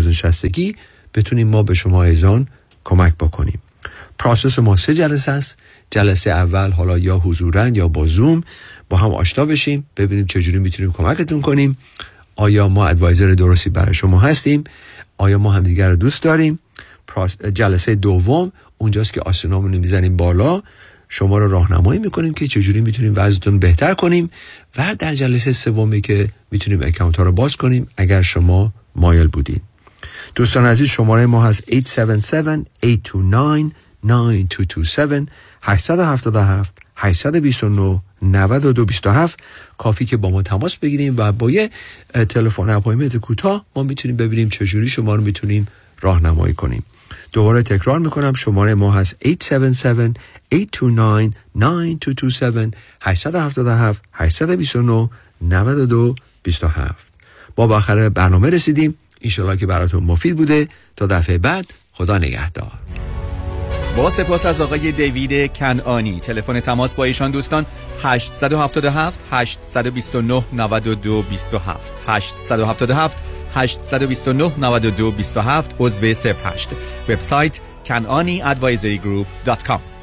بازنشستگی بتونیم ما به شما ایزان کمک بکنیم. پراسس ما سه جلسه است. جلسه اول حالا یا حضورا یا با زوم با هم آشنا بشیم ببینیم چجوری می‌تونیم کمکتون کنیم. آیا ما ادوایزر درستی برای شما هستیم؟ آیا ما همدیگر رو دوست داریم؟ جلسه دوم اونجاست که آسینامون می‌زنیم بالا. شما رو راهنمایی می‌کنیم که چجوری می‌تونیم وضعتون بهتر کنیم و در جلسه سومی که می‌تونیم اکانت ها رو باز کنیم اگر شما مایل بودین. دوستان عزیز شماره ما هست 877-829-9227 877 829 9227 کافی که با ما تماس بگیریم و با یه تلفن اپایمنت کوتاه ما می‌تونیم ببینیم چجوری شما رو می‌تونیم راهنمایی کنیم دوباره تکرار می‌کنم شماره ما هست 877 829 9227 877 829 9227 با باخره برنامه رسیدیم اینشالله که براتون مفید بوده. تا دفعه بعد خدا نگهدار. با سپاس از آقای دیوید کنانی تلفن تماس با ایشان دوستان 877 829 92 27 877 829 92 27 عضو 08 وبسایت kananiadvisorygroup.com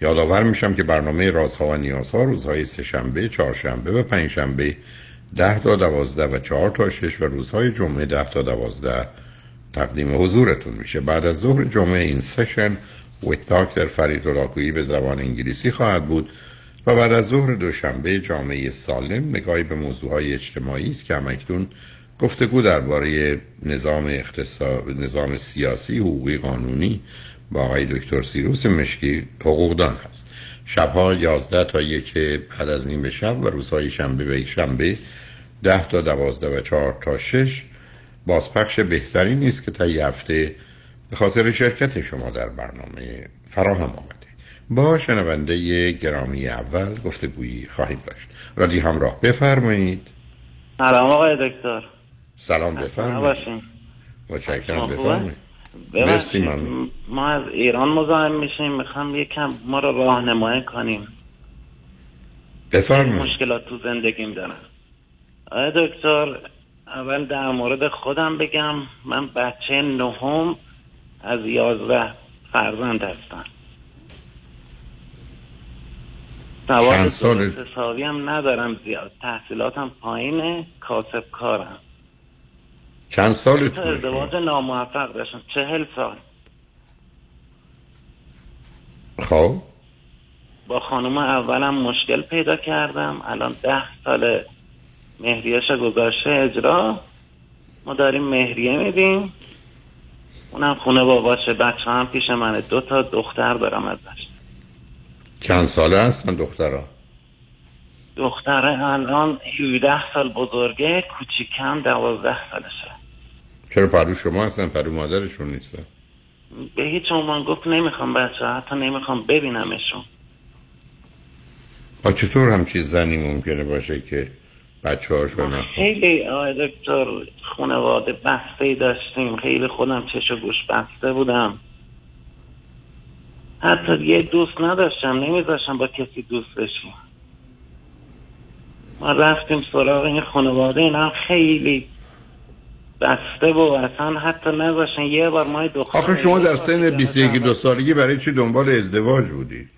یادآور میشم که برنامه رازها و نیازها روزهای سهشنبه، چهارشنبه و پنجشنبه ده تا دوازده و چهار تا شش و روزهای جمعه ده تا دوازده تقدیم حضورتون میشه. بعد از ظهر جمعه این سشن ویت داکتر فرید راکویی به زبان انگلیسی خواهد بود و بعد از ظهر دوشنبه جامعه سالم نگاهی به موضوعهای اجتماعی است که همکنون گفتگو درباره نظام اقتصاد نظام سیاسی حقوقی قانونی با آقای دکتر سیروس مشکی حقوقدان هست. شبها 11 تا یک بعد از نیم شب و روزهای شنبه و یک شنبه 10 تا 12 و 4 تا 6 بازپخش بهتری نیست که تا یه هفته به خاطر شرکت شما در برنامه فراهم آمده. با شنونده گرامی اول گفتگویی خواهیم داشت. رادی همراه بفرمایید. سلام آقای دکتر. سلام بفرمایید. متشکرم بفرمایید. مرسی من ما از ایران مزاحم میشیم می‌خوام یکم ما رو راهنمایی کنیم. بفرمایید. مشکلات تو زندگیم دارم آیا دکتر اول در مورد خودم بگم من بچه نهم از یازده فرزند هستم. سال حسابی هم ندارم زیاد. تحصیلاتم پایینه کاسب کارم. چند سال ازدواج ناموفق داشتم. چهل سال. خب. با خانم اولم مشکل پیدا کردم. الان ده سال مهریش گذاشته اجرا. ما داریم مهریه میدیم. اونم خونه باباشه. بچه هم پیش منه. دو تا دختر دارم ازش. چند ساله هستن دخترها؟ دختره الان 17 سال بزرگه. کوچیکم 12 سالشه. چرا پهلو شما هستن؟ پهلو مادرشون نیستن؟ به هیچ عنوان گفت نمی‌خوام بچه حتی نمی‌خوام ببینمشون. آ چطور همچی زنی ممکنه باشه که بچه هاشو نخواه خیلی آقای دکتر خانواده بسته داشتیم. خیلی خودم چش و گوش بسته بودم. حتی یه دوست نداشتم نمیذاشتم با کسی دوست بشیم. ما رفتیم سراغ این خانواده این هم خیلی بسته و اصلا حتی نذاشتن. یه بار ما دختر آخه شما در سن 21 دو سالگی برای چی دنبال ازدواج بودید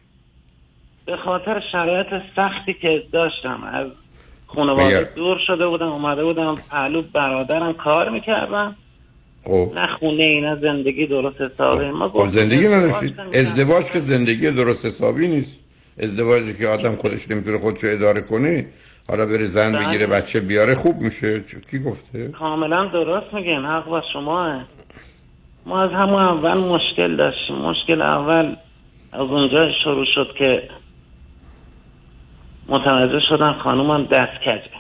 به خاطر شرایط سختی که داشتم. از خانواده بگر. دور شده بودم اومده بودم پهلو برادرم کار می‌کردم. خب. نه خونه ای نه زندگی درست حسابی. ما خب گفتیم زندگی نداشتید. ازدواج که زندگی درست حسابی نیست. ازدواجی که آدم خودش نمی‌تونه خودشو اداره کنه حالا بره زن بله. بگیره بچه بیاره خوب میشه. کی گفته؟ کاملا درست میگین حق با شما ما از همون اول مشکل داشتیم. مشکل اول از اونجا شروع شد که متوجه شدن خانومم دست کجه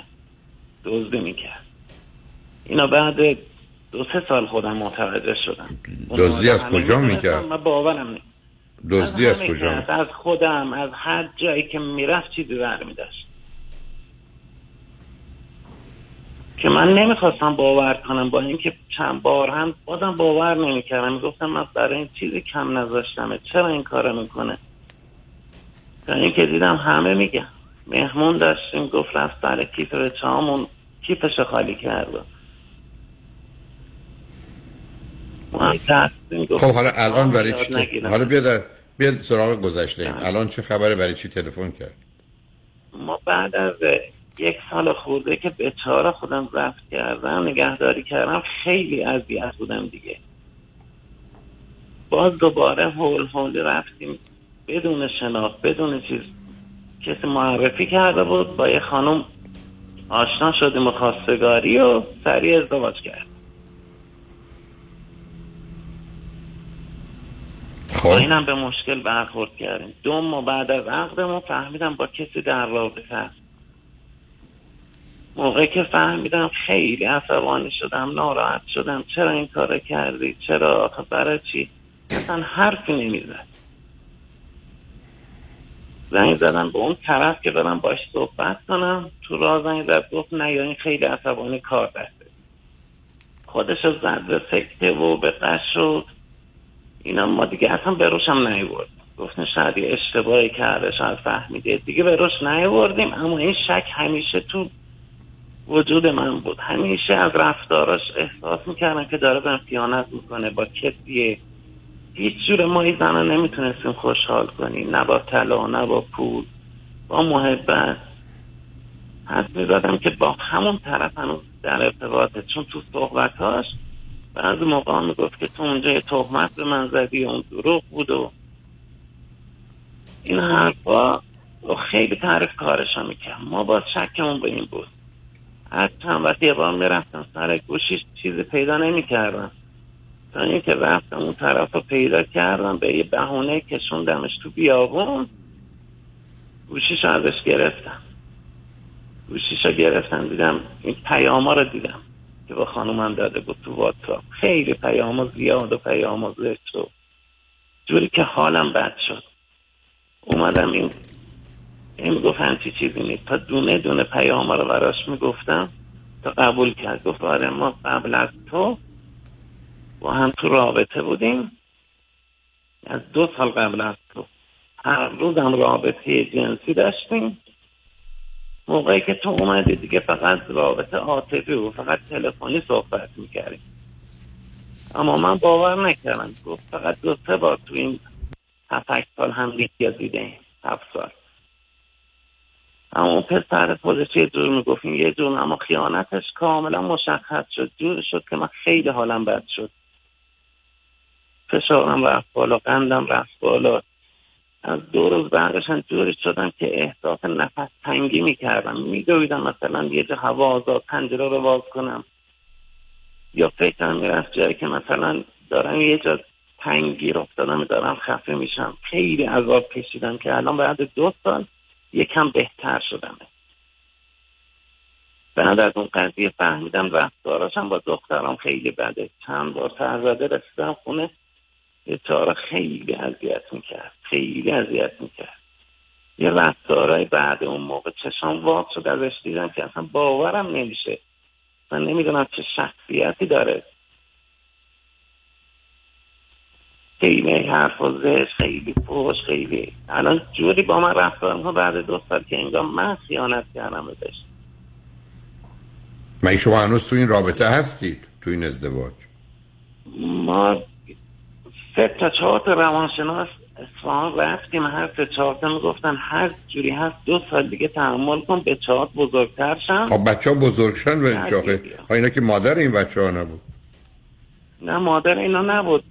دزدی می‌کرد. اینا بعد دو سه سال خودم متوجه شدم. دزدی از کجا می‌کرد؟ من باورم نیست دزدی از کجا از خودم از هر جایی که می‌رفت چیزی برمیداشت. که من نمی‌خواستم باور کنم. با اینکه چند بار هم بازم باور نمی‌کردم. می‌گفتم من برای این چیزی کم نذاشتمه. چرا این کارو می‌کنه؟ تا اینکه دیدم همه میگن. مهمون داشتیم. گفت رفت سر کیف به چامون کیفش خالی کرد. ما هم ترسیدیم، خب حالا الان برای چی. حالا بیاد بیاد سراغ گذشته الان چه خبره؟ برای چی تلفن کرد؟ ما بعد از یک سال خورده که به چهار خودم رفت کردم نگهداری کردم خیلی اذیت بودم دیگه. باز دوباره هول هول رفتیم بدون شناخت بدون چیز. کسی معرفی کرده بود با یه خانم آشنا شدیم و خواستگاری و سریع ازدواج کرد خب. اینم به مشکل برخورد کردیم. دو ماه بعد از عقدمون فهمیدم با کسی در رابطه هست. موقعی که فهمیدم خیلی عصبانی شدم ناراحت شدم. چرا این کار کردی؟ چرا؟ آخه برای چی؟ اصلا حرفی نمی‌زد. زنگ زدم به اون طرف که برم باش صحبت کنم. تو راه زنگ زد گفت نه یا این خیلی عصبانی کار دسته خودش رو زد به سکته و به قش شد اینا. ما دیگه اصلا به روشم نیورد گفتن شاید اشتباهی کرده شاید فهمیده. دیگه به روش نیوردیم اما این شک همیشه تو وجود من بود. همیشه از رفتاراش احساس می‌کردم که داره بهم خیانت می‌کنه. با کسیه. هیچ جور ما این زنها نمی‌تونستیم خوشحال کنیم. نه با طلا نه با پول با محبت. حد می‌زدم که با همون طرف هنوز در ارتباطه. چون تو صحبتاش بعضی موقع می‌گفت که تو اونجا تهمت به من زدی اون دروغ بود و این حرفا خیلی تعریف کارشا می‌کرد. ما با شکمون به این بود. هر چند وقت یه بار می‌رفتم سر گوشیش چیزی پیدا نمی‌کردم. تا اینکه رفتم اون طرف رو پیدا کردم به یه بهونه کشوندمش تو بیابون. گوشیش ازش گرفتم. گوشیش رو گرفتم دیدم این پیاما رو دیدم که با خانومم داده بود تو واتساپ. خیلی پیاما زیاد و پیاما زشت و جوری که حالم بد شد. اومدم این این می‌گفت همچی چیزی نیست. تا دونه دونه پیاما رو براش می‌گفتم تا قبول کرد. گفت آره ما قبل از تو با هم تو رابطه بودیم. از دو سال قبل از تو. هر روز هم رابطه جنسی داشتیم. موقعی که تو اومدی دیگه فقط رابطه عاطفی و فقط تلفنی صحبت می‌کردیم. اما من باور نکردم. گفت فقط دو سه بار تو این هفت سال هم دیگه دیده هفت سال. اما اون پسر خودش یه جور می‌گفت یه جور اما خیانتش کاملا مشخص شد جور شد که من خیلی حالم بد شد. فشارم رفت بالا قندم رفت بالا. از دو روز بعدش جوری شدم که احساس نفس تنگی می‌کردم. میدویدم مثلا یه جا هوا آزاد پنجره رو باز کنم. یا فکرم می‌رفت جایی که مثلا دارم یه جا تنگیر افتادم دارم خفه میشم. خیلی عذاب کشیدم که الان بعد دو سال یکم بهتر شدم بعد از اون قضیه فهمیدم رفتاراشم با دخترم خیلی بده. چند بار سرزده رسیدم خونه چهارا خیلی اذیت می‌کرد خیلی اذیت می‌کرد. یه رفتارهای بعد اون موقع چشام واق شد ازش دیدم که اصلا باورم نمیشه. من نمی‌دونم چه شخصیتی داره. خیلی حرف و خیلی پوش خیلی. الان جوری با من رفتار می‌کنه بعد دو سال که انگار من خیانت کردم بهش من شما هنوز تو این رابطه هستید؟ تو این ازدواج؟ ما سه تا چهار تا روانشناس اصفهان رفتیم. هر سه چهار تا می‌گفتن هر جوری هست دو سال دیگه تحمل کن به چهار بزرگتر شن خب بچه ها بزرگ شن و اینا که مادر این بچه ها نبود. نه مادر اینا نبود.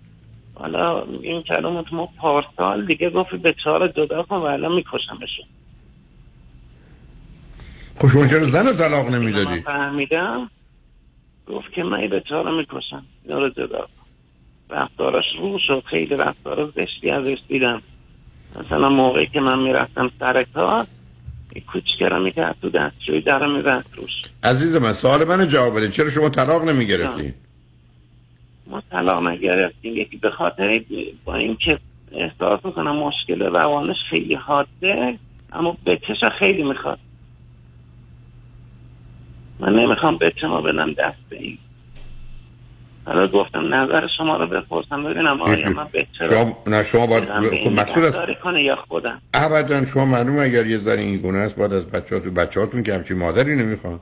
حالا این کلمات ما پارسال دیگه گفت به چهار جدا کن و الان میکشمشون. خب شما چرا زن رو طلاق نمی‌دادی؟ فهمیدم. گفت که من به چهار می‌کشم. اینا رو جدا رفتاراش رو شد. خیلی رفتار زشتی ازش دیدم. مثلا موقعی که من می‌رفتم سر کار کوچکرا می‌کرد تو دستشوی در می‌رفت روش. عزیز من سوال من جواب بده. چرا شما طلاق نمی‌گرفتین ما طلاق نگرفتیم یکی به خاطر با اینکه احساس می‌کنم مشکل روانش خیلی حاده اما بچش خیلی می‌خواد. من نمی‌خوام بچه ما بدم دست به این. حالا گفتم نظر شما رو بپرسم ببینم آیا من بچه شما نه شما باید خب مقصود است. کنه یا خودم؟ ابدا شما معلوم اگر یه زن این گونه است باید از بچه‌هاتون بچه‌هاتون که همچین مادری نمی‌خوان.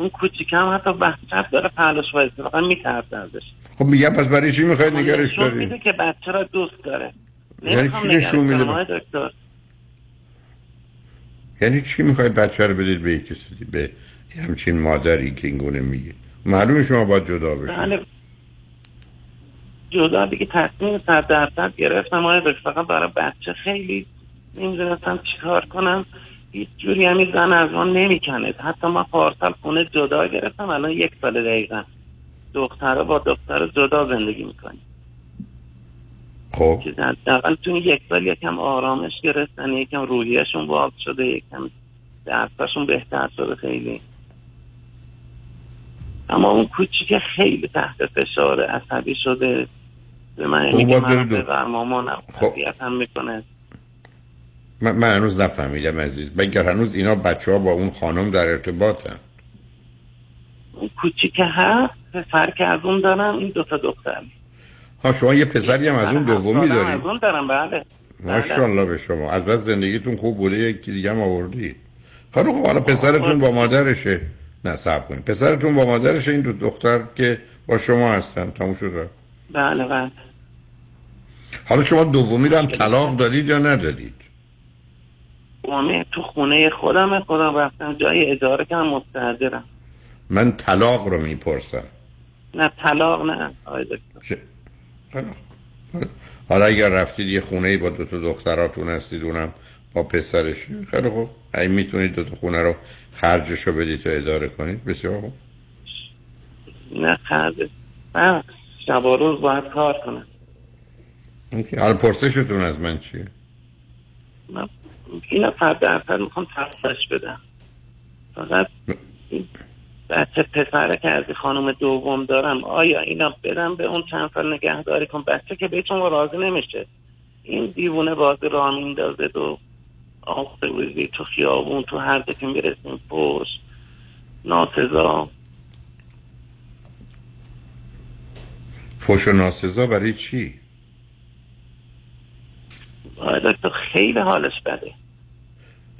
اون کوچیک هم حتی وحشت داره پهلوش وایسه فقط میترسه ازش. خب میگم پس برای چی می‌خواید نگرش داری؟ میده که بچه را دوست داره. یعنی چی نشون میده؟ دکتر؟ یعنی چی می‌خواید بچه رو بدید به کسی به همچین مادری که این گونه میگه؟ معلومه شما باید جدا بشید. بله. جدا دیگه تصمیم صد درصد گرفتم آیا فقط برای بچه خیلی نمی‌دونستم چیکار کنم. هیچ جوری همین زن از ما نمی‌کنه حتی ما پارسال خونه جدا گرفتم الان یک سال دقیقا. دختره با دختر جدا زندگی می‌کنیم. خب. در تو یک سال یکم آرامش گرفتن یکم روحیشون باز شده یکم درستشون بهتر شده خیلی. اما اون کوچیک خیلی تحت فشار عصبی شده. به من میگه من مامانم خب. هم می‌کنه. من, من هنوز نفهمیدم عزیز. بگر هنوز اینا بچه ها با اون خانم در ارتباطن؟ کوچیک هست پسر که از اون دارم این دوتا دختر ها شما یه پسری هم از اون دومی دارید از اون دارم بله. ماشاءالله به شما. از بس زندگیتون خوب بوده یکی دیگه هم آوردید خب خب حالا پسرتون با مادرشه. نه صبر کنید. پسرتون با مادرشه این دو دختر که با شما هستن. تموم شد. بله بله. حالا شما دومی رو هم طلاق دادید یا ندادید؟ دومی تو خونه خودم خودم رفتم جای اداره که هم مستحضرم من طلاق رو می‌پرسم. نه طلاق نه آقای دکتر. حالا اگر رفتید یه خونه با دو تا دختراتون هستید اونم با پسرش خیلی خوب. ای می‌تونید دو تا خونه رو خرجش رو بدید تا اداره کنید بسیار خوب. نه خرج من شب و روز باید کار کنم. حالا پرسشتون از من چیه؟ من اینا فرد درصد می‌خوام تفصیلش بدم. فقط بچه پسره که از خانم دوم دارم آیا اینا بدم به اون چند سال نگهداری کن؟ بچه که بهتون راضی نمیشه. این دیوونه بازی راه میندازه دو آب تو خیابون تو هر که می‌رسیم پشت ناسزا. فوش و ناسزا برای چی؟ آره دکتر خیلی حالش بده.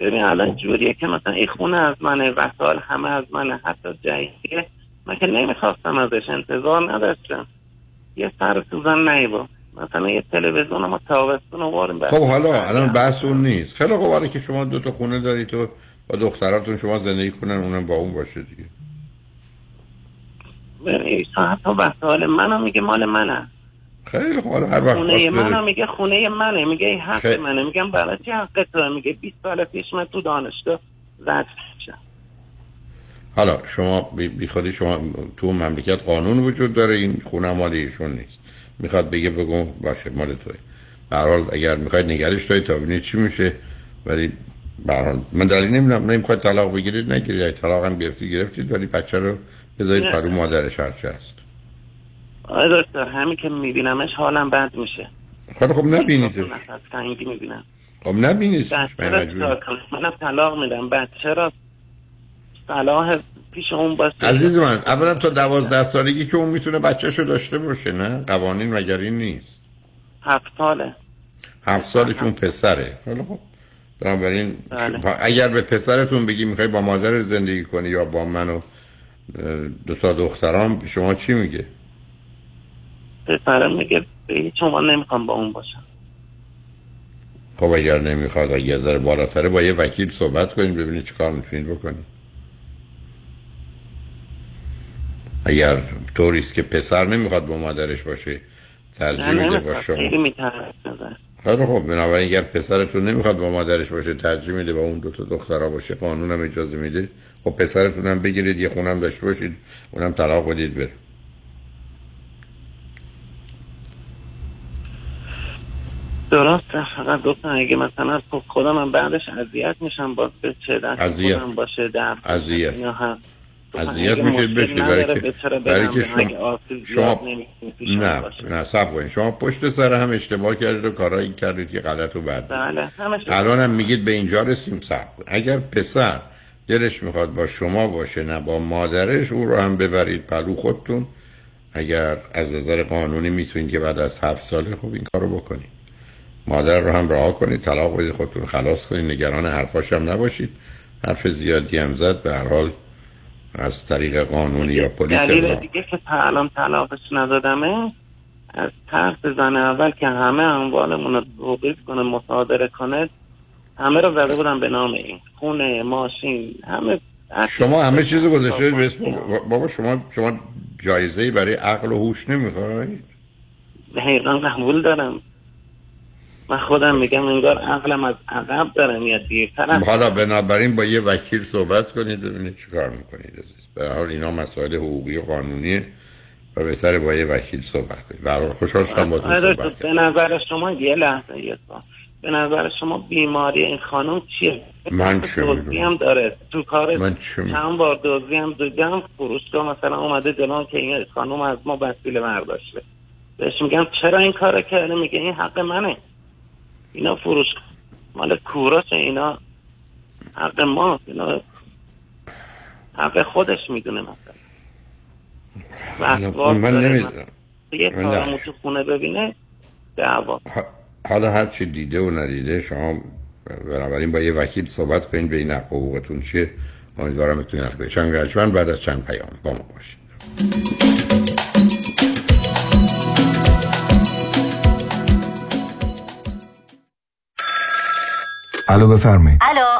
ببین الان. جوریه که مثلا این خونه از منه وسال همه از منه حتی جاییه من که نمی‌خواستم ازش انتظار نداشتم. یه سر سوزن نیبا. مثلا یه تلویزیون ما تابستون آواریم خب حالا الان بحث اون نیست. خیلی خوب که شما دو تا خونه دارید تو با دختراتون شما زندگی کنن اونم با اون باشه دیگه. حتی وسایل منم میگه مال منه. خیلی خوب. هر وقت خونه منو میگه خونه منه میگه حق خیلی. منه. میگم برای چی حق تو میگه 20 سال پیش من تو دانشگاه زد حالا شما بی خودی شما تو مملکت قانون وجود داره این خونه مال ایشون نیست. می‌خواد بگه بگو باشه مال توی حال اگر می‌خواید نگرش دارید تا ببینید چی میشه. ولی به من دلیل نمی‌دونم نمی‌خواید طلاق بگیرید نگیرید. طلاق هم گرفتید گرفتید ولی بچه رو بذارید پرو مادرش هرچه هست. آره دکتر همین که میبینمش حالم بد میشه. خیلی خب نبینید. می‌بینم. خب نبینید. منم طلاق میدم. بچه را صلاح پیش اون باشه. عزیز من اولا تا دوازده سالگی که اون می‌تونه بچهشو داشته باشه نه؟ قوانین مگر این نیست. هفت ساله. هفت سالشون پسره. حالا خب بنابراین بله. اگر به پسرتون بگی می‌خوای با مادر زندگی کنی یا با من و دو تا دخترام شما چی میگه؟ پسرم میگه. به هیچ نمی‌خوام با اون باشم. خب اگر نمی‌خواد اگر ذره بالاتره با یه وکیل صحبت کنید ببینید چی کار می‌تونید بکنید اگر طوریست که پسر نمی‌خواد با مادرش باشه ترجیح میده با شما. خیلی خب بنابراین اگر پسرتون نمی‌خواد با مادرش باشه ترجیح میده با اون دو تا دخترها باشه قانونم اجازه میده. خب پسرتون هم بگیرید یه خونم داشته باشید اونم طلاق بدید بره. درسته فقط گفتم اگه مثلا خب خودم من بعدش اذیت میشم باز به چه دست خودم باشه در اذیت. اذیت میشه بشه برای که برای که شما, شما نه نه سب شما پشت سر هم اشتباه کردید و کارهایی کردید که غلط و بد بله الان هم میگید به اینجا رسیم سب اگر پسر دلش می‌خواد با شما باشه نه با مادرش او رو هم ببرید پلو خودتون. اگر از نظر قانونی می‌تونید که بعد از هفت ساله خوب این کارو بکنید. مادر رو هم رها کنید طلاق بدید خودتون خلاص کنید نگران حرفاش هم نباشید. حرف زیادی هم زد به هر حال از طریق قانونی یا پلیس دلیل دیگه که الان طلاقش ندادمه از طرف زن اول که همه اموالمون رو توقیف کنه مصادره کنه همه رو زده بودم به نام این خونه ماشین همه شما همه چیز گذاشته به اسم بابا شما شما جایزه برای عقل و هوش نمی‌خواید دقیقا قبول دارم. من خودم میگم انگار عقلم از عقب داره میاد دیرترم حالا بنابراین با یه وکیل صحبت کنید ببینید چی کار می‌کنید عزیز. به حال اینا مسائل حقوقی و قانونیه و بهتره با یه وکیل صحبت کنید. برای خوشحال شدم با تو آره، صحبت به نظر شما یه لحظه یه. به نظر شما بیماری این خانم چیه؟ من چه هم داره. تو کار من چند بار دوزی هم هم فروشگاه مثلا اومده جلان که این خانم از ما وسیله برداشته. بهش میگم چرا این کار کرده؟ میگه این حق منه. اینا فروش مال کوراس اینا حق ما اینا حق خودش می‌دونه مثلا. من نمی‌دونم یه کارمو تو خونه ببینه دعوا. حالا هر چی دیده و ندیده شما بنابراین با یه وکیل صحبت کنید بین حقوقتون چیه. امیدوارم بتونید حق چند بعد از چند پیام با ما باشید الو بفرمایید. الو.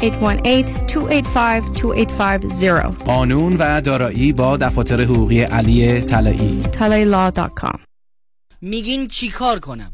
818-285-2850 قانون و دارایی با دفاتر حقوقی علی طلایی. Talailaw.com میگین چی کار کنم؟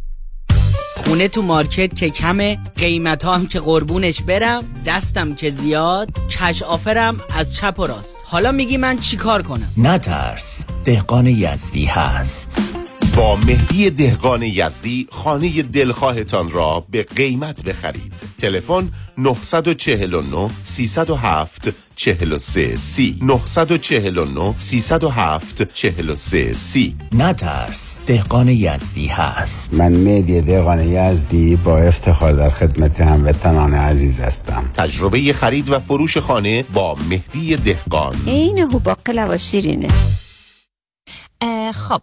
خونه تو مارکت که کمه قیمت هم که قربونش برم دستم که زیاد کش آفرم از چپ و راست. حالا میگی من چی کار کنم؟ نترس دهقان یزدی هست. با مهدی دهقان یزدی خانه دلخواهتان را به قیمت بخرید. تلفن 949 307 43 سی. 949 307 43 سی. نترس دهقان یزدی هست. من مهدی دهقان یزدی با افتخار در خدمت هموطنان عزیز هستم. تجربه خرید و فروش خانه با مهدی دهقان. عین هوباقلا و شیرینه خب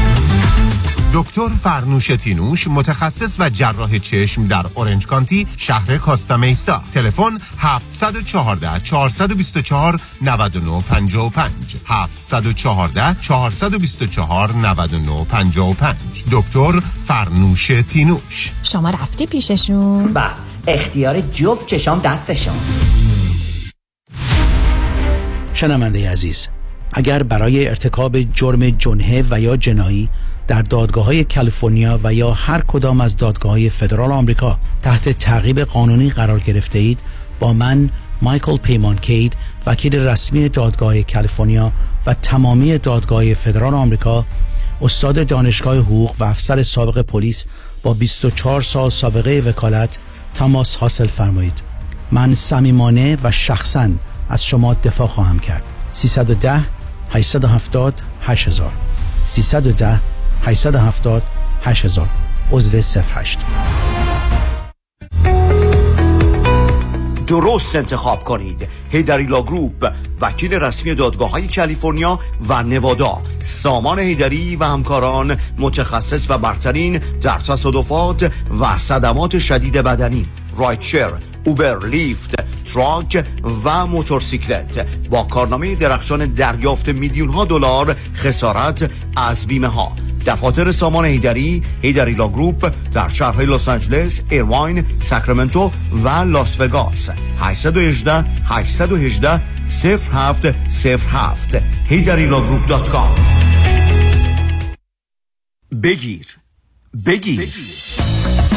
دکتر فرنوش تینوش متخصص و جراح چشم در اورنج کانتی شهر کاستامیسا تلفن 714 424 9955 714 424 9955 دکتر فرنوش تینوش. شما رفتی پیششون؟ با اختیار جفت چشام دستشون. شنونده عزیز اگر برای ارتکاب جرم جنحه و یا جنایی در دادگاه های کالیفرنیا و یا هر کدام از دادگاه های فدرال آمریکا تحت تعقیب قانونی قرار گرفته اید با من مایکل پیمان کید وکیل رسمی دادگاه کالیفرنیا و تمامی دادگاه فدرال آمریکا استاد دانشگاه حقوق و افسر سابق پلیس با 24 سال سابقه وکالت تماس حاصل فرمایید. من صمیمانه و شخصا از شما دفاع خواهم کرد. 310 870 8000 310 870 8000 عضو 08 درست انتخاب کنید. حیدری Group وکیل رسمی دادگاه های کالیفرنیا و نوادا. سامان حیدری و همکاران متخصص و برترین در تصادفات و صدمات شدید بدنی. rideshare Uber Lyft truck و موتورسیکلت. با کارنامه درخشان دریافت میلیون ها دلار خسارت از بیمه ها دفاتر سامان حیدری Heidari Law Group در شهرهای لس آنجلس، ایرواین، ساکرامنتو و لاس وگاس. 818 818 0707 heidarilawgroup.com بگیر. بگیر.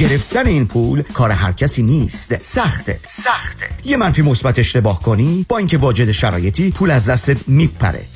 گرفتن این پول کار هر کسی نیست. سخته سخته. یه منفی مثبت اشتباه کنی با اینکه واجد شرایطی پول از دستت میپره.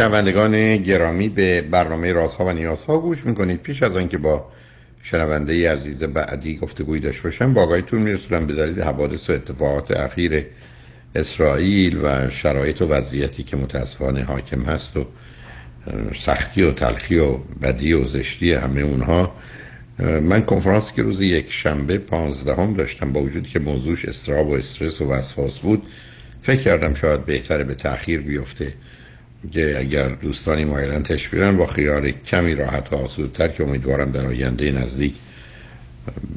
شنوندگان گرامی به برنامه رازها و نیازها گوش می‌کنید. پیش از آنکه با شنونده عزیز بعدی گفتگوی داشته باشم با آقایتون میرسونم به دلیل حوادث و اتفاقات اخیر اسرائیل و شرایط و وضعیتی که متاسفانه حاکم هست و سختی و تلخی و بدی و زشتی همه اونها. من کنفرانس که روز یک شنبه پانزدهم داشتم با وجود که موضوعش استراب و استرس و وسواس بود فکر کردم شاید بهتره به تاخیر بیفته. که اگر دوستانی مایلن تشبیرن با خیال کمی راحت و آسودتر که امیدوارم در آینده نزدیک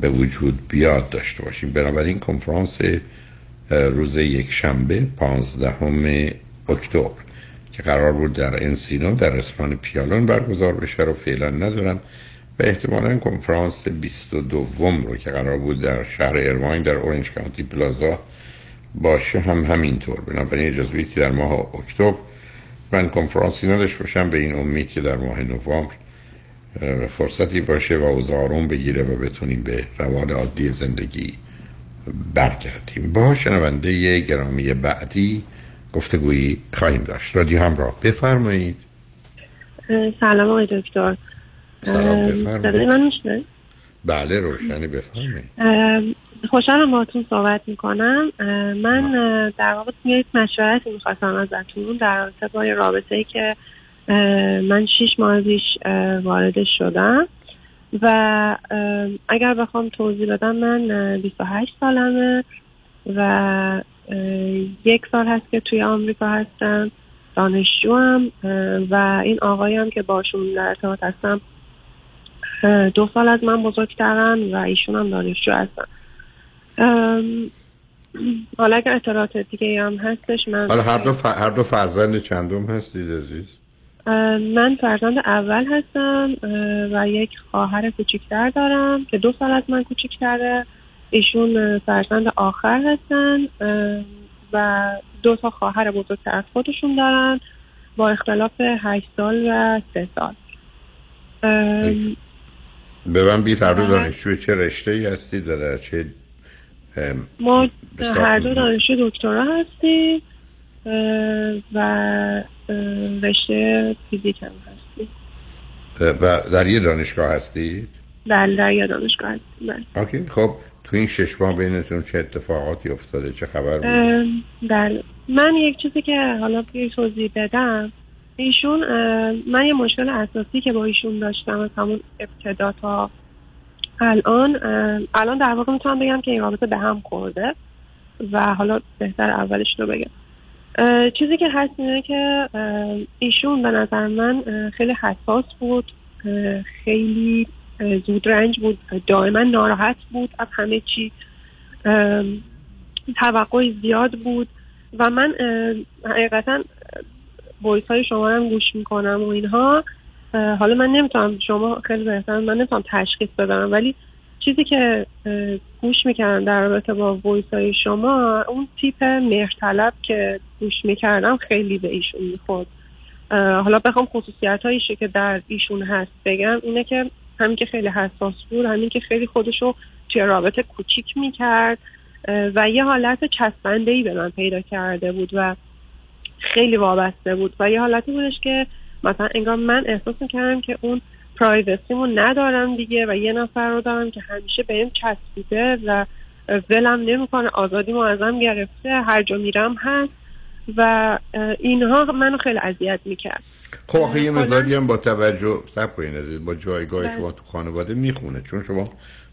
به وجود بیاد داشته باشیم. بنابراین کنفرانس روز یک شنبه پانزدهم اکتبر که قرار بود در انسینو در رستوران پیالون برگزار بشه رو فعلا ندارم. و احتمالا کنفرانس 22 رو که قرار بود در شهر ارواین در اورنج کانتی پلازا باشه هم همینطور. بنابراین اجازه که در ماه اکتبر من کنفرانسی نداشت باشم به این امید که در ماه نوامبر فرصتی باشه و اوضاع آروم بگیره و بتونیم به روال عادی زندگی برگردیم. با شنونده یه گرامی بعدی گفتگویی خواهیم داشت. رادیو همراه بفرمایید. سلام آقای دکتر. سلام بفرمایید. من بله روشنی بفرمایید. خوشحالم باهاتون صحبت می‌کنم. من در واقع یک مشورتی می‌خواستم ازتون در رابطه با رابطه ای که من شیش ماه پیش واردش شدم و اگر بخوام توضیح بدم من اه، 28 سالمه و یک سال هست که توی آمریکا هستم دانشجوم و این آقایی هم که باشون در ارتباط هستم دو سال از من بزرگترن و ایشون هم دانشجو هستن. حالا اگر اطلاعات دیگه هم هستش من حالا هر دو, ف... هر دو فرزند چندم هستید عزیز؟ من فرزند اول هستم و یک خواهر کوچیکتر دارم که دو سال از من کوچیکتره. ایشون فرزند آخر هستن و دو تا خواهر بزرگتر از خودشون دارن. با اختلاف هشت سال و سه سال. به من دو دانشجو چه رشته ای هستید و در چه ما هر دو. دانشجو دکترا هستیم و رشته فیزیک هم هستیم. و در یه دانشگاه هستید بله در یه دانشگاه هستیم بله. اوکی خب تو این شش ماه بینتون چه اتفاقاتی افتاده؟ چه خبر بود؟ بله. من یک چیزی که حالا توی توضیح بدم ایشون من یه مشکل اساسی که با ایشون داشتم از همون ابتدا تا الان الان در واقع می‌تونم بگم که این رابطه به هم خورده و حالا بهتر اولش رو بگم. چیزی که هست اینه که ایشون به نظر من خیلی حساس بود خیلی زود رنج بود دائما ناراحت بود از همه چی. توقع زیاد بود و من حقیقتا وایس های شما هم گوش می‌کنم و اینها. حالا من نمی‌تونم شما خیلی بهتر من نمی‌تونم تشخیص بدم ولی چیزی که گوش می‌کردم در رابطه با وایس های شما اون تیپ مهرطلب که گوش می‌کردم خیلی به ایشون می‌خورد. حالا بخوام خصوصیت هاییشه که در ایشون هست بگم اینه که همین که خیلی حساس بود همین که خیلی خودشو توی رابطه کوچیک می‌کرد و یه حالت چسبنده ای به من پیدا کرده بود و خیلی وابسته بود. و یه حالتی بودش که مثلا انگار من احساس می‌کردم که اون پرایوسیمو ندارم دیگه و یه نفر رو دارم که همیشه بهم چسبیده و ولم نمی‌کنه. آزادیمو ازم گرفته هر جا میرم هست و اینها منو خیلی اذیت می‌کرد. خب آخه یه مقداری هم با توجه سب کنین عزیز با جایگاه شما تو خانواده می‌خونه. چون شما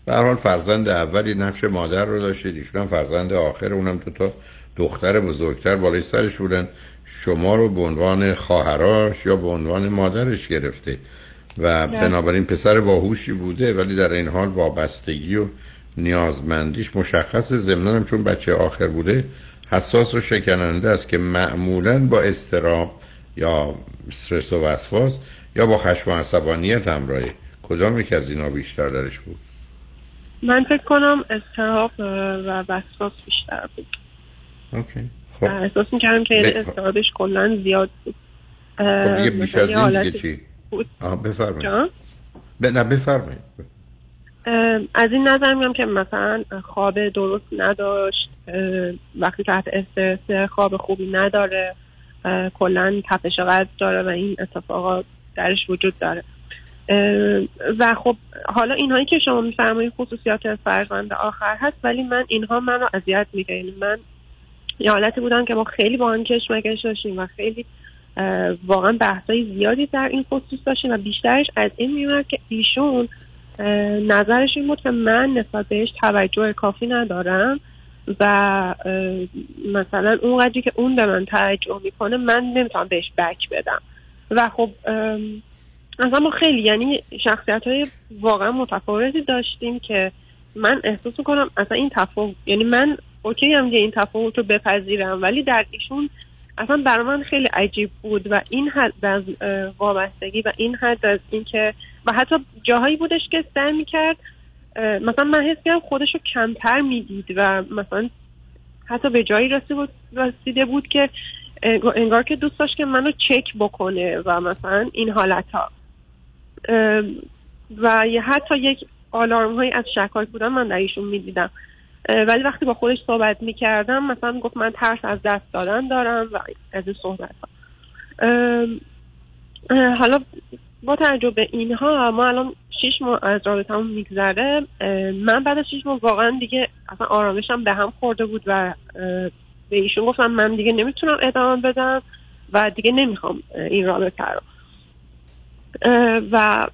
به هر حال فرزند اولی نقش مادر رو داشتید. ایشون هم فرزند آخر اونم تو تا دختر بزرگتر بالای سرش بودن. شما رو به عنوان خواهراش یا به عنوان مادرش گرفته و بنابراین پسر باهوشی بوده ولی در این حال وابستگی و نیازمندیش مشخص ضمنان هم چون بچه آخر بوده حساس و شکننده است که معمولا با استرام یا استرس و وسواس یا با خشم و عصبانیت همراهه کدام یک از اینا بیشتر درش بود؟ من فکر کنم استراب و وسواس بیشتر بود. اوکی. خب احساس می‌کردم که. استرابش کلا زیاد بود خب دیگه بیش از این دیگه چی؟ بفرمایید. نه بفرمایید از این نظر میگم که مثلا خواب درست نداشت وقتی تحت استرس خواب خوبی نداره کلا تپش قلب داره و این اتفاقات درش وجود داره و خب حالا اینهایی که شما میفرمایید خصوصیات فرزند آخر هست ولی من اینها من رو اذیت میگه یعنی من یه حالتی بودم که ما خیلی با هم کشمکش داشتیم و خیلی واقعا بحثای زیادی در این خصوص داشتیم و بیشترش از این میومد که ایشون نظرش این بود که من نسبت بهش توجه کافی ندارم و مثلا اون قدری که اون به من توجه می‌کنه من نمی‌تونم بهش بک بدم. و خب اصلا ما خیلی یعنی شخصیت های واقعا متفاوتی داشتیم که من احساس می‌کنم اصلا این تفاوت یعنی من اوکی هم که این تفاوت رو بپذیرم ولی در ایشون اصلا برای من خیلی عجیب بود و این حد از وابستگی و این حد از اینکه و حتی جاهایی بودش که سعی می‌کرد مثلا من حس کردم خودش رو کمتر می‌دید و مثلا حتی به جایی رسیده بود, که انگار- که دوست داشت که منو چک بکنه و مثلا این حالت ها و حتی یک آلارم هایی از شکاک بودن من در ایشون می‌دیدم. ولی وقتی با خودش صحبت می‌کردم مثلا گفت من ترس از دست دادن دارم و از این صحبت ها. حالا با توجه به اینها ما الان شیش ماه از رابطمون میگذره. من بعد از شیش ماه واقعا دیگه اصلا آرامشم به هم خورده بود و به ایشون گفتم من دیگه نمی‌تونم ادامه بدم و دیگه نمی‌خوام این رابطه رو. و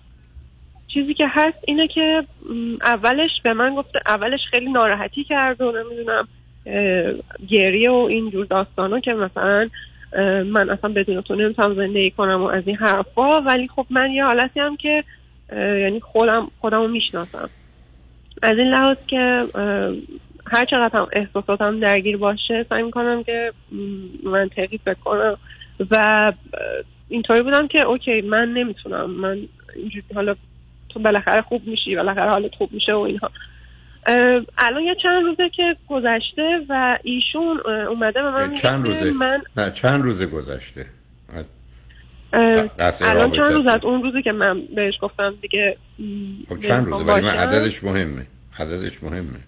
چیزی که هست اینه که اولش به من گفته اولش خیلی ناراحتی کرد و نمی‌دونم گریه و این جور داستانا که مثلا من اصلا بدون تو نمی‌تونم زندگی کنم و از این حرفا. ولی خب من یه حالتی هم که یعنی خودم خودم می‌شناسم. از این لحاظ که هر چقدر هم احساساتم درگیر باشه سعی می‌کنم که م، منطقی فکر کنم. و اینطوری بودم که اوکی من نمی‌تونم. من اینجوری حالا تو بالاخره خوب میشی بالاخره حالت خوب میشه و اینها. الان یه چند روزه که گذشته و ایشون اومده به من چند روزه؟ من نه چند روزه گذشته؟ الان. چند روز؟ از اون روزی که من بهش گفتم دیگه خب چند روزه؟ ولی من. عددش مهمه. عددش مهمه.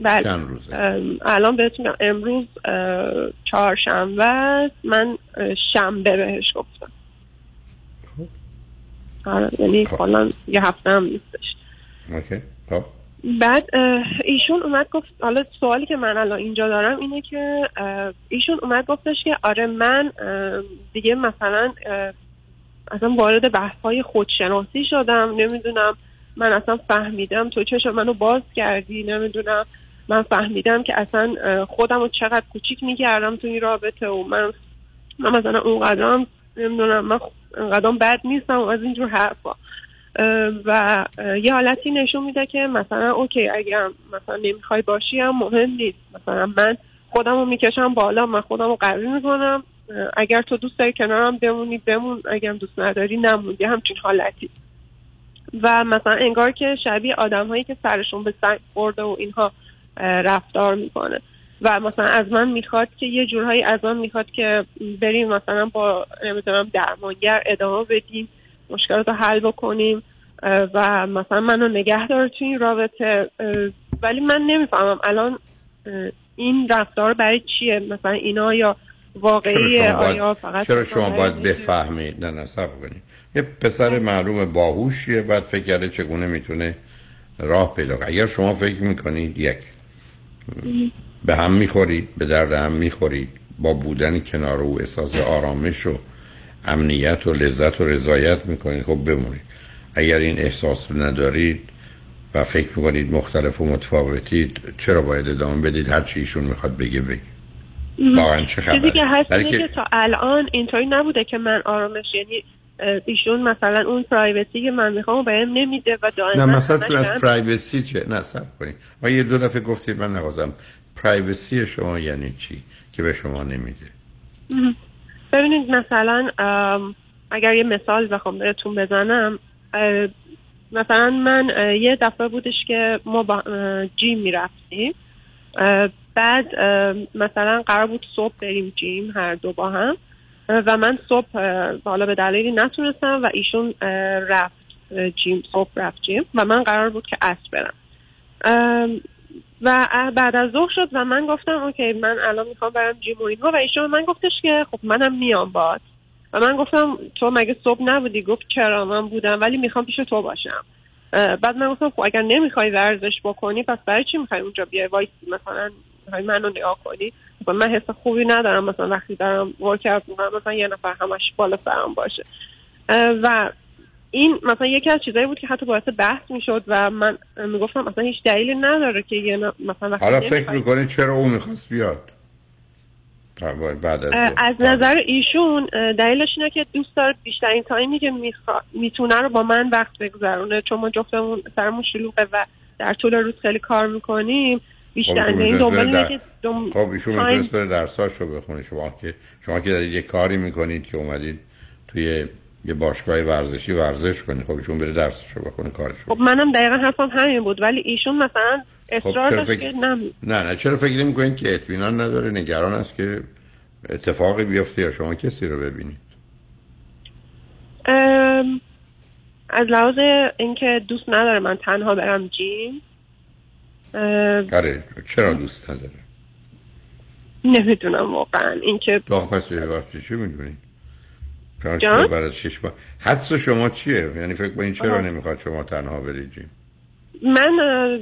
بله. چند روزه؟ الان بهتون امروز چهارشنبه من شنبه بهش گفتم. آره یعنی کلا یه هفته هم نیستش اوکی خب. بعد ایشون اومد گفت حالا سوالی که من الان اینجا دارم اینه که ایشون اومد گفتش که آره من دیگه مثلا اصلا وارد بحث های خودشناسی شدم نمی‌دونم من اصلا فهمیدم تو چشم منو باز کردی نمی‌دونم من فهمیدم که اصلا خودم رو چقدر کوچیک می‌کردم تو این رابطه و من من مثلا اونقدرم نمی‌دونم من اونقدرم بد نیستم از اینجور حرفا. و یه حالتی نشون میده که مثلا اوکی اگر مثلا نمی‌خوای باشی هم مهم نیست. مثلا من خودم رو می‌کشم بالا من خودم رو قوی می‌کنم. اگر تو دوست داری کنارم بمونی بمون. اگر دوست نداری نمون. یه همچین حالتی. و مثلا انگار که شبیه آدم هایی که سرشون به سنگ خورده و اینها رفتار می‌کنه. و مثلا از من می‌خواد که یه جورهایی از من می‌خواد که بریم مثلا با نمی‌دونم درمانگر ادامه بدیم مشکلات رو حل بکنیم و مثلا منو نگه داره تو این رابطه. ولی من نمی‌فهمم الان این رفتار برای چیه؟ مثلا اینا یا واقعی آیا فقط چرا شما باید بفهمید؟ نه نه کنید. یه پسر معلوم باهوشیه بعد فکر کرده چگونه می‌تونه راه پیدا کنه. اگر شما فکر می‌کنید یک. به هم می‌خورید به درد هم می‌خورید. با بودن کنار او احساس آرامش و امنیت و لذت و رضایت می‌کنید. خب بمونید. اگر این احساس رو ندارید و فکر می‌کنید مختلف و متفاوتید چرا باید ادامه بدید؟ هر چی ایشون می‌خواد بگه بگه. واقعا چه چیزی که خبره هست که- که تا الان اینطوری نبوده که من آرامش یعنی ایشون مثلا اون privacy که من می‌خوام بهم نمیده و دائما نه مثلا از privacy چه؟ نه صبر کنید. ما یه دو دفعه گفتید من نوازم. privacy شما یعنی چی که به شما نمیده. ببینید مثلا اگر یه مثال بخوام بهتون بزنم مثلا من یه دفعه بودش که ما با جیم می‌رفتیم. بعد مثلا قرار بود صبح بریم جیم هر دو با هم. و من صبح حالا به دلیلی نتونستم و ایشون رفت جیم صبح رفت جیم. و من قرار بود که عصر برم. و بعد از ظهر شد و من گفتم اوکی من الان می‌خوام برم جیم و اینها. و ایشون من گفتش که خب منم میام باد و من گفتم تو مگه صبح نبودی؟ گفت چرا من بودم ولی می‌خوام پیش تو باشم. بعد من گفتم خب اگر نمی‌خوای ورزش بکنی پس برای چی می‌خوای اونجا بیای؟ وایسی مثلا می‌خوای منو نگاه کنی؟ خب من حس خوبی ندارم مثلا وقتی دارم ورکاوت می‌کنم مثلا یه نفر همش بالا سرم باشه. و این مثلا یکی از چیزایی بود که حتی باعث بحث می‌شد و من می‌گفتم مثلا هیچ دلیلی نداره که یه مثلا وقتی حالا فکر می‌کنید چرا او می‌خواست بیاد؟ بعد از از نظر ایشون دلیلش اینه که دوست داره بیشترین تایمی که. می‌تونه رو با من وقت بگذرونه. چون ما جفتمون سرمون شلوغه و در طول روز خیلی کار می‌کنیم. بیشتر این دنبال بره اینه در- که دم... خب ایشون تایم- می‌تونست بره درساشو بخونه. شما که شما که دارید یه کاری می‌کنید که اومدید توی یه باشگاه ورزشی ورزش کنید خب ایشون بره درسشو بخونه کارشو خب منم دقیقا حرفم همین بود ولی ایشون مثلا اصرار خب، چرا داشت فکر- که نه نه نه چرا فکر نمی کنید که اطمینان نداره؟ نگران است که اتفاقی بیفته یا شما کسی رو ببینید. ام، از لحاظ اینکه دوست نداره من تنها برم جیم. ام، آره چرا دوست نداره؟ نمی‌دونم واقعا. اینکه پس چی می‌دونید جان؟ بعد از شش ماه حدس شما چیه؟ یعنی فکر کنید چرا آها. نمی‌خواد شما تنها برید جیم؟ من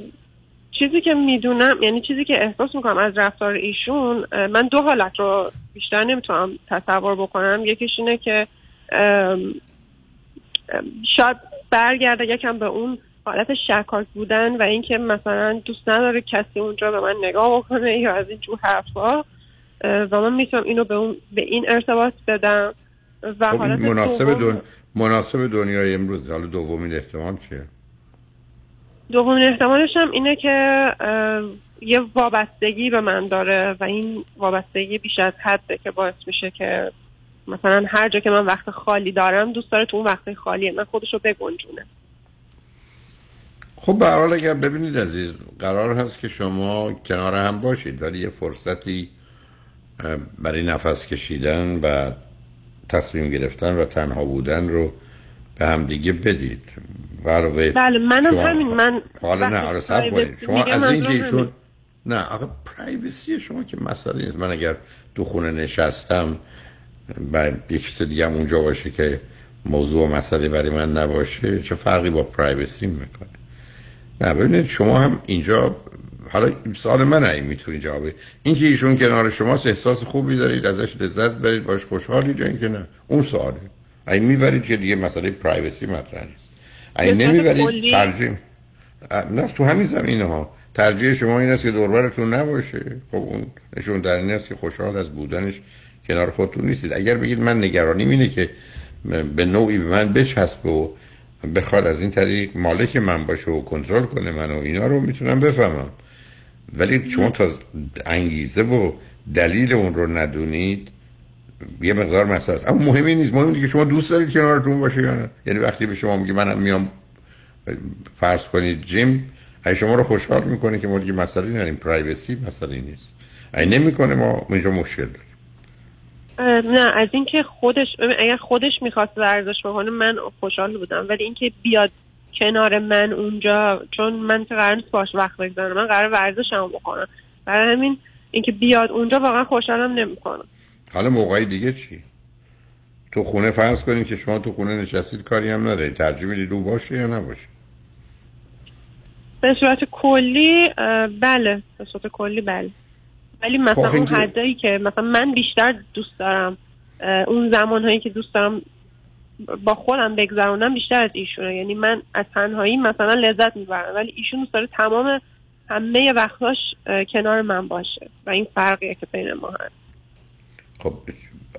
چیزی که می‌دونم یعنی چیزی که احساس می‌کنم از رفتار ایشون من دو حالت رو بیشتر نمی‌تونم تصور بکنم. یکیش اینه که شاید برگرده یکم به اون حالت شکاک بودن و اینکه مثلا دوست نداره کسی اونجا به من نگاه بکنه یا از این جور حرفا. و من می‌تونم اینو به اون به این ارتباط بدم. و خب حالت مناسب دن... مناسب دنیای امروز حالا دومین احتمال چیه؟ دومین احتمالش هم اینه که یه وابستگی به من داره و این وابستگی بیش از حده که باعث میشه که مثلا هر جا که من وقت خالی دارم دوست داره تو اون وقت خالی من خودش رو بگنجونه خب به حال اگر ببینید عزیز قرار هست که شما کنار هم باشید ولی یه فرصتی برای نفس کشیدن و تصمیم گرفتن و تنها بودن رو به هم دیگه بدید. علاوه بله منم شما- همین من حالا نه حالا سب کنید. شما از این که ایشون. نه آقا پرایوسی شما که مسئله نیست. من اگر تو خونه نشستم و یک دیگه هم اونجا باشه که موضوع و مسئله برای من نباشه چه فرقی با پرایوسی می‌کنه؟ نه ببینید شما هم اینجا حالا سوال من این می‌تونی جوابه این که ایشون کنار شماست احساس خوبی دارید ازش لذت برید باش خوشحالید یا اینکه نه اون سواله این می‌برید که دیگه مسئله پرایوسی مطرح نیست. این نمی‌برید؟ ترجیح. نه تو همین زمینه ها. ترجیح شما این است که دوربرتون نباشه. خب اون نشون در این است که خوشحال از بودنش کنار خودتون نیستید. اگر بگید من نگرانیم اینه که به نوعی به من بچسبه و بخواد از این طریق مالک من باشه و کنترل کنه من و اینا رو می‌تونم بفهمم. ولی شما تا انگیزه و دلیل اون رو ندونید یه مقدار مسئله است. اما مهمی نیست. مهم که شما دوست دارید کنارتون باشه یا نه. یعنی وقتی به شما میگه منم میام فرض کنید جیم اگه شما رو خوشحال می‌کنه که ما دیگه مسئله نداریم. پرایوسی مسئله نیست. اگه نمی‌کنه ما اینجا مشکل داریم. نه از اینکه خودش اگر خودش می‌خواست ورزش بکنه من خوشحال بودم. ولی اینکه بیاد کنار من اونجا چون من که قرار نیست باش وقت بگذارم. من قرار ورزشمو بکنم. برای همین اینکه بیاد اونجا واقعا خوشحالم نمی‌کنم. حالا موقعی دیگه چی؟ تو خونه فرض کنید که شما تو خونه نشستید کاری هم ندارید. ترجیح می‌دید او باشه یا نباشه؟ به صورت کلی بله. به صورت کلی بله. ولی مثلا خب اون حدایی که مثلا من بیشتر دوست دارم اون زمانهایی که دوست دارم با خودم بگذرونم بیشتر از ایشونه. یعنی من از تنهایی مثلا لذت می‌برم ولی ایشون دوست داره تمام همه وقتاش کنار من باشه و این فرقیه که بین ما هست. خب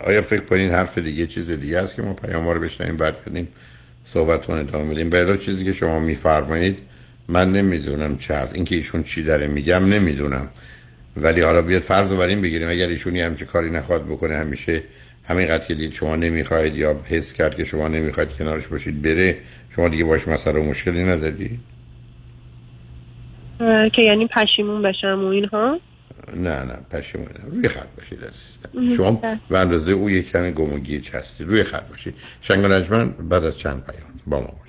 آیا فکر کنید حرف دیگه چیز دیگه است که ما پیام رو بشنیم بعد کنیم صحبت رو ادامه بدیم؟ بلا چیزی که شما میفرمایید من نمی‌دونم چه هست اینکه ایشون چی داره میگم نمی‌دونم. ولی حالا بیاد فرض رو بر این بگیریم اگر ایشون یه همچه کاری نخواد بکنه همیشه همینقدر که دید شما نمی‌خواید یا حس کرد که شما نمی‌خواید کنارش باشید بره شما دیگه باش مسئله و مشکلی نداری که یعنی پشیمون بشم و اینها نه نه پشیمون نه. روی خط باشید عزیزم. شما بله. به اندازه او یک کمی گم و گیج هستید روی خط باشید شنگ و بعد از چند پیام با ما باشید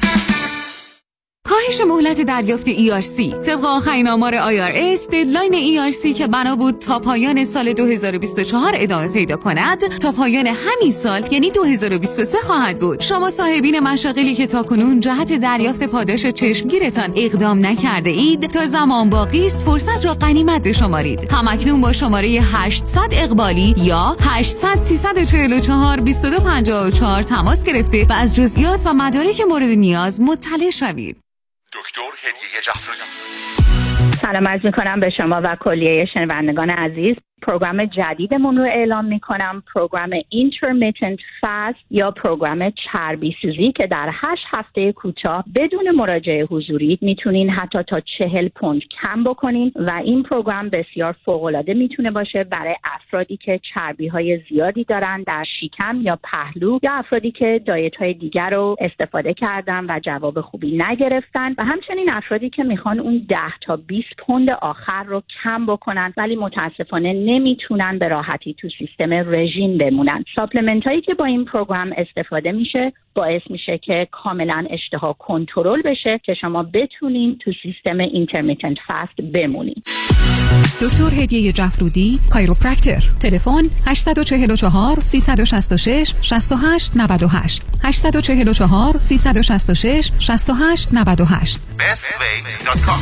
کاهش مهلت دریافت ERC طبق آخرین آمار IRS ددلاین ERC که بنا بود تا پایان سال 2024 ادامه پیدا کند تا پایان همین سال یعنی 2023 خواهد بود. شما صاحبین مشاغلی که تاکنون جهت دریافت پاداش چشمگیرتان اقدام نکرده اید تا زمان باقی است فرصت را غنیمت بشمارید. همکنون با شماره 800 اقبالی یا 800 344 2254 تماس گرفته و از جزئیات و مدارک مورد نیاز مطلع شوید. دکتر هدیه جفرودی سلام عرض می کنم به شما و کلیه شنوندگان عزیز. program جدیدمون رو اعلام می کنم program Intermittent Fast یا program چربی سوزی که در هشت هفته کوتاه بدون مراجعه حضوری می‌تونین حتی تا چهل پوند کم بکنین و این program بسیار فوقالعاده می‌تونه باشه برای افرادی که چربی های زیادی دارن در شکم یا پهلو یا افرادی که diet های دیگر رو استفاده کردن و جواب خوبی نگرفتن. و همچنین افرادی که می‌خوان اون 10 تا 20 پوند آخر رو کم بکنن ولی متاسفانه نمی‌تونن به راحتی تو سیستم رژیم بمونن. supplement هایی که با این program استفاده میشه باعث میشه که کاملا اشتها کنترل بشه که شما بتونین تو سیستم Intermittent Fast بمونید دکتر هدیه جفرودی chiropractor تلفن 844 366 68 98 844 366 68 98 bestway.com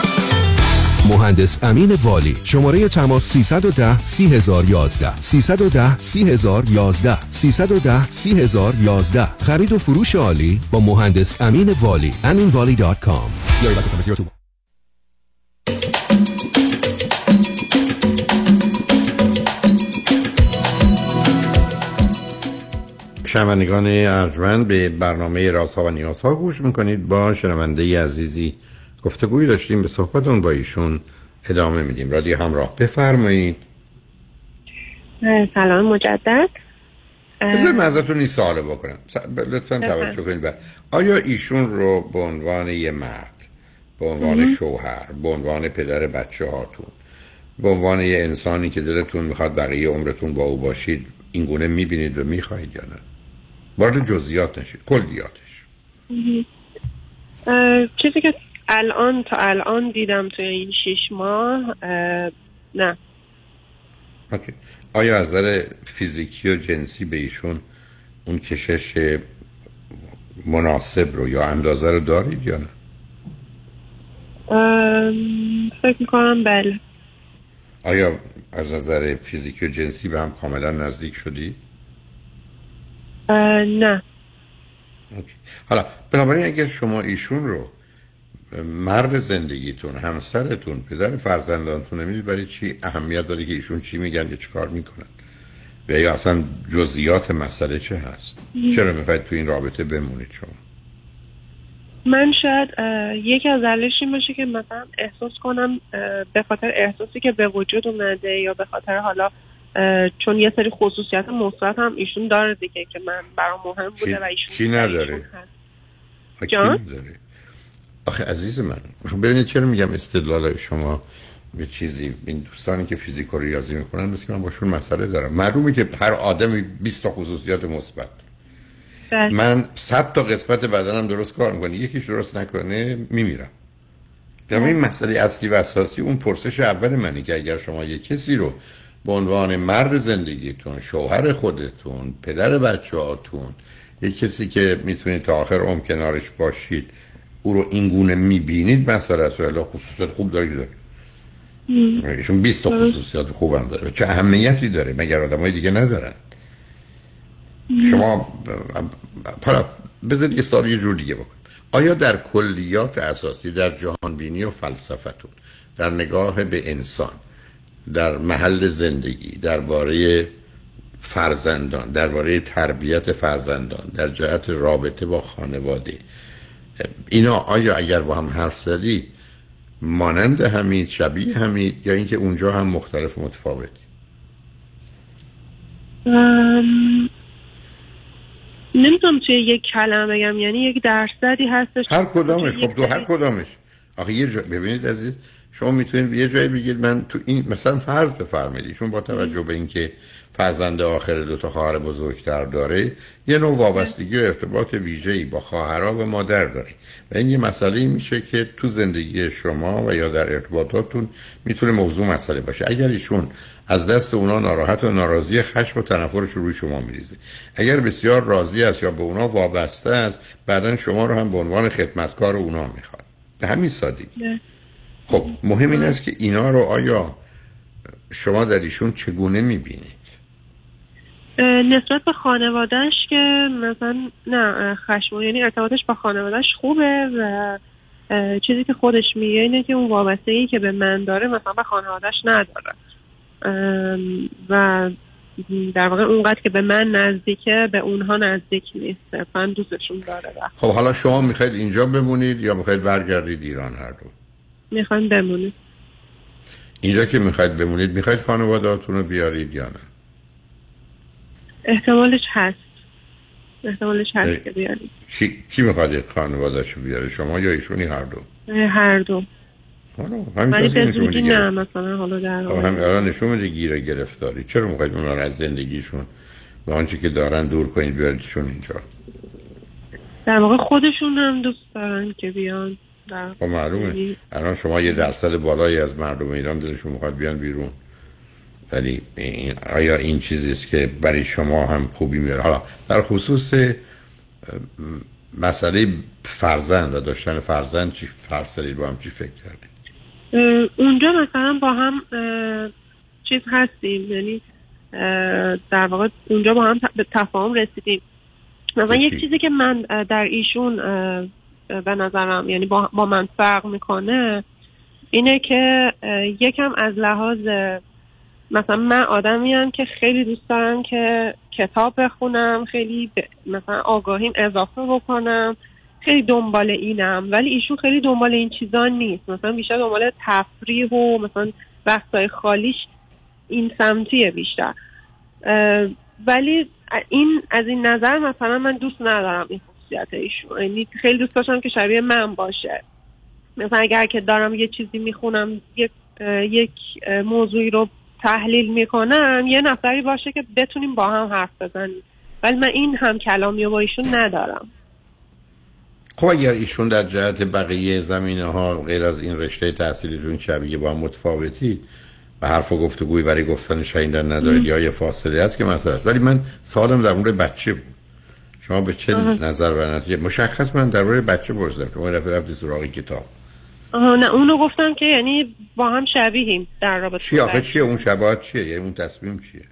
مهندس امین والی. شماره تماس 310 3011 310 3011 310 3011 خرید و فروش عالی با مهندس امین والی. aminvali.com شنوندگان ارجمند به برنامه رازها و نیازها گوش می‌کنید. با شنونده عزیزی گفتگوی داشتیم به صحبتون با ایشون ادامه میدیم. رادیو همراه بفرمایید. سلام مجدد. بذار من ازتون این سوال بکنم. لطفا توجه کنید. بر. آیا ایشون رو به عنوان یه مرد به عنوان شوهر به عنوان پدر بچه هاتون به عنوان یه انسانی که دلتون می‌خواد بقیه عمرتون با او باشید این گونه می‌بینید و می‌خواهید یا نه؟ وارد جزئیات نشید. کلیاتش چیزی که الان تا الان دیدم توی این شیش ماه نه اوکی. آیا از نظر فیزیکی و جنسی به ایشون اون کشش مناسب رو یا اندازه رو دارید یا نه فکر می‌کنم بله آیا از نظر فیزیکی و جنسی به هم کاملا نزدیک شدی؟ نه اوکی. حالا بنابراین اگر شما ایشون رو مرد زندگیتون همسرتون پدر فرزندانتون نمی‌دید برای چی اهمیت داره که ایشون چی میگن یا چی کار می‌کنن؟ و یا اصلا جزئیات مسئله چه هست؟ چرا می‌خواید تو این رابطه بمونید شما؟ من شاید یکی از دلایلش این باشه که مثلا احساس کنم به خاطر احساسی که به وجود اومده یا به خاطر حالا چون یه سری خصوصیت مثبت هم ایشون داره دیگه که من برام مهم بوده و ایشون کی نداره؟ جان؟ نداره؟ آخه عزیز من ببینید چرا میگم استدلال شما به چیزی این دوستانی که فیزیک و ریاضی می‌کنن مثل که من باشون مسئله دارم. معلومه که هر آدمی 20 تا خصوصیات مثبت. من 100 تا قسمت بدنم درست کار می‌کنه یکیش درست نکنه میمیرم. در این مسئله اصلی و اساسی اون پرسش اول منی که اگر شما یک کسی رو به عنوان مرد زندگیتون شوهر خودتون پدر بچه هاتون یک کسی که می‌تونید تا آخر عمر کنارش باشید او رو این گونه می‌بینید مسئله است ولی خصوصیت خوب داره داره ایشون 20 تا خصوصیات خوبم داره. چه اهمیتی داره؟ مگر آدمای دیگه ندارن شما حالا بذارید یه سال یه جور دیگه بکن. آیا در کلیات اساسی در جهان بینی و فلسفتون در نگاه به انسان در محل زندگی درباره فرزندان درباره تربیت فرزندان در جهت رابطه با خانواده اینا آیا اگر با هم حرف زدید مانند همید شبیه همید یا اینکه اونجا هم مختلف متفاوت نمی‌تونم توی یک کلمه بگم یعنی یک درصدی هستش. هر کدامش خب دو هر کدامش. آخه یه جا ببینید عزیز شما می‌تونید یه جایی بگید من تو این مثلا فرض بفرمایید ایشون با توجه به اینکه فرزند آخر دو تا خواهر بزرگتر داره یه نوع وابستگی و ارتباط ویژه‌ای با خواهرها و مادر داره و این یه مسئله میشه که تو زندگی شما و یا در ارتباطاتون می‌تونه موضوع مسئله باشه. اگر ایشون از دست اونا ناراحت و ناراضی خشم و تنفرش روی شما میریزه. اگر بسیار راضی است یا به اونا وابسته است بعدا شما رو هم به عنوان خدمتکار اونا می‌خواد. به همین سادگی. خب مهم این است که اینا رو آیا شما در ایشون چگونه می‌بینید نسبت به خانوادهش که مثلا نه خشم یعنی ارتباطش با خانوادهش خوبه و چیزی که خودش میگه اینه که اون وابسته ای که به من داره مثلا به خانوادهش نداره. و در واقع اونقدر که به من نزدیکه به اونها نزدیک نیست. صرفا دوستشون داره خب حالا شما می‌خواید اینجا بمونید یا می‌خواید برگردید ایران هر دو می‌خوایم بمونید اینجا که می‌خواید بمونید می‌خواید خانوادهاتون رو بیارید یا نه؟ احتمالش هست. احتمالش هست که بیارید کی, کی می‌خواد خانوادهش رو بیاره؟ شما یا ایشونی؟ هر دو. هر دو. زودی نه مثلا حالا در الان نشون میده گیره گرفتاری. چرا می‌خواید اونا رو از زندگیشون و آنچه که دارن دور کنید بیاریدشون اینجا؟ در واقع خودشون هم دوست دارن که بیان خب معلومه. یعنی- الان شما یه درصد بالایی از مردم ایران دلشون می‌خواد بیان بیرون. ولی این- آیا این چیزی است که برای شما هم خوبی میاره حالا در خصوص مسئله فرزند و داشتن فرزند چی دارید با هم چی فکر کردید؟ اه، اونجا مثلا با هم چیز هستیم. یعنی در واقع اونجا با هم به تفاهم رسیدیم. مثلا؟ یک چیزی که من در ایشون به نظرم یعنی با, من فرق می‌کنه اینه که یکم از لحاظ مثلا من آدمی که خیلی دوست دارم که کتاب بخونم خیلی ب- مثلا آگاهیم اضافه بکنم. خیلی دنبال اینم. ولی ایشون خیلی دنبال این چیزا نیست. مثلا بیشتر دنبال تفریح و مثلا وقتای خالیش این سمتیه بیشتر. ولی این از این نظر مثلا من دوست ندارم این خصوصیت ایشون. یعنی خیلی دوست داشتم که شبیه من باشه. مثلا اگر که دارم یه چیزی می‌خونم یک یک موضوعی رو تحلیل می‌کنم یه نفری باشه که بتونیم با هم حرف بزنیم. ولی من این هم کلامی با ایشون ندارم. خب اگر ایشون در جهت بقیه زمینه ها غیر از این رشته تحصیلیتون شبیه با هم متفاوتی و حرف و گفتگوی برای گفتن شنیدن ندارید یا یه فاصله هست که مسئله است. ولی من سوالم در مورد بچه بود. شما به چه. نظر و نتیجه مشخص من در مورد بچه پرسیدم شما این دفعه رفتی سراغ کتاب. نه اونو گفتم که یعنی با هم شبیهیم در رابطه چی آخه. چیه؟ اون شباهت چیه؟ یعنی اون تصمیم چیه؟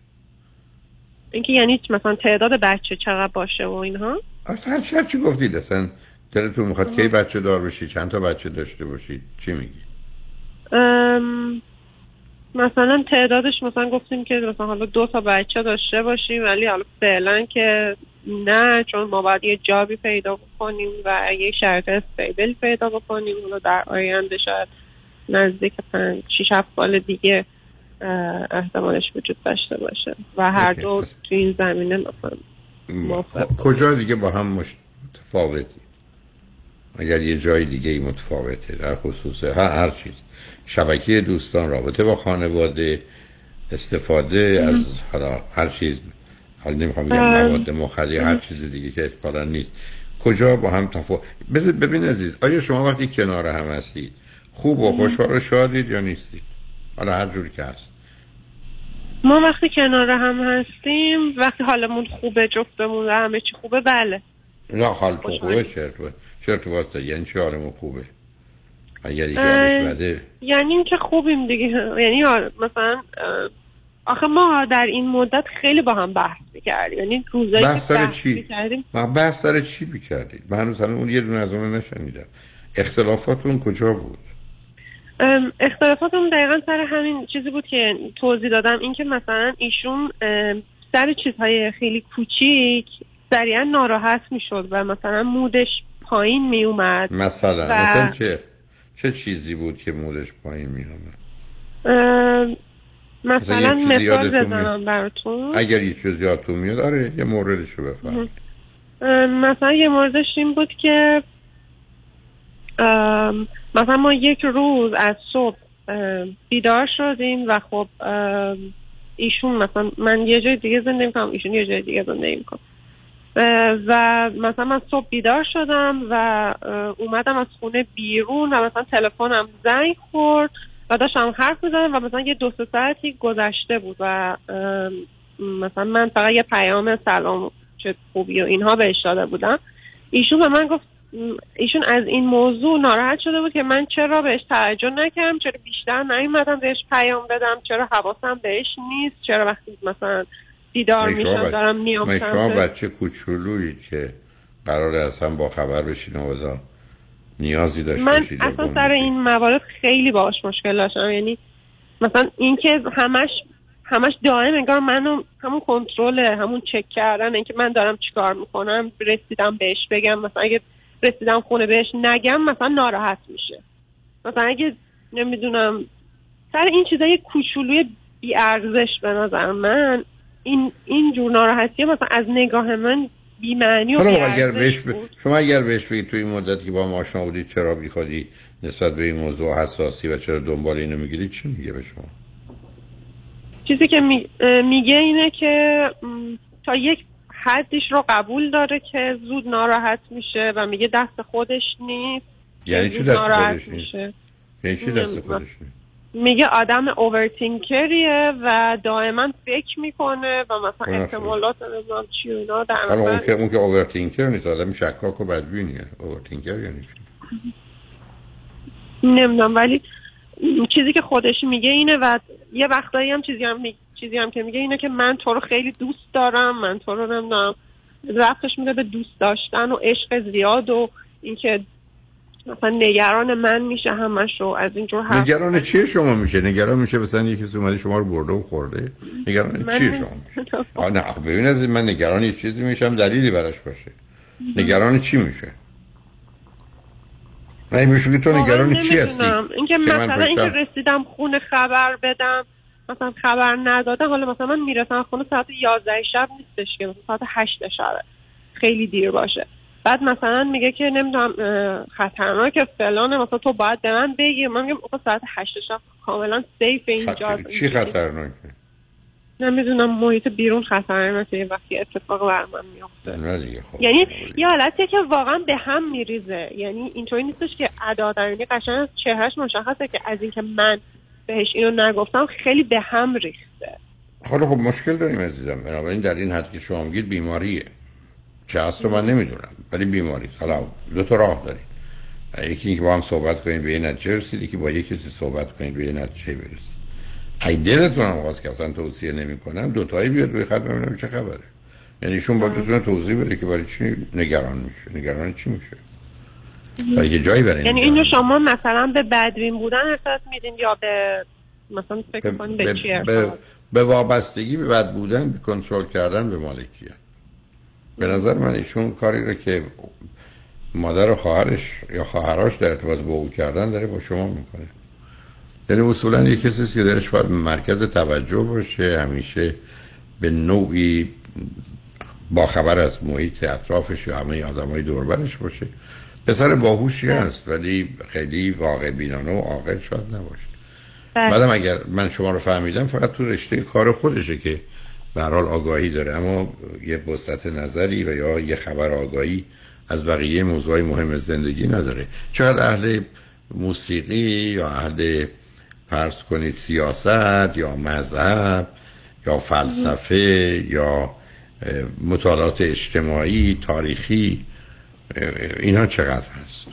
اینکه یعنی مثلا تعداد بچه چقدر باشه و اینها؟ هر چی چی گفتید اصلا دلتون می‌خواد کی بچه دار بشی چند تا بچه داشته باشید چی میگی؟ ام، مثلا تعدادش مثلا گفتیم که مثلا حالا دو تا بچه داشته باشیم ولی حالا فعلا که نه چون ما باید یه جابی پیدا بکنیم و یه شرط استیبل پیدا بکنیم. حالا در آینده شاید نزدیک پنج شیش هفت سال دیگه احتمالش وجود داشته باشه. و هر. دو تو این زمینه مثلا خب، کجا دیگه با هم متفاوتی؟ اگر یه جای دیگه ای متفاوته در خصوص هر, هر چیز. شبکه دوستان رابطه با خانواده استفاده از حالا هر چیز حالا نمی‌خوام بگم. مواد مخدر هر چیز دیگه که احتمالا نیست. کجا با هم تفاوت بذار ببین عزیز آیا شما وقتی کنار هم هستید خوب و خوشحال و شادید یا نیستید؟ حالا هر جور که هست. ما وقتی کنار هم هستیم وقتی حالمون خوبه جفتمون و همه چی خوبه بله. نه حال تو خوبه چه ارتباط داره؟ یعنی چه حالمون خوبه؟ اگر یعنی اینکه خوبیم دیگه. یعنی آره، مثلا آخه ما در این مدت خیلی با هم بحث می‌کردیم. یعنی روزایی که بحث سر چی؟ می‌کردیم. ما بحث سر چی بیکردید من هنوز اون یه دونه از اون نشنیدم. اختلافاتون کجا بود؟ ام، اختلافاتمون دقیقا سر همین چیزی بود که توضیح دادم. اینکه مثلا ایشون سر چیزهای خیلی کوچیک سریعا ناراحت می‌شد و مثلا مودش پایین میومد مثلا و- مثلا چه چه چیزی بود که مودش پایین می آمد ام، مثلا چیزی مثال؟ بزنم براتون. اگر یه چیز یادتون میاد آره یه موردش رو بفرمایید مثلا یه موردش این بود که مثلا ما یک روز از صبح بیدار شدیم و خب ایشون مثلا من یه جای دیگه زندگی می‌کنم ایشون یه جای دیگه زندگی می‌کنم و مثلا من صبح بیدار شدم و اومدم از خونه بیرون و مثلا تلفنم زنگ خورد. و داشتم حرف می‌زدم و مثلا یه دو سه ساعتی گذشته بود و مثلا من فقط یه پیام سلام چه خوبی و اینها بهش داده بودم. ایشون به من گفت ایشون از این موضوع ناراحت شده بود که من چرا بهش توجه نکردم چرا بیشتر نیومدم بهش پیام بدم چرا حواسم بهش نیست چرا وقتی مثلا بیدار شما میشم بچه- دارم میام شما بچه کوچولویید که قرار اصلا با خبر بشین و نیازی داشته من اصلا سر. این موارد خیلی باهاش مشکل داشتم. یعنی مثلا اینکه همش همش دائم انگار منو همون کنترل همون چک کردن اینکه من دارم چیکار می‌کنم رسیدم بهش بگم. مثلا اگه رسیدم خونه بهش نگم مثلا ناراحت میشه. مثلا اگه نمی‌دونم سر این چیزای کوچولوی بی ارزش به نظر من این این جور ناراحتی مثلا از نگاه من بی معنی و اگر بهش ب... شما اگر بهش بگید توی این مدتی که با هم آشنا بودید چرا بیخودی نسبت به این موضوع حساسی و چرا دنبال اینو می‌گیرید چی میگه به شما؟ چیزی که می- میگه اینه که تا یک حدیش رو قبول داره که زود ناراحت میشه و میگه دست خودش نیست. یعنی چی دست خودش نیست؟ میشه. یعنی چی دست. خودش نیست؟ میگه آدم اوورتینکریه و دائما فکر می‌کنه و مثلا خب، احتمالات نمی‌دونم چی و اینا در اون که اون که اوورتینکر نیست آدم شکاک و بدبینیه. اوورتینکر یعنی چی نمی‌دونم ولی چیزی که خودش میگه اینه و یه وقتایی هم چیزی هم می- چیزی هم که میگه اینه که من تو رو خیلی دوست دارم من تو رو نمی‌دونم رفتش میده به دوست داشتن و عشق زیاد و اینکه مثلا نگران من میشه همش و از اینجور حرف نگران چیه شما میشه؟ نگران میشه مثلا یکی کسی اومده شما رو برده و خورده؟ نگران من- چیه شما میشه؟ آه نه ببین از من نگران یه چیزی میشم دلیلی براش باشه. نگران چی میشه؟ نه میشه که تو نگران چی هستی. اینکه مثلا اینکه رسیدم خونه خبر بدم مثلا خبر ندادم حالا مثلا من می‌رسم خونه ساعت 11 شب نیستش که مثلا ساعت 8 شبه. خیلی دیر باشه. بعد مثلا میگه که نمی‌دونم اه، خطرناکه فلانه مثلا تو باید به من بگی. من میگم آقا ساعت 8 شب کاملا سیف اینجا چی خطرناکه؟ نمی‌دونم محیط بیرون خطرناکه یه وقتی اتفاق بر من میفته خب. یعنی یه حالتیه که واقعا به هم میریزه. یعنی اینطوری نیستش که ادا در یعنی قشنگ از چهرهش مشخصه که از اینکه من بهش اینو نگفتم خیلی به هم ریخته. حالا خب مشکل داریم عزیزم. بنابراین در این حد که شما میگید بیماریه. چه هست رو من نمی‌دونم ولی بیماری. حالا دو تا راه دارید یکی اینکه با هم صحبت کنید به یه نتیجه رسید یکی با یکی کسی صحبت کنید به یه نتیجه برسید ای دلتون هم خواست که اصلا توصیه نمی کنم دو تایی بیاد روی خط ببینم چه خبره. یعنی ایشون باید بتونه توضیح بده که برای چی نگران میشه. نگران چی میشه؟ یه جایی برای یعنی اینو شما مثلا به بدبین بودن ارتباط میدین یا به مثلا فکر کنید به, چی به, ارتباط؟ به وابستگی به بد بودن به کنترل کردن به مالکیت. به نظر من ایشون کاری رو که مادر و خواهرش یا خواهراش در ارتباط با او کردن داره با شما می‌کنه. یعنی اصولا یه کسی که درش باید مرکز توجه باشه همیشه به نوعی با خبر از محیط اطرافش یا همه آدم های دوربرش باشه. پسر باهوشی هست ولی خیلی واقع بینانه و عاقل شاید نباشه. بله. بعدم اگر من شما رو فهمیدم فقط تو رشته کار خودشه که به حال آگاهی داره. اما یه وسعت نظری و یا یه خبر آگاهی از بقیه موضوعی مهم زندگی نداره. چقدر اهل موسیقی یا اهل فرض کنید سیاست یا مذهب یا فلسفه یا مطالعات اجتماعی تاریخی اینا چقدر هست؟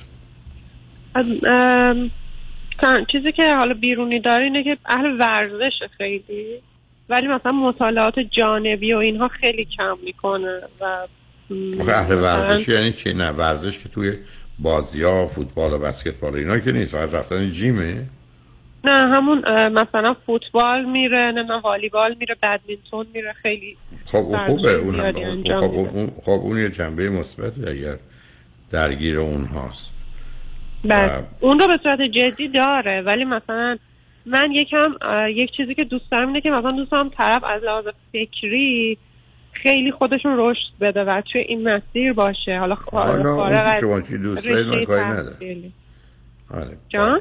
چیزی که حالا بیرونی داره اینه که اهل ورزش خیلی. ولی مثلا مطالعات جانبی و اینها خیلی کم می‌کنه و اهل ورزشی یعنی چی نه ورزش که توی بازی ها فوتبال و بسکتبال اینا که نیست فقط رفتن جیمه؟ نه همون مثلا فوتبال میره نه والیبال میره بدمینتون میره خیلی خب ورزش خوبه اون خب. اون, خب اون یه جنبه مثبتی اگر درگیر اون هاست بله اون رو به صورت جدی داره ولی مثلا من یکم یک چیزی که دوست دارم اینه که مثلا دوست دارم طرف از لحاظ فکری خیلی خودشون رشد بده و توی این مسیر باشه. حالا شما چی دوست دارید کاری. آره. جان؟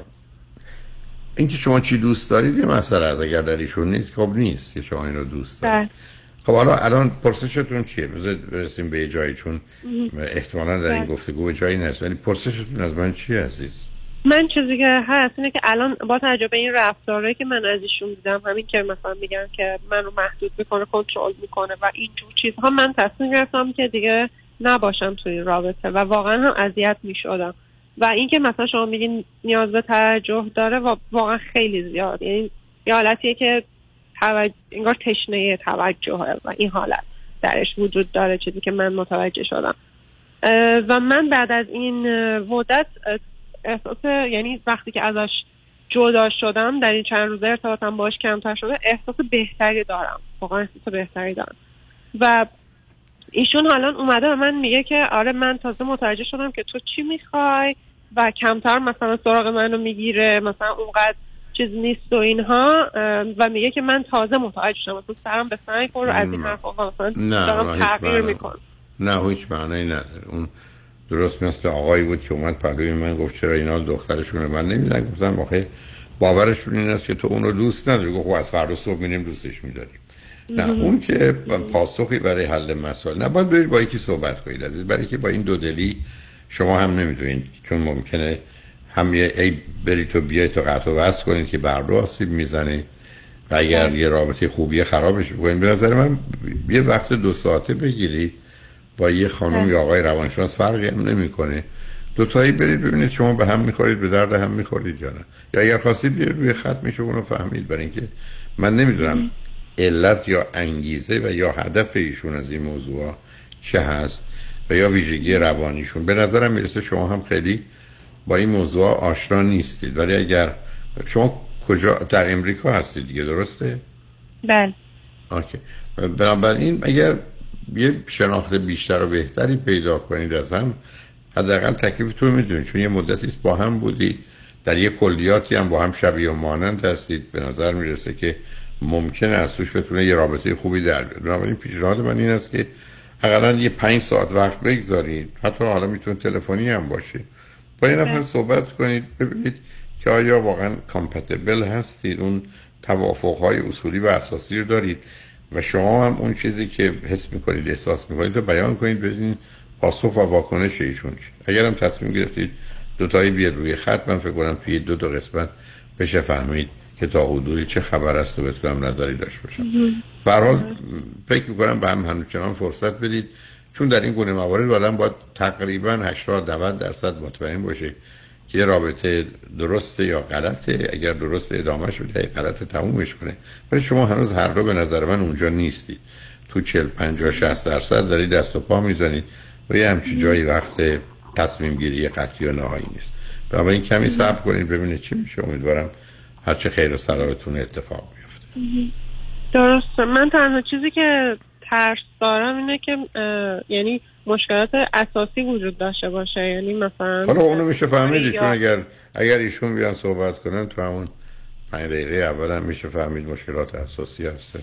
اینکه شما چی دوست دارید یه مسئله از اگر در ایشون نیست خب نیست که شما اینو دوست دارید. بله. خب حالا الان پرسشتون چیه؟ بذارید برسیم به جایی چون احتمالا در این بله. گفتگو به جایی نرسه ولی پرسشتون از من چیه عزیز؟ من چیزی که هست اینه که الان با توجه این رفتارهایی که من از ایشون دیدم همین که مثلا میگن که من رو محدود می‌کنه کنترل می‌کنه و اینجور چیزها من تصمیم گرفتم که دیگه نباشم توی این رابطه و واقعا هم اذیت می‌شدم. و اینکه مثلا شما میگین نیاز به توجه داره و واقعا خیلی زیاد. یعنی یه حالتیه که توجه انگار تشنه توجهه و این حالت درش وجود داره چیزی که من متوجه شدم. و من بعد از این مدت احساس یعنی وقتی که ازش جدا شدم در این چند روزه ارتباطم باش کمتر شده احساس بهتری دارم. واقعا احساس بهتری دارم. و ایشون حالا اومده به من میگه که آره من تازه متوجه شدم که تو چی می‌خوای و کمتر مثلا سراغ منو می‌گیره مثلا اونقدر چیز نیست و اینها و میگه که من تازه متوجه شدم. مثلا سرم به سنگ خورد و از این حرفا مثلا نه دارم تغییر می‌کنم. نه هیچ معنی نداره. اون درست مثل آقایی بود که اومد پلوی من گفت چرا اینا دخترشون رو من نمیدن؟ گفتم آخه باورشون این است که تو اون رو دوست نداری. گفت خب از فردا صبح میریم دوستش میداریم. نه اون که پاسخی برای حل مسائل نه باید برید با یکی صحبت کنید عزیز. برای که با این دودلی شما هم نمی‌دونید چون ممکنه هم یه ای برید تو بیاید تو قطع و وصل کنید که بر آسیب می‌زنه. و اگر یه رابطه خوبی خرابش بکنید. به نظر من یه وقت دو ساعته بگیرید. با یه خانم یا آقای روانشناس فرقی هم نمی‌کنه. دو تایی برید ببینید شما به هم می‌خورید به درد هم می‌خورید یا نه. یا اگر خواستید بیاید روی خط میشه اونو فهمید. برای اینکه من نمی‌دونم علت یا انگیزه و یا هدف ایشون از این موضوع چه هست و یا ویژگی روانیشون. به نظرم می‌رسه شما هم خیلی با این موضوع آشنا نیستید. ولی اگر شما کجا در امریکا هستید دیگه درسته؟ بله. آکه بنابراین اگر یه شناخت بیشتر و بهتری پیدا کنید از هم حداقل تکلیفتون می‌دونید چون یه مدتی با هم بودید در یه کلیاتی هم با هم شبیه و مانند هستید. به نظر می‌رسه که ممکنه از توش بتونه یه رابطه خوبی در بیاد. بنابراین پیشنهاد من این است که حداقل یه پنج ساعت وقت بگذارید. حتی حالا می‌تونه تلفنی هم باشه. با این نفر صحبت کنید ببینید که آیا واقعا کامپتیبل هستید. اون توافق های اصولی و اساسی رو دارید. و شما هم اون چیزی که حس می‌کنید احساس می‌کنید رو بیان کنید ببینید پاسخ و واکنش ایشون اگر هم تصمیم گرفتید دوتایی بیاد روی خط من فکر کنم توی دو تا قسمت بشه فهمید که تا حدودی چه خبر است و بتونم نظری داشت باشم. برحال فکر می‌کنم به هم همچنان فرصت بدید. چون در این گونه موارد آدم باید تقریبا 80 90 درصد مطمئن باشه یه رابطه درسته یا غلطه؟ اگر درست ادامهش بده غلط تمومش کنه. ولی شما هنوز هر دو به نظر من اونجا نیستید تو 40 50 60 درصد دارید دست و پا می‌زنید و یه همچی جایی وقت تصمیم گیری قطعی و نهایی نیست. بنابراین کمی صبر کنید ببینید چی میشه. امیدوارم هرچه خیر و صلاحتون اتفاق بیفته. درسته. من تنها چیزی که ترس دارم اینه که یعنی مشکلات اساسی وجود داشته باشه. یعنی مثلا حالا اونو میشه فهمید چون اگر اگر ایشون بیان صحبت کنن تو همون پنج دقیقه اول هم میشه فهمید مشکلات اساسی هست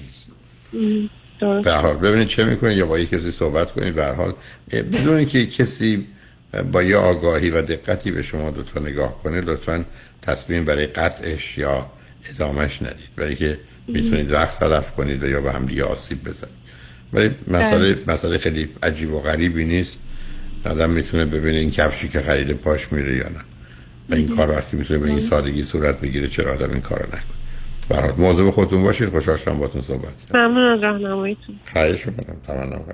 به حال ببینید چه می‌کنید یا با یک کسی صحبت کنید به حال. بدون که کسی با یه آگاهی و دقتی به شما دو تا نگاه کنه لطفا تصمیم برای قطعش یا ادامش ندید. برای که می‌تونید وقت تلف کنید و یا به هم دیگه آسیب بزنید. ولی مسئله مسئله خیلی عجیب و غریبی نیست. آدم می‌تونه ببینه این کفشی که خرید پاش میره یا نه. و این کار وقتی می‌تونه به این سادگی صورت بگیره چرا آدم این کارو نکنه؟ برات مواظب خودتون باشید. خوشحال شدم باهاتون صحبت کردم. ممنون از راهنماییتون. خواهش می‌کنم. تمام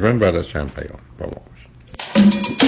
شنگ بعد از چند پیام با ما باشید.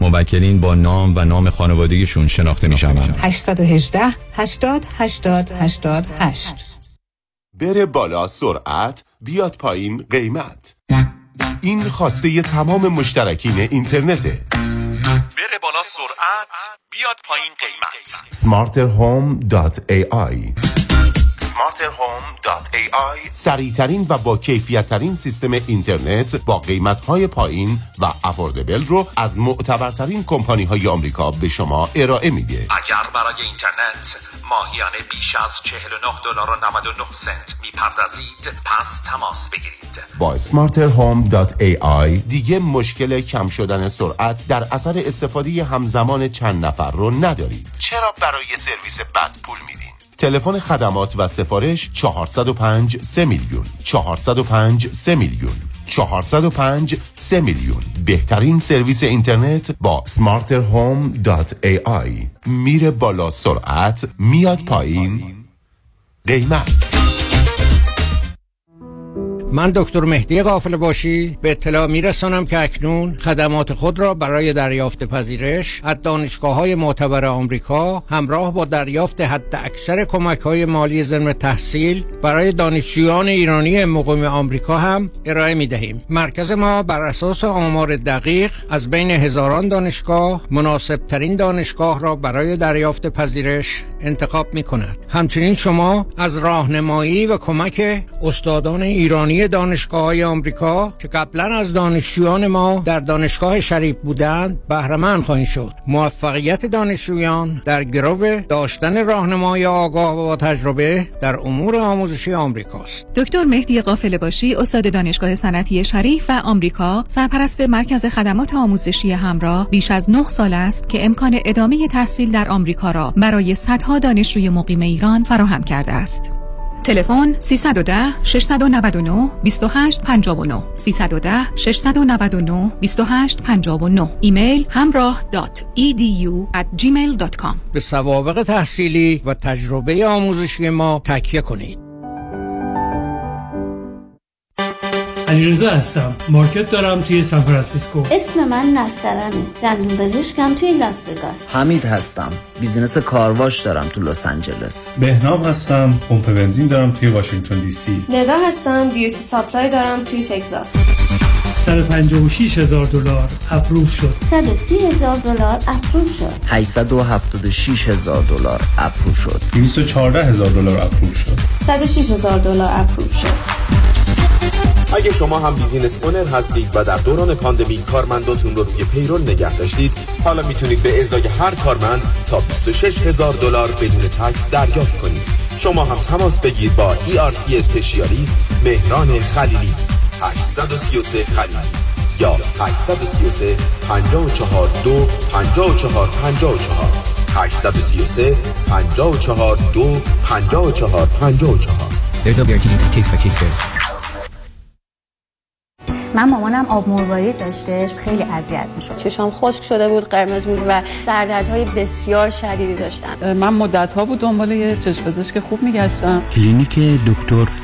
موکلین با نام و نام خانوادگیشون شناخته می شوند 818 80 80 88 بره بالا سرعت بیاد پایین قیمت. این خواسته ی تمام مشترکین اینترنته. بره بالا سرعت بیاد پایین قیمت. Smarterhome.ai smarterhome.ai سریعترین و با کیفیت ترین سیستم اینترنت با قیمت های پایین و افوردبل رو از معتبرترین کمپانی های آمریکا به شما ارائه میده. اگر برای اینترنت ماهیانه بیش از 49 دلار و 99 سنت می‌پردازید پس تماس بگیرید. با smarterhome.ai دیگه مشکل کم شدن سرعت در اثر استفاده همزمان چند نفر رو ندارید. چرا برای سرویس بد پول میدین؟ تلفن خدمات و سفارش 405 3 میلیون. 405 3 میلیون. 405 3 میلیون. بهترین سرویس اینترنت با smarterhome.ai میره بالا سرعت میاد پایین. قیمت. من دکتر مهدی قافل باشی. به اطلاع میرسانم که اکنون خدمات خود را برای دریافت پذیرش از دانشگاه های معتبر آمریکا همراه با دریافت حد اکثر کمک های مالی ضمن تحصیل برای دانشجویان ایرانی مقیم آمریکا هم ارائه می دهیم مرکز ما بر اساس آمار دقیق از بین هزاران دانشگاه مناسب ترین دانشگاه را برای دریافت پذیرش انتخاب می کند همچنین شما از راهنمایی و کمک استادان ایرانی دانشگاه های آمریکا که قبلا از دانشجویان ما در دانشگاه شریف بودند بهره خواهید شد. موفقیت دانشجویان در گرو داشتن راهنمای آگاه و با تجربه در امور آموزشی آمریکاست دکتر مهدی قافل باشی استاد دانشگاه صنعتی شریف و آمریکا سرپرست مرکز خدمات آموزشی همراه بیش از 9 سال است که امکان ادامه تحصیل در آمریکا را برای صدها دانشجوی مقیم ایران فراهم کرده است. تلفن 310 699 2859 310 699 2859 ایمیل همراه edu at gmail.com به سوابق تحصیلی و تجربه آموزشی ما تکیه کنید. علیرضا هستم. market دارم توی سان فرانسیسکو. اسم من نسترنه دندون پزشکم توی لاس وگاس. حمید هستم. business کارواش دارم تو لس آنجلس. بهنام هستم. پمپ بنزین دارم توی واشنگتن دی سی. ندا هستم. beauty supply دارم توی تگزاس. 156 هزار دلار approve شد. 130 هزار دلار approve شد. 876 هزار دلار approve شد. 214 هزار دلار approve شد. 106 هزار دلار approve شد. اگه شما هم business owner هستید و در دوران پاندمی کارمنداتون رو روی payroll نگه داشتید حالا می‌تونید به ازای هر کارمند تا 26 هزار دلار بدون tax دریافت کنید. شما هم تماس بگیر با ERC اسپشیالیست مهران خلیلی. 833 خلیلی یا 833 54 2 54 54 833 54 2 54 54 کیس و کیس من مامانم آب مروارید داشتش خیلی اذیت می‌شد. چشام خشک شده بود قرمز بود و سردردهای بسیار شدیدی داشتم من مدت ها بود دنبال یه چشم پزشک خوب میگشتم. کلینیک دکتر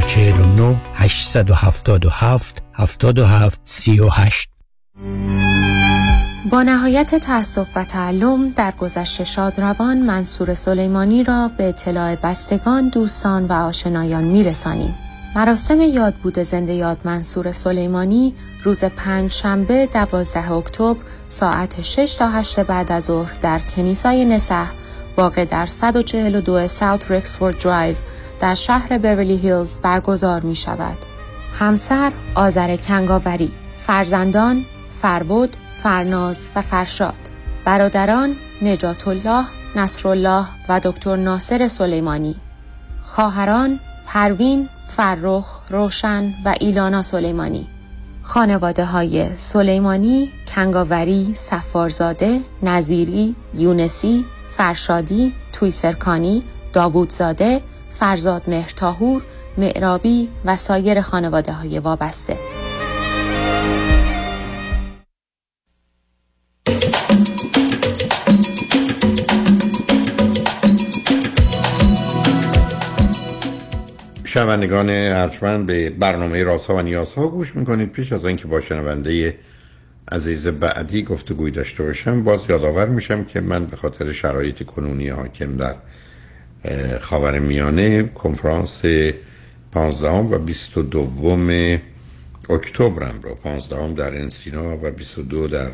949 877 77 38 با نهایت تأسف و تعلم در گذشت شادروان منصور سلیمانی را به اطلاع بستگان دوستان و آشنایان میرسانیم. مراسم یادبود زنده یاد منصور سلیمانی روز پنج شنبه دوازده اکتبر ساعت 6 تا 8 بعد از ظهر در کنیسای نسح واقع در 142 South Rexford Drive در شهر بیورلی هیلز برگزار می شود. همسر آذر کنگاوری، فرزندان فربود، فرناز و فرشاد، برادران نجات الله، نصرالله و دکتر ناصر سلیمانی، خواهران پروین، فرخ، روشن و ایلانا سلیمانی، خانواده های سلیمانی، کنگاوری، سفارزاده، نظیری، یونسی، فرشادی، تویسرکانی، داوودزاده، فرزاد مهرتاهور، معرابی و سایر خانواده های وابسته. شنوندگان ارجمند به برنامه رازها و نیازها گوش می‌کنید پیش از اینکه با شنونده عزیز بعدی گفتگوی داشته باشم باز یادآور میشم که من به خاطر شرایط کنونی حاکم در خاور میانه کنفرانس 15 و 22 اکتبرم رو. 15 در انسینا و 22 در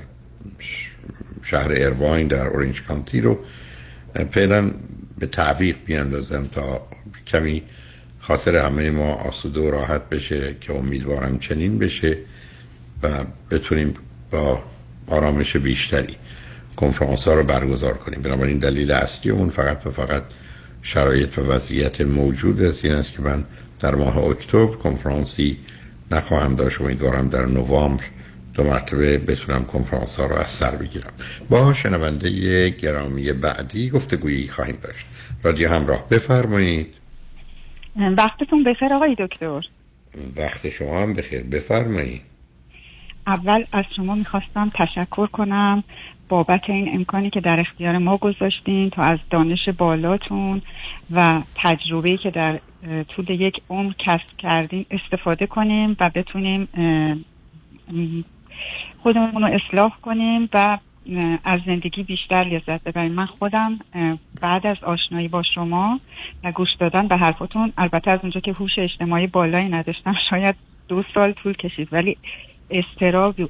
شهر ارواین در اورنج کانتی رو. فعلا به تعویق بیاندازم تا کمی خاطر همه ما آسوده و راحت بشه که امیدوارم چنین بشه و بتونیم با آرامش بیشتری کنفرانس ها رو برگزار کنیم. بنابراین دلیل اصلی اون فقط و فقط شرایط و وضعیت موجود است. این است که من در ماه اکتبر کنفرانسی نخواهم داشت. امیدوارم در نوامبر دو مرتبه بتونم کنفرانس ها رو از سر بگیرم. با شنونده گرامی بعدی گفتگویی خواهیم داشت. رادیو همراه بفرمایید. وقتتون بخیر آقای دکتر. وقت شما هم بخیر. بفرمایید. اول از شما می‌خواستم تشکر کنم بابت این امکانی که در اختیار ما گذاشتین تا از دانش بالاتون و تجربه‌ای که در طول یک عمر کسب کردیم استفاده کنیم و بتونیم خودمون رو اصلاح کنیم و از زندگی بیشتر لذت ببریم. من خودم بعد از آشنایی با شما و گوش دادن به حرفتون البته از اونجا که هوش اجتماعی بالایی نداشتم شاید دو سال طول کشید ولی استرابی,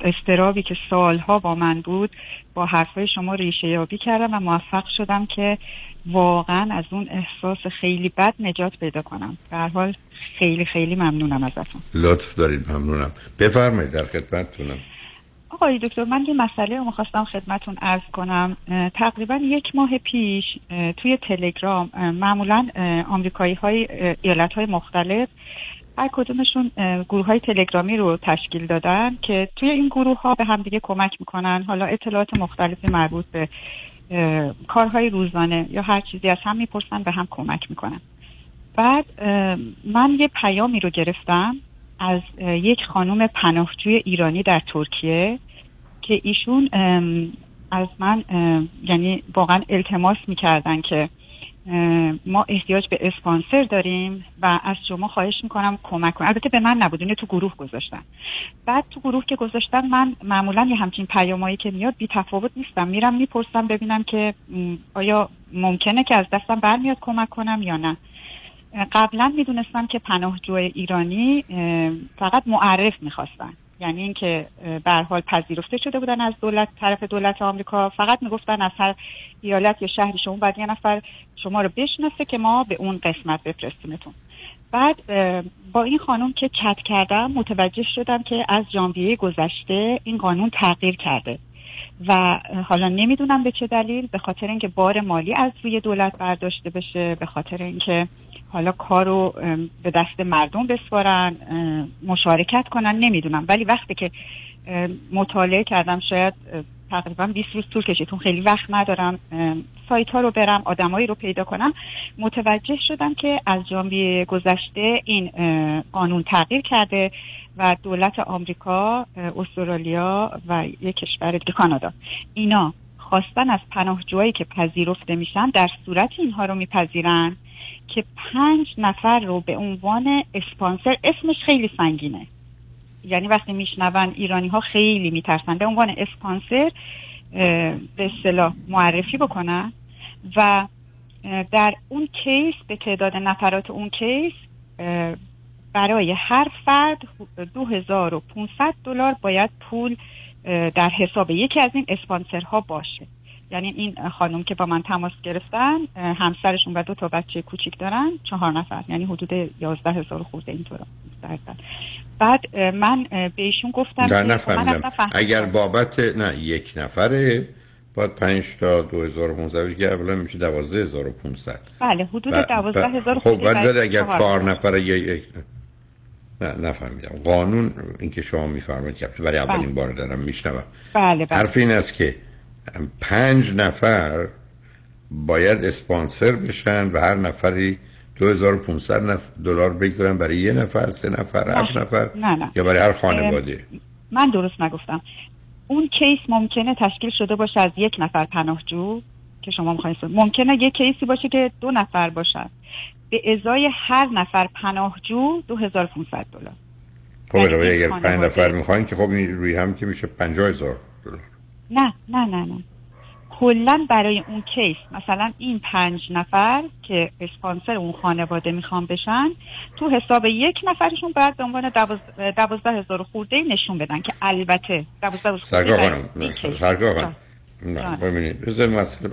استرابی که سالها با من بود با حرفای شما ریشه یابی کردم و موفق شدم که واقعا از اون احساس خیلی بد نجات پیدا کنم. در حال خیلی خیلی ممنونم ازتون. لطف دارید ممنونم. بفرمایید در خدمتتونم. آقای دکتر من یه مسئله رو می‌خواستم خدمتون ارز کنم. تقریبا یک ماه پیش توی تلگرام معمولا آمریکایی های ایالت های مختلف هر کدومشون گروه های تلگرامی رو تشکیل دادن که توی این گروه ها به هم دیگه کمک می‌کنن. حالا اطلاعات مختلفی مربوط به کارهای روزانه یا هر چیزی از هم می‌پرسن به هم کمک می‌کنن. بعد من یه پیامی رو گرفتم از یک خانم پناهجوی ایرانی در ترکیه که ایشون از من یعنی واقعا التماس می‌کردن که ما احتیاج به اسپانسر داریم و از شما خواهش می‌کنم کمک کنم البته به من نبود تو گروه گذاشتن بعد تو گروه که گذاشتن من معمولا یه همچین پیامایی که میاد بی تفاوت نیستم. میرم می‌پرسم ببینم که آیا ممکنه که از دستم برمیاد کمک کنم یا نه. قبلا می‌دونستم که پناهجو ایرانی فقط معرف می‌خواستن. یعنی اینکه به حال پذیرفته شده بودن از دولت طرف دولت آمریکا. فقط می‌گفتن از هر ایالت یا شهری شما باید یه نفر شما رو بشناسه که ما به اون قسمت بفرستیمتون. بعد با این خانم که چت کردم متوجه شدم که از ژانویه گذشته این قانون تغییر کرده. و حالا نمی‌دونم به چه دلیل به خاطر اینکه بار مالی از روی دولت برداشته بشه به خاطر اینکه حالا کار رو به دست مردم بسپارن مشارکت کنن نمی‌دونم. ولی وقتی که مطالعه کردم شاید تقریبا 20 روز طول کشید خیلی وقت ندارم سایت ها رو برم آدمایی رو پیدا کنم متوجه شدم که از ژانویه گذشته این قانون تغییر کرده و دولت آمریکا استرالیا و یک کشور دیگه کانادا اینا خواستن از پناهجوهایی که پذیرفته میشن در صورت اینها رو میپذیرن. که پنج نفر رو به عنوان اسپانسر اسمش خیلی سنگینه. یعنی وقتی میشنون ایرانی ها خیلی میترسن به عنوان اسپانسر به اصطلاح معرفی بکنن و در اون کیس به تعداد نفرات اون کیس برای هر فرد 2500 دلار باید پول در حساب یکی از این اسپانسرها باشه. یعنی این خانم که با من تماس گرفتن همسرشون و دو تا بچه کوچیک دارن چهار نفر. یعنی حدود یازده هزار خورده اینطور بعد من به ایشون گفتم نه نفهمیدم. اگر بابت نه یک نفره باید پنج تا دو هزار و که اولا میشه دوازده هزار و پونست بله حدود دوازده هزار خب بعد اگر چهار نفره یا یک نه نفهمیدم. قانون اینکه شما میفرمایید که برای اولین بله. بار دارم میشنوم. بله بله. حرف این است که پنج نفر باید اسپانسر بشن و هر نفری 2500 نف... دلار بگذارن برای یه نفر سه نفر هفت نفر نه نه. یا برای هر خانواده. من درست نگفتم. اون کیس ممکنه تشکیل شده باشه از یک نفر پناهجو که شما می‌خواید ممکنه یک کیسی باشه که دو نفر باشن. به ازای هر نفر پناهجو 2500 دلار. خب اگر پنج نفر می‌خواین که خب روی هم که میشه 50000 دلار. نه نه نه نه. کلا برای اون کیس مثلا این پنج نفر که اسپانسر اون خانواده می‌خوان بشن تو حساب یک نفرشون بعد به عنوان دوازده هزار خورده نشون بدن که البته دوازده سرگاه خانم نه ببینید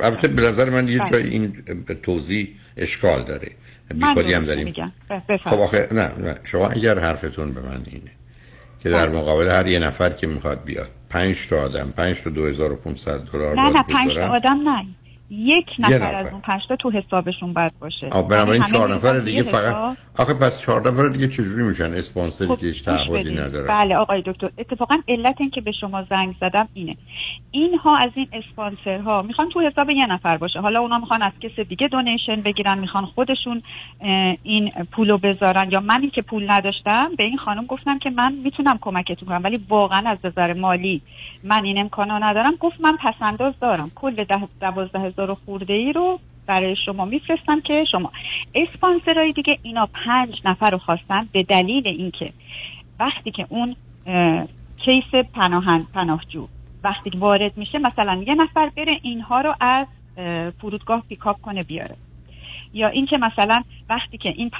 البته به نظر من یه بله. جای این توضیح اشکال داره. بی خودی هم داریم. خب آخه نه نه شما اگر حرفتون به من اینه که در بله. مقابل هر یه نفر که می‌خواد بیاد. پنج تا آدم پنج تا دو هزار و پونصد دلار نه نه پنج تا آدم نه. یک نفر, از اون پنج تا تو حسابشون باید باشه. بنابراین چهار نفر دیگه فقط آخه پس چهار نفر دیگه چجوری میشن؟ اسپانسری خب که هیچ تعهدی نداره بله آقای دکتر اتفاقا علت این که به شما زنگ زدم اینه. اینها از این اسپانسرها می‌خوان تو حساب یه نفر باشه. حالا اونا می‌خوان از کس دیگه دونیشن بگیرن می‌خوان خودشون این پولو بذارن. یا منی که پول نداشتم به این خانم گفتم که من می‌تونم کمکتون کنم ولی واقعا از نظر مالی من این امکانو ندارم. گفت من پسنداز دارم. کل دوازده هزار خورده ای رو برای شما میفرستم که شما اسپانسرهای دیگه اینا پنج نفر رو خواستن به دلیل اینکه وقتی که اون کیس پناهند پناهجو وقتی وارد میشه مثلا یه نفر بره اینها رو از فرودگاه پیکاپ کنه بیاره. یا اینکه مثلا وقتی که این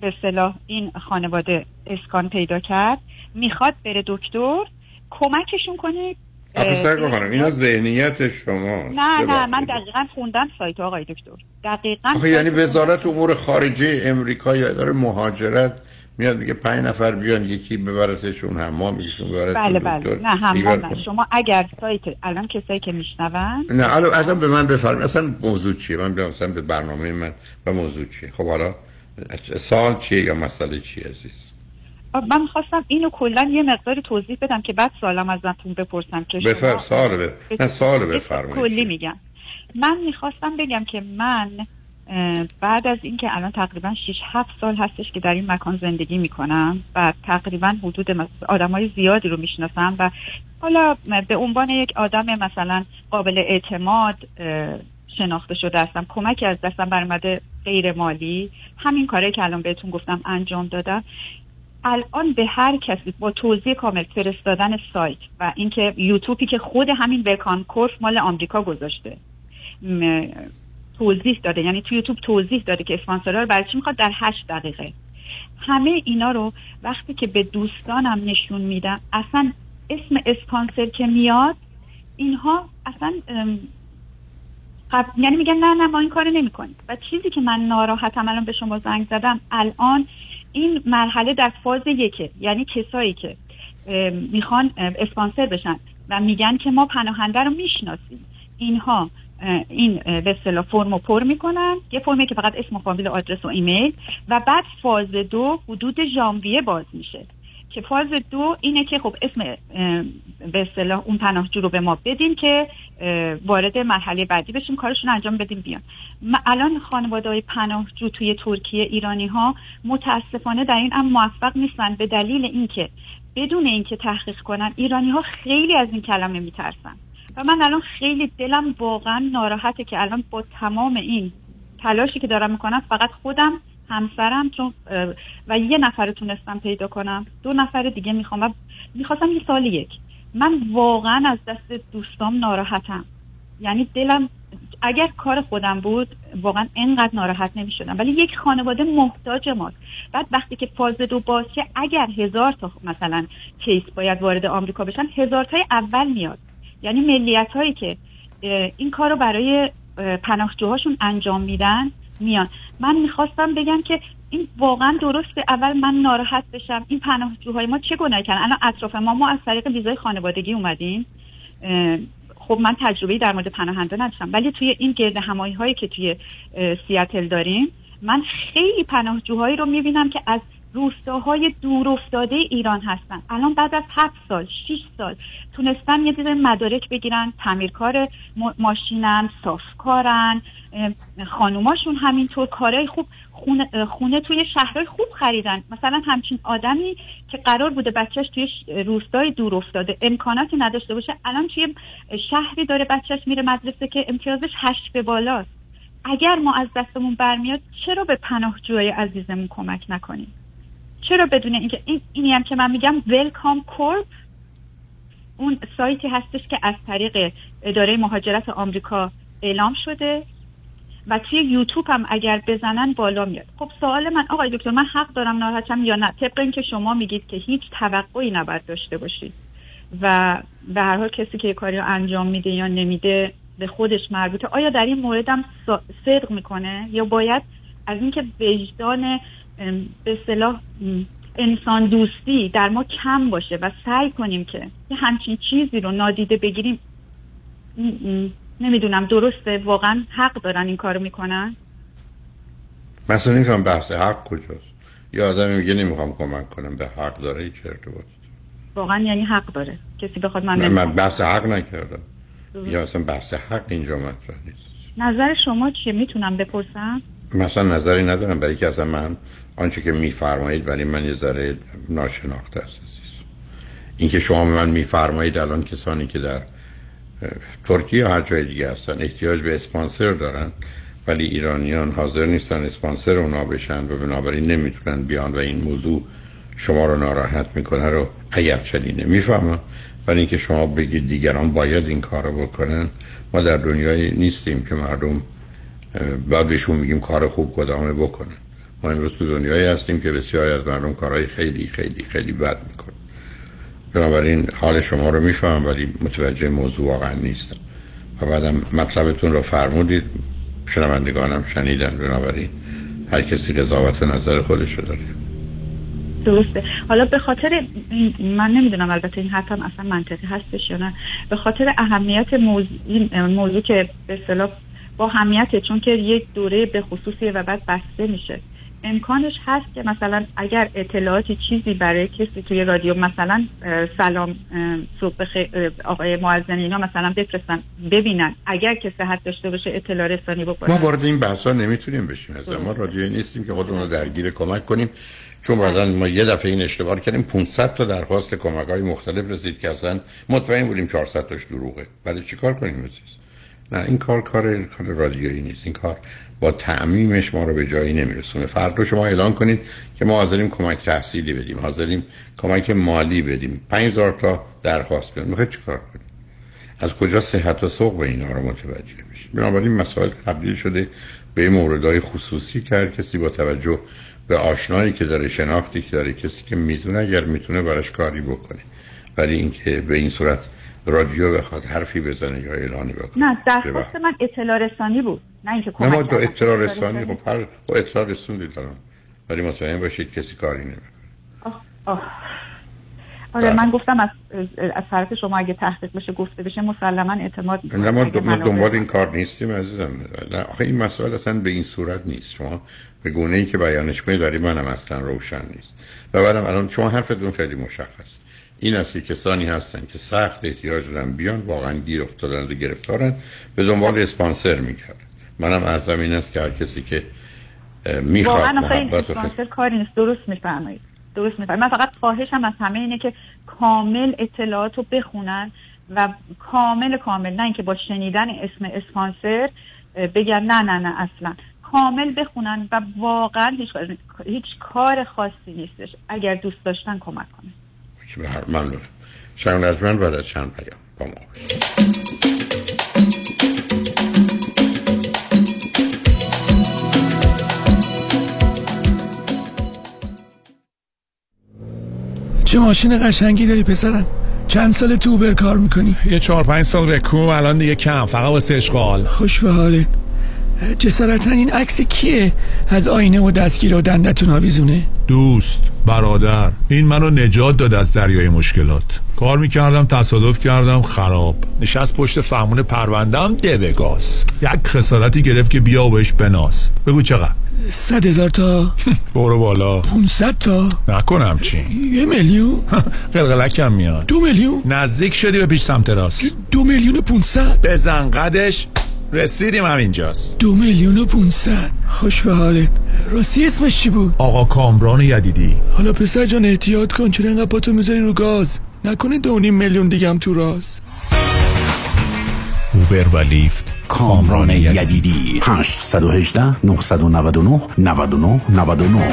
به صلاح این خانواده اسکان پیدا کرد می‌خواد بره دکتر کمکشون کنه آخه خانم اینا ذهنیت شما نه نه من دقیقا خوندم سایت آقای دکتر. دقیقا آخه یعنی وزارت امور خارجه امریکا یا اداره مهاجرت میاد میگه پنج نفر بیان یکی ببرتشون حمام یکیشون ببرتشون بله بله. نه حمام شما اگر سایت الان کسایی که میشنون؟ نه الان الان به من بفرمایید. اصلا موضوع چیه؟ من بیام مثلا به برنامه من و موضوع چیه؟ خب حالا سال چیه یا مسئله چیه عزیز؟ من خواستم اینو کلا یه مقداری توضیح بدم که بعد سوالم ازتون بپرسم که بفر سال نه سال بفرمایید. کلی میگم. من می‌خواستم بگم که من بعد از اینکه الان تقریبا 6 7 سال هستش که در این مکان زندگی می‌کنم و تقریبا حدود آدم های زیادی رو می‌شناسم و حالا به عنوان یک آدم مثلا قابل اعتماد شناخته شده هستم کمکی از دستم برمده غیر مالی همین کاره که الان بهتون گفتم انجام دادم. الان به هر کسی با توضیح کامل فرستادن سایت و اینکه یوتیوبی که خود همین وکان کورف مال آمریکا گذاشته توضیح داده. یعنی تو یوتیوب توضیح داده که اسپانسرها رو برای چی می‌خواد در هشت دقیقه. همه اینا رو وقتی که به دوستانم نشون میدم اصلا اسم اسپانسر که میاد اینها اصلا یعنی میگن نه نه ما این کار نمی کنیم و چیزی که من ناراحتم الان به شما زنگ زدم الان این مرحله در فاز یکه یعنی کسایی که می‌خوان اسپانسر بشن و میگن که ما پناهنده رو می‌شناسیم. اینها این به اصطلاح فرمو پر می‌کنن. یه فرمی که فقط اسم و فامیل و آدرس و ایمیل. و بعد فاز دو حدود ژانویه باز میشه. که فاز دو اینه که خب اسم به اصطلاح اون پناهجو رو به ما بدیم که وارد مرحله بعدی بشیم کارشون انجام بدیم بیان. الان خانواده های پناهجو توی ترکیه ایرانی ها متاسفانه در این هم موفق نیستن به دلیل اینکه بدون اینکه تحقیق کنن ایرانی ها خیلی از این کلمه میترسن. و من الان خیلی دلم واقعا ناراحته که الان با تمام این تلاشی که دارم می‌کنم فقط خودم همسرم چون و یه نفر تونستم پیدا کنم. دو نفر دیگه می‌خوام و می‌خواستم یه سال یک. من واقعا از دست دوستام ناراحتم. یعنی دلم اگر کار خودم بود واقعا انقدر ناراحت نمی شدم ولی یک خانواده محتاج ماست. بعد وقتی که فاز دو باشه اگر هزار تا مثلا کیس باید وارد آمریکا بشن هزار تای اول میاد. یعنی ملیت هایی که این کار رو برای پناهجوهاشون انجام میدن میان. من می‌خواستم بگم که این واقعا درسته اول من ناراحت بشم. این پناهجوهای ما چه گناهی کردن؟ الان اطراف ما ما از طریق ویزای خانوادگی اومدیم. خب من تجربه در مورد پناهنده نداشتم. ولی توی این گرد همایی هایی که توی سیاتل داریم من خیلی پناهجوهایی رو می‌بینم که از روستاهای دور افتاده ایران هستن. الان بعد از هفت سال شیش سال تونستن یه دیده مدارک بگیرن تعمیرکار ماشینن صافکارن خانوماشون همینطور کارهای خوب خونه, خونه توی شهرهای خوب خریدن. مثلا همچین آدمی که قرار بوده بچهش توی روستای دور افتاده امکاناتی نداشته باشه. الان توی شهری داره بچهش میره مدرسه که امتیازش هشت به بالاست. اگر ما از دستمون برمیاد چرا به پناهجوهای عزیزمون کمک نکنیم؟ چرا بدون اینکه این اینی هم که من میگم ولکام کورپ اون سایتی هستش که از طریق اداره مهاجرت آمریکا اعلام شده و توی یوتیوب هم اگر بزنن بالا میاد. خب سوال من آقای دکتر من حق دارم ناراحتم یا نه؟ طبق اینکه شما میگید که هیچ توقعی نباید داشته باشید و به هر حال کسی که کاری رو انجام میده یا نمیده به خودش مربوطه آیا در این مورد هم صدق می‌کنه یا باید از اینکه وجدان به صلاح انسان دوستی در ما کم باشه و سعی کنیم که همچین چیزی رو نادیده بگیریم. نمی‌دونم درسته؟ واقعا حق دارن این کارو می‌کنن؟ مثلا این کنم بحث حق کجاست. یه آدمی میگه نمی‌خوام کمک کنم به حق داره هیچ ارتباط واقعا یعنی حق داره. کسی بخواد من. من بحث حق نکردم. یا اصلا بحث حق اینجا مطرح نیست. نظر شما چیه؟ می‌تونم بپرسم؟ مثلا نظری ندارم. برای که اصلا من آنچه که میفرمایید برای من یه ذره ناشناخته است. اینکه شما به من میفرمایید الان کسانی که در ترکیه هر جای دیگه هستن احتیاج به اسپانسر دارن ولی ایرانیان حاضر نیستن اسپانسر اونا بشن و بنابراین نمی‌تونن بیان و این موضوع شما رو ناراحت می‌کنه رو اگر چنینه می‌فهمم ولی اینکه شما بگید دیگران باید این کار رو بکنن ما در دنیای نیستیم که مردم بعد بهشون میگیم کار خوب کدامه بکنن ما امروز تو دنیایی هستیم که بسیاری از مردم کارهای خیلی خیلی خیلی بد می‌کنن. بنابراین حال شما رو می‌فهمم ولی متوجه موضوع واقعا نیستم. و بعدم مطلبتون رو فرمودید. شنوندگانم شنیدن. بنابراین هر کسی قضاوت نظر خودش رو داره. درسته. حالا به خاطر من نمی‌دونم البته این حرفم اصلا منطقی هستش یا نه. به خاطر اهمیت موضوع, موضوع که به اصطلاح با اهمیته چون که یک دوره به خصوصیه و بعد بسته میشه. امکانش هست که مثلا اگر اطلاعاتی چیزی برای کسی توی رادیو مثلا سلام صبح آقای معزنی اینا مثلا بفرستن ببینن. اگر که صحت داشته باشه اطلاع رسانی بکنن. ما وارد این بحثا نمی‌تونیم بشیم. از ما رادیویی نیستیم که خودمون رو درگیر کمک کنیم. چون بعدا ما یه دفعه این اشتباه کردیم. 500 تا درخواست کمک های مختلف رسید که اصلا مطمئن بودیم 400 تاش دروغه. بعد چیکار کنیم عزیز؟ نه این کار کار کار رادیویی نیست. این کار با تعمیمش ما رو به جایی نمیرسونه. فردا شما اعلان کنید که ما حاضریم کمک تحصیلی بدیم حاضریم کمک مالی بدیم. 5000 تا درخواست بدیم می‌خواید چیکار کنید؟ از کجا صحت و سوق به اینا رو متوجه بشید؟ بنابراین مسائل تبدیل شده به موردهای خصوصی که کسی با توجه به آشنایی که داره شناختی که داره کسی که می‌تونه اگر می‌تونه براش کاری بکنه. ولی اینکه به این صورت رادیو بخواد حرفی بزنه یا اعلانی بکنه. نه درخواست من اطلاع رسانی بود نه اینکه نه ما کمک دو کردم. اطلاع رسانی خب هر خب اطلاع رسوندید الان ولی مطمئن باشید کسی کاری نمی‌کنه. آه. آره من گفتم از از طرف شما اگه تحقیق بشه گفته بشه مسلما اعتماد می‌کنم. نه ما, دنبال این کار نیستیم عزیزم. نه آخه این مسائل اصلا به این صورت نیست. شما به گونه ای که بیانش کنید برای منم اصلا روشن نیست. و بعدم الان شما حرفتون خیلی مشخص این است که کسانی هستن که سخت احتیاج دارن بیان واقعا گیر افتادن و گرفتارن به دنبال اسپانسر میگردن. منم ارزم این است که هر کسی که می‌خواد محبت و اسپانسر کاری نیست. درست میفرمایید. درست میفرمایید. من فقط خواهشم از همه اینه که کامل اطلاعات رو بخونن و کامل کامل نه اینکه با شنیدن اسم اسپانسر بگن نه نه نه اصلا. کامل بخونن و واقعا هیچ, هیچ کار خاصی نیستش. اگر دوست داشتن کمک کنن. ممنون شنگ نجمن بعد از چند پیام با ما. چه ماشین قشنگی داری پسرم؟ چند سال تو اوبر کار می‌کنی؟ یه چهار پنج سال رکوم الان دیگه کم فقط واسه اشغال. خوش به حالت. جسارتا این عکس کیه؟ از آینه و دستگیر و دندتون آویزونه؟ دوست برادر این منو نجات داد از دریای مشکلات. کار می‌کردم تصادف کردم خراب. نشست پشت فهمون پروندم ده گاز. یک خسارتی گرفت که بیا و بهش بناز. بگو چقدر؟ صد هزار تا. برو بالا. 500 تا. نکنم چی یه میلیون. قلقلکم میاد. دو میلیون. نزدیک شدی به پیش سمت راست. دو میلیون و 500 بزن قدش. رسیدیم همینجاست. دو میلیون و 500 خوش به حالت. راستی اسمش چی بود؟ آقا کامران یدیدی. حالا پسر جان احتیاط کن چرا اینقدر پاتو می‌ذاری رو گاز؟ نکنه دو نیم میلیون دیگه هم تو راست. اوبر و لیفت کامران یدیدی. 818 999 99 99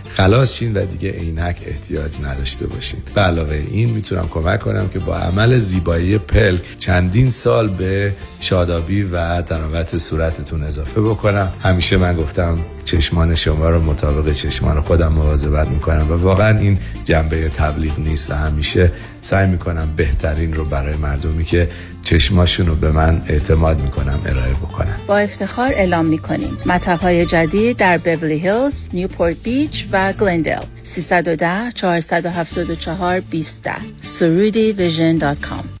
خلاص شین و دیگه عینک احتیاج نداشته باشین. به علاوه این می‌تونم کمک کنم که با عمل زیبایی پلک چندین سال به شادابی و تراوت صورتتون اضافه بکنم. همیشه من گفتم چشمان شما رو مطابق چشمان خودم مواظبت می‌کنم و واقعا این جنبه تبلیغ نیست و همیشه سعی می‌کنم بهترین رو برای مردمی که چشماشون رو به من اعتماد می‌کنم ارائه بکنم با افتخار اعلام می‌کنیم. مطب های جدید در بورلی هیلز، نیوپورت بیچ و گلندل 310 474 20 Soroudi Vision dot com.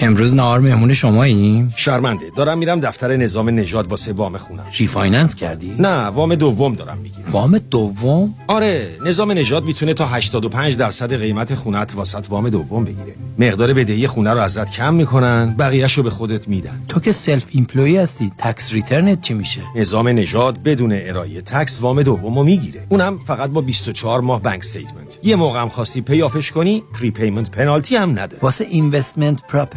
امروز نهار مهمون شماییم؟ شرمنده دارم میرم دفتر نظام نژاد واسه وام خونم refinance کردی؟ نه وام دوم دارم می‌گیرم وام دوم؟ آره نظام نژاد می‌تونه تا 85 درصد قیمت خونت واست وام دوم بگیره مقدار بدهی خونه رو ازت کم می‌کنن بقیهشو به خودت میدن تو که self-employed هستی tax return ت چی میشه؟ نظام نژاد بدون ارائه tax وام دومو می‌گیره اونم فقط با 24 ماه bank statement یه موقع هم خواستی pay off ش کنی prepayment penalty هم نداره واسه investment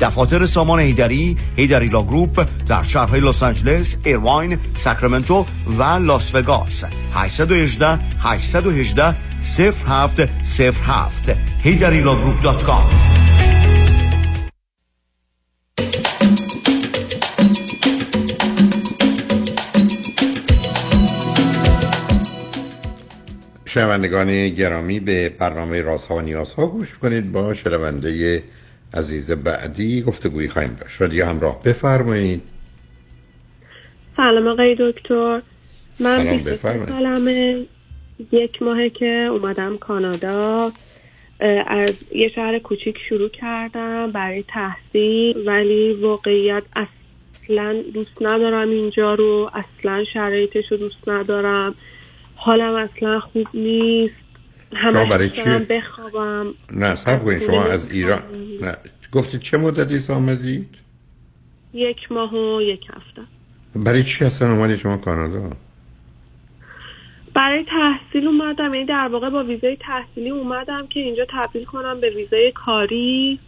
دفاتر سامان هیدری هیدری Law Group در شهرهای لس آنجلس، ایرواین، ساکرامنتو و لاس وگاس. 818 818 0707 HeidariLawGroup.com شنوندگان گرامی به برنامه رازها و نیازها گوش کنید. با شنونده عزیز بعدی گفتگویی خواهیم داشت. و دیگه همراه بفرمایید. سلام آقای دکتر. من سلام یک ماهه که اومدم کانادا. از یه شهر کوچیک شروع کردم برای تحصیل ولی واقعیت اصلا دوست ندارم اینجا رو. اصلا شرایطش رو دوست ندارم. حالم اصلا خوب نیست. شما برای چی؟ بخوابم نه سب کنید شما از ایران نه گفتید چه مدتی آمدید؟ یک ماه و یک هفته برای چی اصلا اومدید شما کانادا؟ برای تحصیل اومدم یعنی در واقع با ویزای تحصیلی اومدم که اینجا تبدیل کنم به ویزای کاری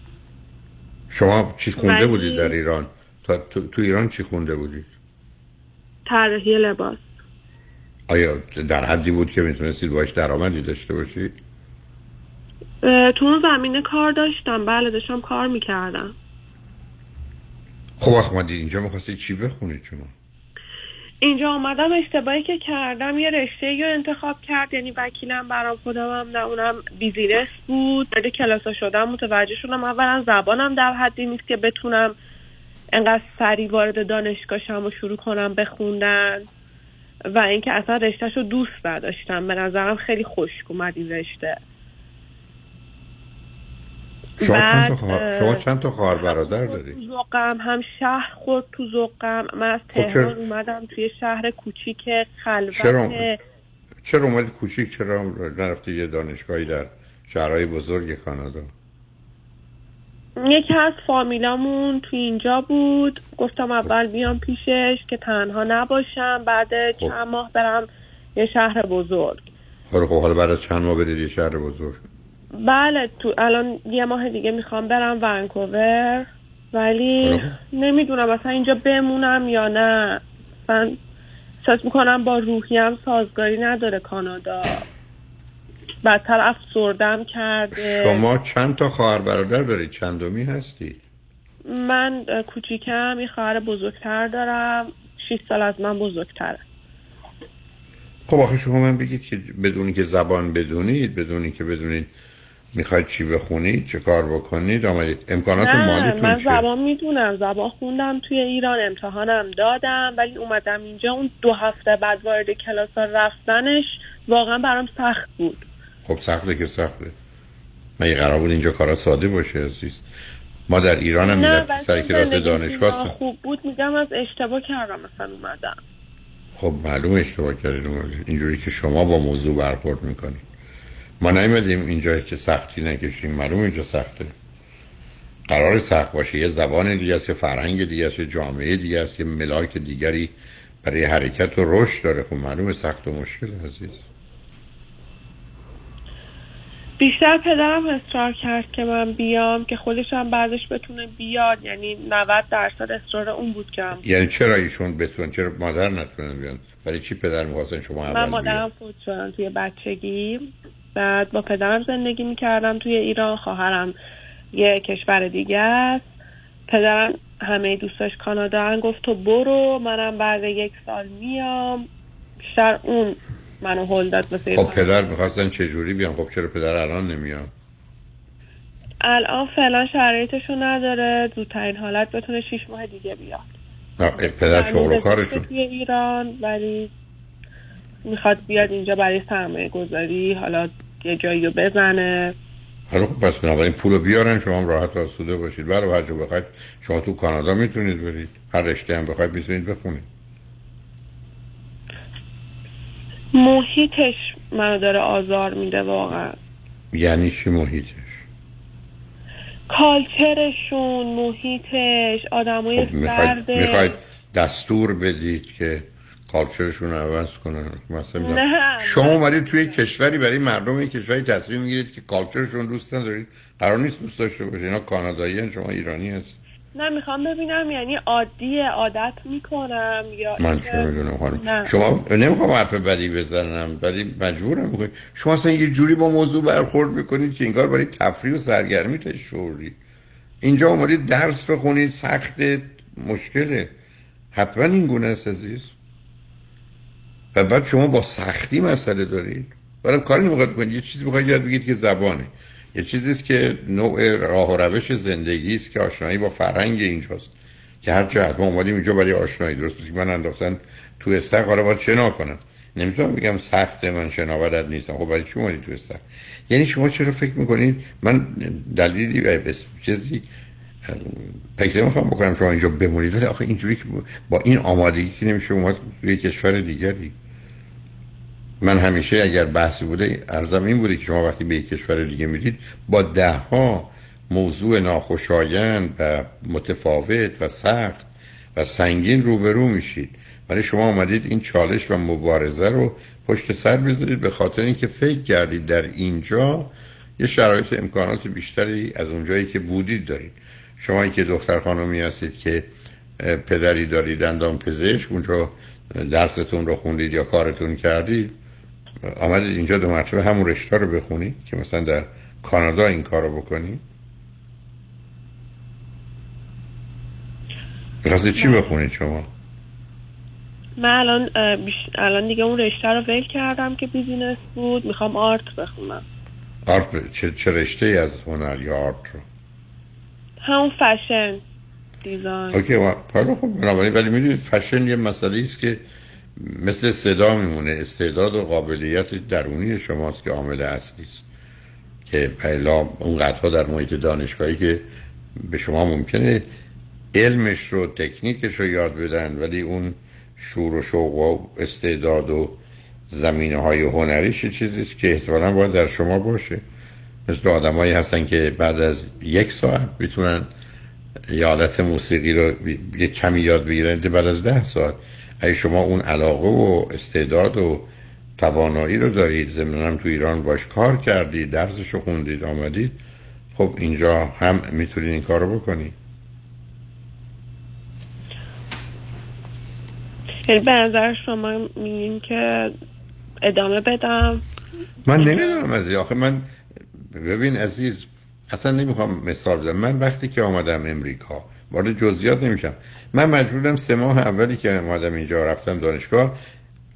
شما چی خونده ولی- بودید در ایران؟ تا تو, تو ایران چی خونده بودید؟ طراحی لباس آیا در حدی بود که می‌تونستید باش درآمدی داشته باشید؟ اه، تو اون زمینه کار داشتم. بله داشتم کار می‌کردم. خب اومدید اینجا می‌خواستید چی بخونید شما؟ اینجا آمدم اشتباهی که کردم یه رشته رو انتخاب کرد. یعنی وکیلم برام خودم هم نه اونم بیزینس بود. بعد کلاسا شدم متوجه شدم اولا زبانم در حدی نیست که بتونم انقدر سریع وارد دانشگاهشم و شروع کنم بخوندن. و اینکه اصلا رشتهش رو دوست نداشتم. به نظرم خیلی خشک اومد این رشته. شما چند تا خواهر, اه، شما چند تا خواهر برادر دارید تو ذوقم هم شهر خورد تو ذوقم. من از خب چرا- تهران اومدم توی شهر کوچیک خلوت چرا چرا اومدی کوچیک؟ چرا نرفتی یه دانشگاهی در شهرهای بزرگ کانادا؟ یکی از فامیلامون تو اینجا بود. گفتم اول بیام پیشش که تنها نباشم. بعد چند ماه برم یه شهر بزرگ. حالا خب حالا بعد از چند ماه برید یه شهر بزرگ. بله تو الان یه ماه دیگه می‌خوام برم ونکوور. ولی نمی‌دونم اصلا اینجا بمونم یا نه. من احساس می‌کنم با روحیم سازگاری نداره کانادا. بدتر افسردم کرده. شما چند تا خواهر برادر دارید؟ چندمی هستی؟ من کوچیکم یه خواهر بزرگتر دارم. 6 سال از من بزرگتره. خب آخه شما من بگید که بدونی که زبان بدونید بدونی که بدونید می‌خواید چی بخونید چه کار بکنید. آمدید. امکانات نه مالیتون من زبان می‌دونم. زبان خوندم توی ایران امتحانم دادم ولی اومدم اینجا. اون دو هفته بعد وارد کلاس رفتنش واقعا برام سخت بود. خب سخته که سخته. من یه قرار بود اینجا کارا ساده باشه عزیز؟ ما در ایران هم می‌رفتیم سر کلاس دانشگاه خوب بود. میگم از اشتباه کردم مثلا اومدم. خب معلوم اشتباه اومدید. اینجوری که شما با موضوع برخورد می‌کنید ما نیومدیم اینجا که سختی نکشیم. معلوم اینجا سخته. قرار سخت باشه. یه زبان دیگه است یه فرهنگ دیگه است یه جامعه دیگه است یه ملاک دیگری برای حرکت و رشد داره. خب معلومه سخت و مشکل عزیز. بیشتر پدرم اصرار کرد که من بیام که خودش هم بعدش بتونه بیاد. یعنی 90 درصد اصرار اون بود که هم یعنی چرا ایشون بتون چرا مادر نتونن بیان؟ برای چی پدر می‌خواستن شما من اول بیان؟ مادرم فوت شدن توی بچگی. بعد با پدرم زندگی می‌کردم توی ایران. خواهرم یه کشور دیگه است. پدرم همه دوستاش کانادا. گفت تو برو منم بعد یک سال میام. بیشتر اون منو هل داد واسه خب پدر می‌خواستن چه جوری بیان؟ خب چرا پدر الان نمیان الان فعلا شرایطشو نداره. زودترین حالت بتونه شیش ماه دیگه بیاد. پدر شغل و کارشون. توی ایران ولی می‌خواد بیاد اینجا برای سرمایه گذاری حالا یه جایی رو بزنه. حالا خب پس بنابراین پولو بیارن شما هم راحت و آسوده باشید. برای هر جا بخواید شما تو کانادا می‌تونید برید. هر رشته هم بخواید می‌تونید بخونید. محیطش منو داره آزار میده واقعا. یعنی چی محیطش کالچرشون محیطش آدمای خب می‌خواید دستور بدید که کالچرشون رو عوض کنن. مثلا شما اومدید توی کشوری برای مردم این کشوری تصمیم می‌گیرید که کالچرشون دوست ندارید. قرار نیست دوست داشته باشید اینا کانادایی شما ایرانی هست نه می‌خوام ببینم یعنی عادیه عادت می‌کنم یا من چه می‌دونم خانم. شما نمی‌خوام حرف بدی بزنم ولی مجبورم می‌کنید شما اصلا یه جوری با موضوع برخورد می‌کنید که انگار برای تفریح و سرگرمی تشوری اینجا اومدید درس بخونید سخت مشکله. حتما این گونه است عزیز. و بعد شما با سختی مسئله دارید. ولی کاری نمی‌خواد کنید یه چیزی می‌خواید یاد بگید که زبانه. یه چیزی است که نوع راه و روش زندگی است که آشنایی با فرهنگ اینجاست. که هر جهت ما اومدیم اینجا برای آشنایی. درست که من انداختن تو استخ حالا باید شنا کنم نمی‌تونم بگم سخته من شنا بلد نیستم. خب برای چی اومدی تو استخ یعنی شما چرا فکر می‌کنید؟ من دلیلی و چیزی فکر نمی‌خوام بکنم شما اینجا بمونید. ولی آخه اینجوری که با این آمادگی که نمیشه اومد توی کشور دیگری. من همیشه اگر بحثی بوده ارزم این بوده که شما وقتی به یک کشور دیگه میرید با ده ها موضوع ناخوشایند و متفاوت و سخت و سنگین روبرو میشید. ولی شما آمدید این چالش و مبارزه رو پشت سر بذارید به خاطر اینکه فکر کردید در اینجا یه شرایط امکانات بیشتری از اونجایی که بودید دارید. شما که دختر خانمی هستید که پدری دارید دندان پزشک اونجا درستون رو خوندید یا کارتون کردید. آمدید اینجا دو مرتبه همون رشته رو بخونید که مثلا در کانادا این کار رو بکنید می‌خواستید چی بخونید شما؟ من الان الان دیگه اون رشته رو ول کردم که بیزینس بود. می‌خوام آرت بخونم. art چه, چه رشته ای از هنر یا art رو؟ همون fashion design. Okay حالا خب بنابراین ولی می‌دونید فشن یه مسئله است که مثل صدا میمونه استعداد و قابلیت درونی شماست که عامل اصلی است که پیلا اون قطعا در محیط دانشگاهی که به شما ممکنه علمش رو تکنیکش رو یاد بدن ولی اون شور و شوق و استعداد و زمینه های هنریش چیزیست که احتمالا باید در شما باشه. مثل آدمایی هستن که بعد از یک ساعت می‌تونن یه حالت موسیقی رو یه کمی یاد بگیرن بعد از ده ساعت اگه شما اون علاقه و استعداد و توانایی رو دارید. ضمن تو ایران باش کار کردید درسش رو خوندید آمدید. خب اینجا هم می‌تونید این کار رو بکنید. یعنی به نظر شما میگین که ادامه بدم؟ من نمی‌دونم از آخه من ببین عزیز اصلا نمی‌خوام مثال بزنم. من وقتی که آمدم امریکا وارد جزئیات نمیشم. من مجبورم سه ماه اولی که آمدم اینجا رفتم دانشگاه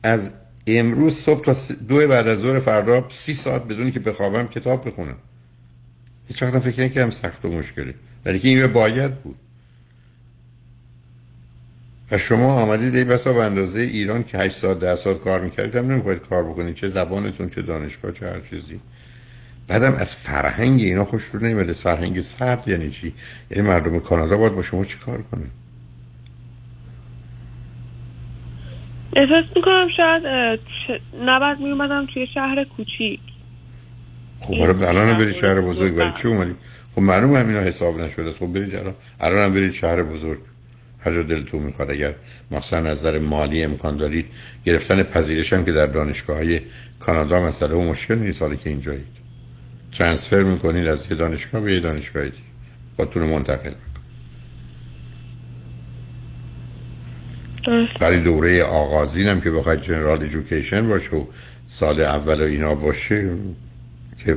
از امروز صبح تا دو بعد از ظهر فردا سی ساعت بدونی که بخوابم کتاب بخونم. هیچ وقتم فکر نکردم سخت و مشکلی. ولی که این باید بود. و شما آمدید ای بسا به اندازه ایران که 8 ساعت 10 ساعت کار می‌کردید هم نمی‌خواید کار بکنید. چه زبانتون چه دانشگاه چه هر چیزی. بعدم از فرهنگ اینا خوش رو نمیاد. فرهنگ سرد یعنی چی؟ یعنی مردم کانادا باید با شما چی کار کنه احساس می‌کنم شاید نباید میومدم توی شهر کوچیک. خب برای الان برید شهر بزرگ برای چی اومدید خب معلومه همینا حساب نشده. خب برید الان الان هم برید شهر بزرگ. هر جا دلتون می‌خواد. اگر مثلا نظر مالی امکان دارید گرفتن پذیرش هم که در دانشگاه های کانادا مسئله و مشکل نیست. حالی که اینجایید. ترانسفر می‌کنید از یه دانشگاه به یه دانشگاه دیگه. خودتون منتقل برای دوره آغازین هم که بخواید جنرال ایژوکیشن باشه و سال اول و اینا باشه که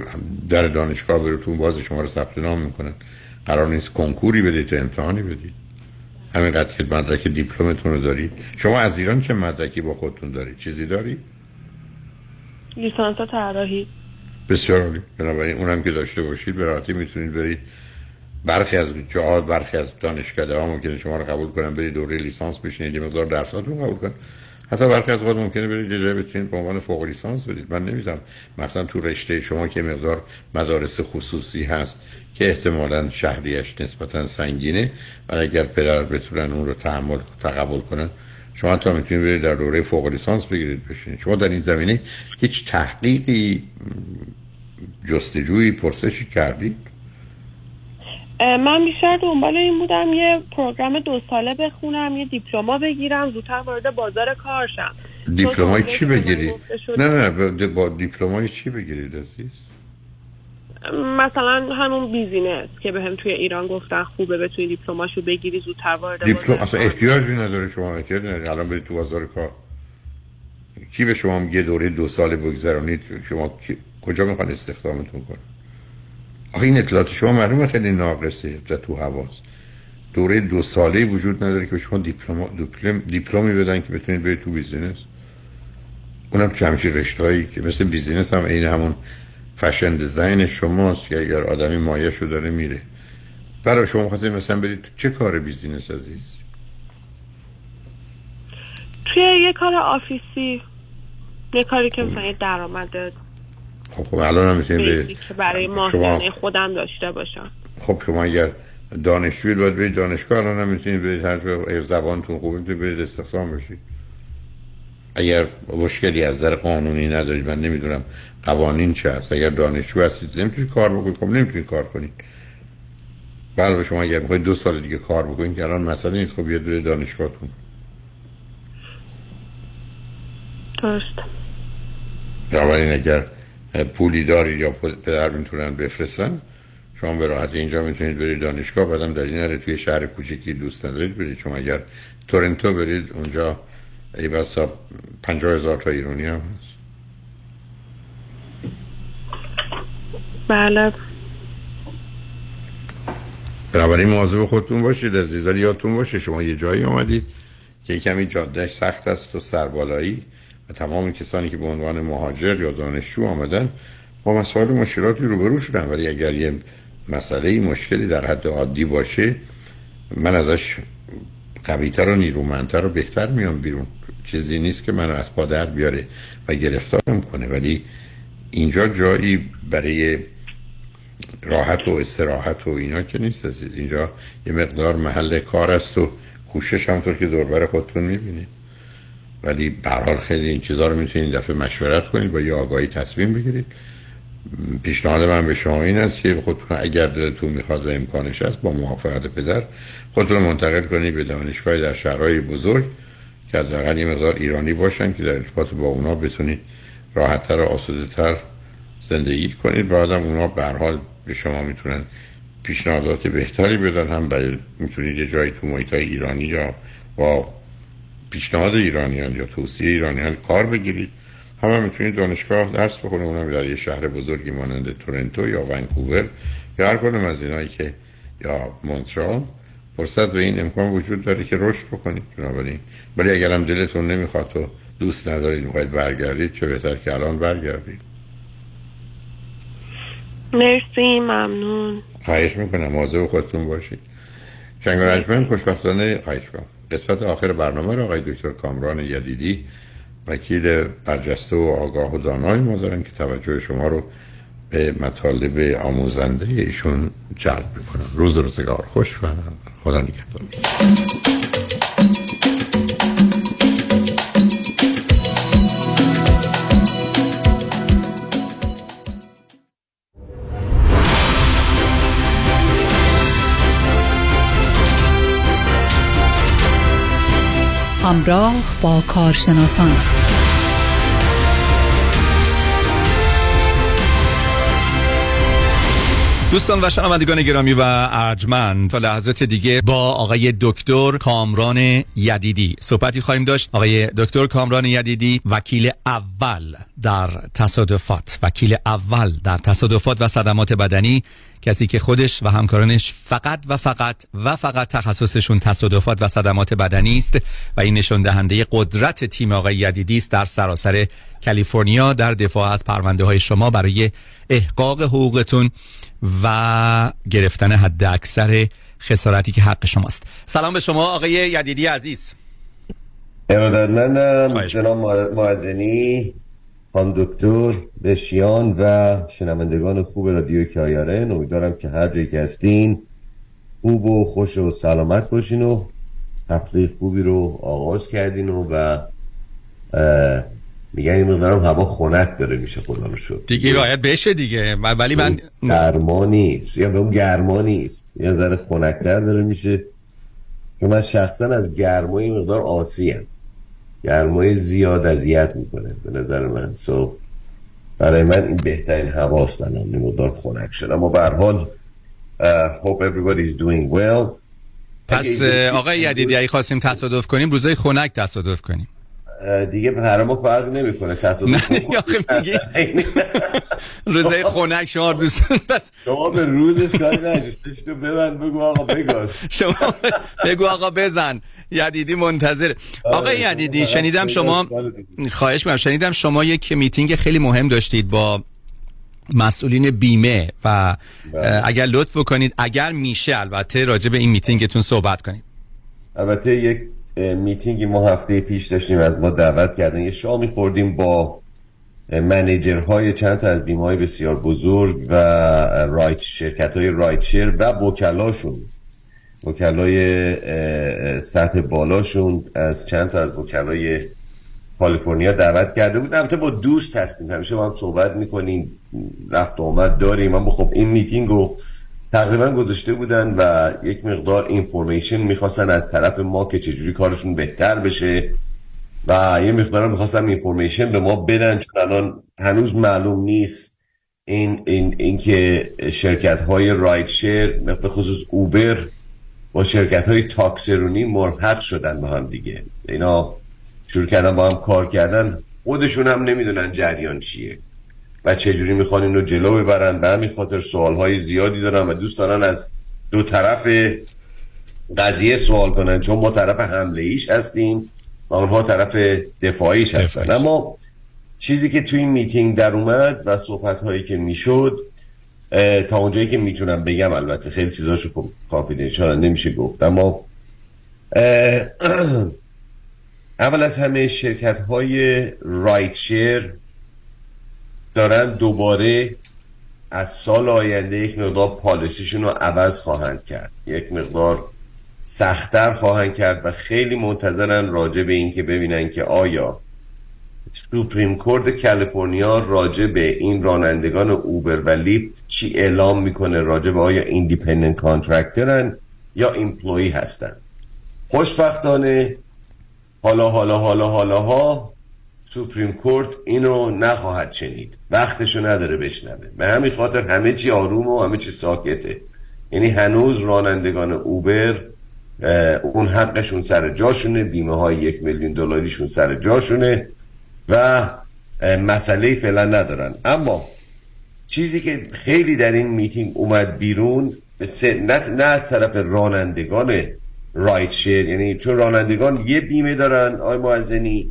در دانشگاه براتون باز شما رو ثبت نام می‌کنن. قرار نیست کنکوری بدید امتحانی بدید. همینقدر که مدرک دیپلمتون رو دارید. شما از ایران چه مدرکی با خودتون دارید؟ چیزی دارید لیسانس طراحی بسیار عالی. بنابراین اونم که داشته باشید به راحتی می‌تونید برید. برخی از جاها برخی از دانشکده ها ممکنه شما رو قبول کنن برید دوره لیسانس بشینید یه مقدار درساتون قبول کنن. حتی برخی از وقت ممکنه برید یه بتونید به عنوان فوق لیسانس برید. من نمی‌دونم. مثلا تو رشته شما که مقدار مدارس خصوصی هست که احتمالا شهریش نسبتا سنگینه و اگر پدر بتونن اون رو تحمل تقبل کنن شما تا می‌تونید برید در دوره فوق لیسانس بگیرید بشینید. شما در این زمینه هیچ تحقیقی جستجویی پرسشی کردید من بیشتر دنبال این بودم یه پروگرام دو ساله بخونم یه دیپلما بگیرم زودتر وارد بازار کار شم. دیپلمای چی بگیرید؟ نه نه با دیپلمای چی بگیرید عزیز؟ مثلا همون business که به هم توی ایران گفتن خوبه بتونی دیپلماشو بگیری زودتر وارد دیپلم اصلا احتیاجی نداره شما احتیاج نداره. الان برید تو بازار کار. کی به شما میگه دوره دو سال بگذرانید شما کجا می‌خوان استخدامتون کنن؟ آخه این اطلاعات شما معلومه خیلی ناقصه و تو حواس. دوره دو ساله وجود نداره که به شما دیپلم دیپلم دیپلمی بدن که بتونید برید تو business. اونم که همیشه رشته‌هایی که مثل business هم این همون fashion design شماست که اگر آدمی مایه شو داره میره. برای شما خواستید مثلا برید تو چه کار business عزیز؟ توی یه کار office ی یه کاری که مثلا درآمد خب خب الان هم می‌تونید که برای ماهیانه خودم داشته باشم. خب شما اگر دانشجوی باید برید دانشگاه الان هم می‌تونید برید هر زبانتون خوبه می‌تونید برید استخدام بشید. اگر مشکلی از در قانونی ندارید من نمی‌دونم قوانین چه هست. اگر دانشجو هستید نمی‌تونید کار بکنید. خب نمی‌تونید کار کنید. بله شما اگر می‌خواید دو سال دیگه کار بکنید که الان مسئله نیست. خب یه دوره دانشگاهتون. درست. یا اگر پولی دارید یا پدر می‌تونن بفرستن؟ شما به راحتی اینجا می‌تونید برید دانشگاه بعدم در این توی شهر کوچکی دوست ندارید برید. شما اگر تورنتو برید اونجا ای بسا پنجاه هزار تا ایرانی هم هست. بله. بنابراین مواظب خودتون باشید عزیز یادتون باشه شما یه جایی آمدید که کمی جادهش سخت است و سربالایی. و تمام کسانی که به عنوان مهاجر یا دانشجو آمدن با مسائل مشکلاتی روبرو شدن. ولی اگر یه مسئله مشکلی در حد عادی باشه من ازش قویتر و نیرومندتر و بهتر میام بیرون. چیزی نیست که من از پادر بیاره و گرفتارم کنه. ولی اینجا جایی برای راحت و استراحت و اینا که نیست اینجا یه مقدار محل کار است و کوشش همطور که دوربر خودتون می‌بینید. ولی برحال خیلی این چیزها رو می‌تونید دفعه مشورت کنید با یه آگاهی تصمیم بگیرید. پیشنهاد من به شما این است که خودتون اگر دلتون می‌خواد و امکانش هست با موافقت پدر خودتون منتقل کنید به دانشگاه در شهرهای بزرگ که حداقل یه مقدار ایرانی باشن که در ارتباط با اونا بتونید راحتتر و آسوده تر زندگی کنید. بعدم اونا به حال به شما می‌تونن پیشنهادات بهتری بدن هم می‌تونید یه جایی تو محیط ایرانی یا با پیشنهاد ایرانیان یا توصیه ایرانیان کار بگیرید. همه می‌تونید دانشگاه درس بخونید اونم در یه شهر بزرگی مانند تورنتو یا ونکوور. یا هر کدوم از اینایی که یا مونترال. فرصت به این امکان وجود داره که رشد بکنید. بنابراین ولی اگر هم دلتون نمی‌خواد و دوست ندارید می‌خواید برگردید چه بهتر که الان برگردید. مرسی ممنون. خواهش می‌کنم مواظب خودتون باشید. شنگ خوشبختانه خواهش کنم قسمت آخر برنامه را آقای دکتر کامران یدیدی وکیل برجسته و آگاه و دانای ما دارن که توجه شما رو به مطالب آموزنده ایشون جلب می‌کنن. روز روزگار. خوش و خدا نگهدار. همراه با کارشناسان. دوستان و شنوندگان گرامی و ارجمند تا لحظات دیگه با آقای دکتر کامران یدیدی صحبتی خواهیم داشت. آقای دکتر کامران یدیدی وکیل اول در تصادفات. وکیل اول در تصادفات و صدمات بدنی کسی که خودش و همکارانش فقط و فقط و فقط تخصصشون تصادفات و صدمات بدنی است و این نشون دهنده قدرت تیم آقای یدیدی است در سراسر کالیفرنیا در دفاع از پرونده های شما برای احقاق حقوقتون و گرفتن حد اکثر خسارتی که حق شماست. سلام به شما آقای یدیدی عزیز. ارادتمندم. جناب معزنی خان دکتر بشیان و شنوندگان خوب رادیو کیارن امیدوارم که هر جایی که هستین خوب و خوش و سلامت باشین و هفته خوبی رو آغاز کردین و میگن این مقدارم هوا خنک داره میشه خدا رو شد دیگه باید بشه دیگه. ولی من گرما نیست. یا به اون گرما نیست. یه ذره خنکتر داره میشه. که من شخصا از گرمای مقدار آسی هم. گرمای زیاد اذیت می‌کنه. به نظر من. سو برای من این بهترین هواست الان مقدار خنک شد. اما به هر حال hope everybody is doing well. پس آقای یدیدی اگه خواستیم تصادف کنیم روزای خنک تصادف کنیم. دیگه برای ما فرق نمی‌کنه. تصادف میگی روزای خنک شما دوستان بس شما به روزش کاری نجوشتش تو ببند بگو آقا بگاز. شما بگو آقا بزن. یدیدی منتظر آقا یدیدی شنیدم شما خواهش می‌کنم. شنیدم شما یک میتینگ خیلی مهم داشتید با مسئولین بیمه و اگر لطف بکنید اگر میشه البته راجع به این میتینگتون صحبت کنید. البته یک میتینگی ما هفته پیش داشتیم از ما دعوت کردن. یه شامی خوردیم با منیجرهای چند تا از بیمه های بسیار بزرگ و رایت شرکت های رایت شیر و وکلاشون. وکلای سطح بالاشون از چند تا از وکلای کالیفرنیا دعوت کرده بود البته با دوست هستیم. همیشه با هم صحبت می‌کنیم. رفت و آمد داریم. اما خب این میتینگ رو تقریبا گذاشته بودن و یک مقدار information می‌خواستن از طرف ما که چجوری کارشون بهتر بشه. و یه مقدار می‌خواستم information به ما بدن چون الان هنوز معلوم نیست این, این, این که شرکت های rideshare به خصوص Uber با شرکت های تاکسیرونی ملحق شدن به هم دیگه. اینا شروع کردن با هم کار کردن. خودشون هم نمی‌دونن جریان چیه و چجوری می‌خوان این رو جلو ببرن. به همین خاطر سوال های زیادی دارن و دوست دارن از دو طرف قضیه سوال کنن. چون ما طرف حمله ایش هستیم. و اونها طرف دفاعیش هستن. اما چیزی که توی این میتینگ در اومد و صحبت هایی که می‌شد تا اونجایی که می‌تونم بگم البته خیلی چیزاشو خب کافیدنشال نمیشه گفت اما اول از همه شرکت های rideshare دارن دوباره از سال آینده یک مقدار policy شون رو عوض خواهند کرد. یک مقدار سختتر خواهند کرد و خیلی منتظرن راجع به این که ببینن که آیا Supreme Court کالیفرنیا راجع به این رانندگان Uber و Lyft چی اعلام می‌کنه؟ راجع به آیا independent contractor ن یا ایمپلوی هستن؟ خوشبختانه حالا حالا حالا حالا ها سوپریم کورت اینو نخواهد شنید. وقتشو نداره بشنوه. به همین خاطر همه چی آروم و همه چی ساکته. یعنی هنوز رانندگان اوبر اون حقشون سر جاشونه بیمه های یک میلیون دلاریشون سر جاشونه و مسئله فعلا ندارن. اما چیزی که خیلی در این میتینگ اومد بیرون نه, نه از طرف رانندگان rideshare یعنی چون رانندگان یه بیمه دارن آی معزنی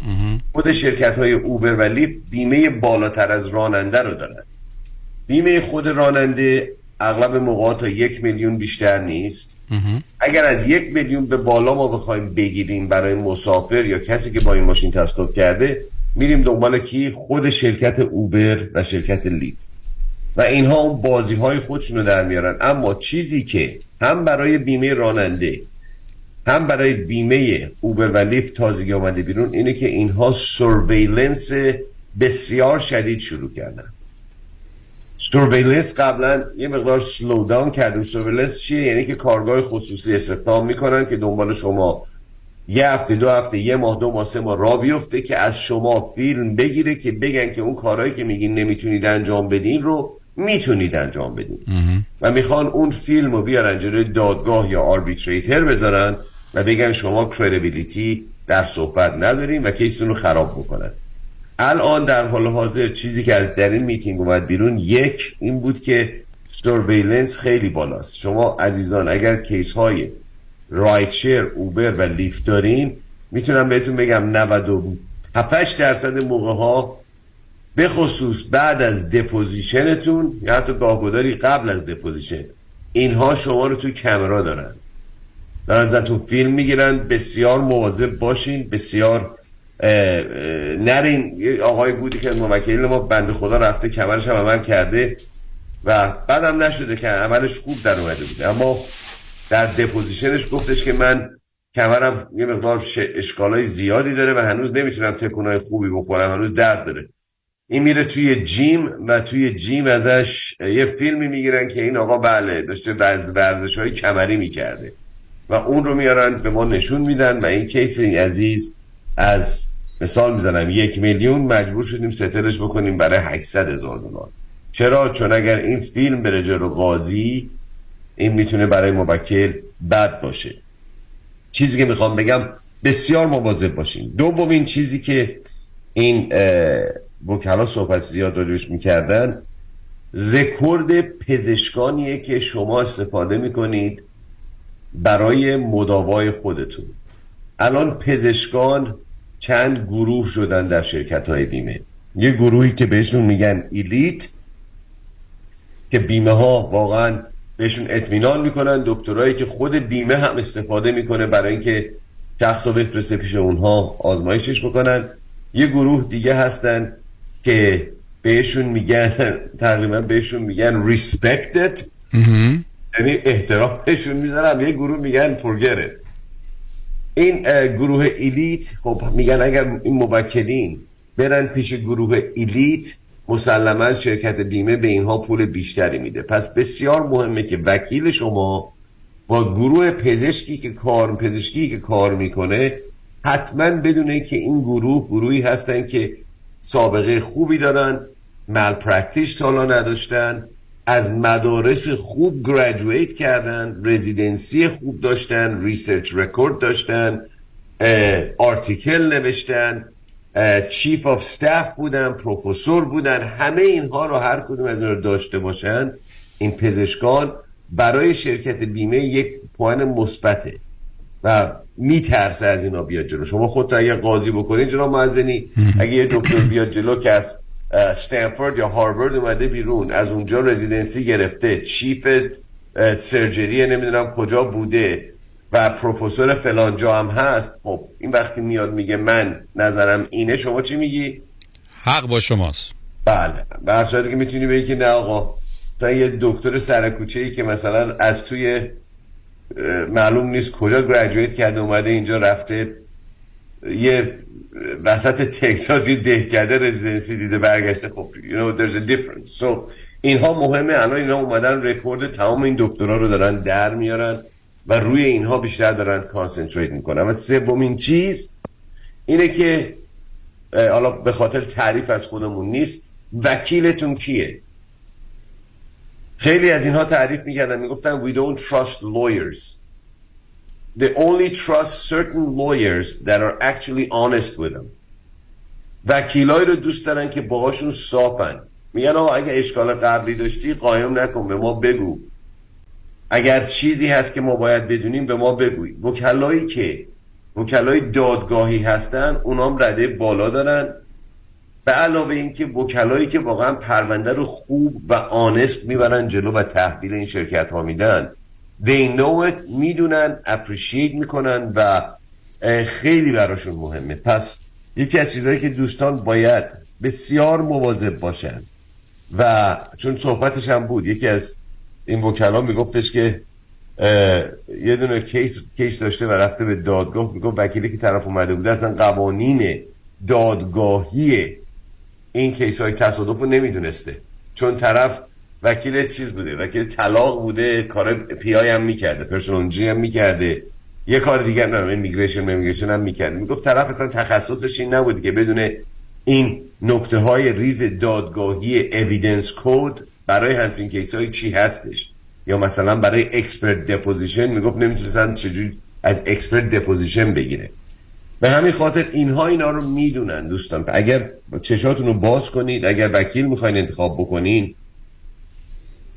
خود شرکت های Uber و Lyft بیمه بالاتر از راننده رو دارن. بیمه خود راننده اغلب موقع تا یک میلیون بیشتر نیست. اگر از یک میلیون به بالا ما بخوایم بگیریم برای مسافر یا کسی که با این ماشین تصادف کرده میریم دنبال کی؟ خود شرکت Uber و شرکت Lyft و اینها اون بازی های خودشون رو در میارن. اما چیزی که هم برای بیمه راننده هم برای بیمه Uber و Lyft تازگی آمده بیرون اینه که اینها surveillance بسیار شدید شروع کردن. surveillance قبلا یه مقدار slow down کرده. surveillance چیه؟ یعنی که کارآگاه خصوصی استخدام می‌کنن که دنبال شما یه هفته دو هفته یه ماه دو ماه سه ماه را بیفته که از شما فیلم بگیره که بگن که اون کارهایی که میگین نمی‌تونید انجام بدین رو می‌تونید انجام بدین. و می‌خوان اون فیلم رو بیارن جلوی دادگاه یا arbitrator بذارن و بگن شما credibility در صحبت نداریم و case تون رو خراب بکنن. الان در حال حاضر چیزی که از در این میتینگ اومد بیرون یک این بود که surveillance خیلی بالاست. شما عزیزان اگر case های rideshare Uber و Lyft دارین می‌تونم بهتون بگم 97 درصد موقع ها به خصوص بعد از deposition تون یا حتی گاهگداری قبل از deposition اینها شما رو تو کمرا دارن. دارن ازتون فیلم می‌گیرن بسیار مواظب باشین بسیار نرین آقای بودی که موکل ما بند خدا رفته کمرش هم عمل کرده و بعدم نشده که عملش خوب در اومده بوده. اما در دپوزیشنش گفتش که من کمرم یه مقدار اشکالای زیادی داره و هنوز نمی‌تونم تکونای خوبی بخورم هنوز درد داره. این میره توی جیم و توی جیم ازش یه فیلمی می‌گیرن که این آقا بله داشته ورزش های کمری می‌کرده و اون رو میارن به ما نشون میدن و این کیس این عزیز از مثال می‌زنم یک میلیون مجبور شدیم ستلش بکنیم برای 800 هزار دلار. چرا؟ چون اگر این فیلم بره جلو قاضی این می‌تونه برای موکل بد باشه. چیزی که می‌خوام بگم بسیار مواظب باشیم دومین چیزی که این وکلا صحبت زیاد روش می‌کردن رکورد پزشکانیه که شما استفاده می‌کنید برای مداوای خودتون. الان پزشکان چند گروه شدن در شرکت های بیمه. یه گروهی که بهشون میگن ایلیت که بیمه ها واقعا بهشون اطمینان می‌کنن. دکترایی که خود بیمه هم استفاده می‌کنه برای اینکه شخص رو بفرسته پیش اونها آزمایشش بکنن. یه گروه دیگه هستن که بهشون میگن تقریبا بهشون میگن respected. یعنی احترامشون می‌ذارم. یه گروه میگن پرگره این گروه elite خب میگن اگر این موکلین برن پیش گروه elite مسلما شرکت بیمه به اینها پول بیشتری میده. پس بسیار مهمه که وکیل شما با گروه پزشکی که کار پزشکی که کار می‌کنه حتما بدونه که این گروه گروهی هستن که سابقه خوبی دارن malpractice تا حالا نداشتن. از مدارس خوب graduate کردن residency خوب داشتن research record داشتن article نوشتن chief of staff بودن پروفسور بودن همه اینها رو هر کدوم از داشته باشن این پزشکان برای شرکت بیمه یک پوان مثبته و می‌ترسه از اینا بیاد جلو. شما خودت اگه قاضی بکنید جناب معزنی اگه یه دکتر بیاد جلو که از استنفورد یا هاروارد اومده بیرون. از اونجا residency گرفته. chief surgery نمی‌دونم کجا بوده. و پروفسور فلانجا هم هست. خب این وقتی میاد میگه من نظرم اینه شما چی میگی؟ حق با شماست. بله. به صورتی که می‌تونی بگی که نه آقا. مثلا یه دکتر سرکوچه ای که مثلا از توی معلوم نیست کجا گریجویت کرده اومده اینجا رفته یه وسط تکساس یه ده کرده رزیدنسی دیده برگشته. خب you know there's a difference. So اینها مهمه. الان اینا اومدن رکورد تمام این دکترها رو دارن در میارن و روی اینها بیشتر دارن کانسنتریت می‌کنن. و سومین چیز اینه که حالا به خاطر تعریف از خودمون نیست وکیلتون کیه؟ خیلی از اینها تعریف می‌کردن. می‌گفتن we don't trust lawyers. They only trust certain lawyers that are actually honest with them. وکیلایی رو دوست دارن که باهاشون صافن. میگن آقا اگه اشکال قبلی داشتی قایم نکن به ما بگو. اگر چیزی هست که ما باید بدونیم به ما بگوی. وکلایی که؟ وکلای دادگاهی هستن اونام رده بالا دارن. به علاوه اینکه وکلایی که واقعا پرونده رو خوب و آنست می‌برن جلو و تحویل این شرکت ها میدن. They know it می‌دونن appreciate می‌کنن و خیلی براشون مهمه. پس یکی از چیزهایی که دوستان باید بسیار مواظب باشن. و چون صحبتش هم بود یکی از این وکلا میگفتش که یه دونه case, case داشته و رفته به دادگاه می‌گفت وکیلی که طرف اومده بوده اصلا قوانین دادگاهی این case های تصادف رو نمی‌دونسته. چون طرف وکیل چیز بوده وکیل طلاق بوده کار PI هم می‌کرده personal injury هم می‌کرده. یه کار دیگر immigration immigration هم می‌کرده. می‌گفت طرف اصلا تخصصش این نبوده که بدونه این نکته های ریز دادگاهی evidence code برای همچین case های چی هستش. یا مثلا برای expert deposition می‌گفت نمی‌دونسته چجوری از expert deposition بگیره. به همین خاطر اینها اینا رو می‌دونن دوستان. اگر چشاتون رو باز کنید اگر وکیل می‌خواین انتخاب بکنین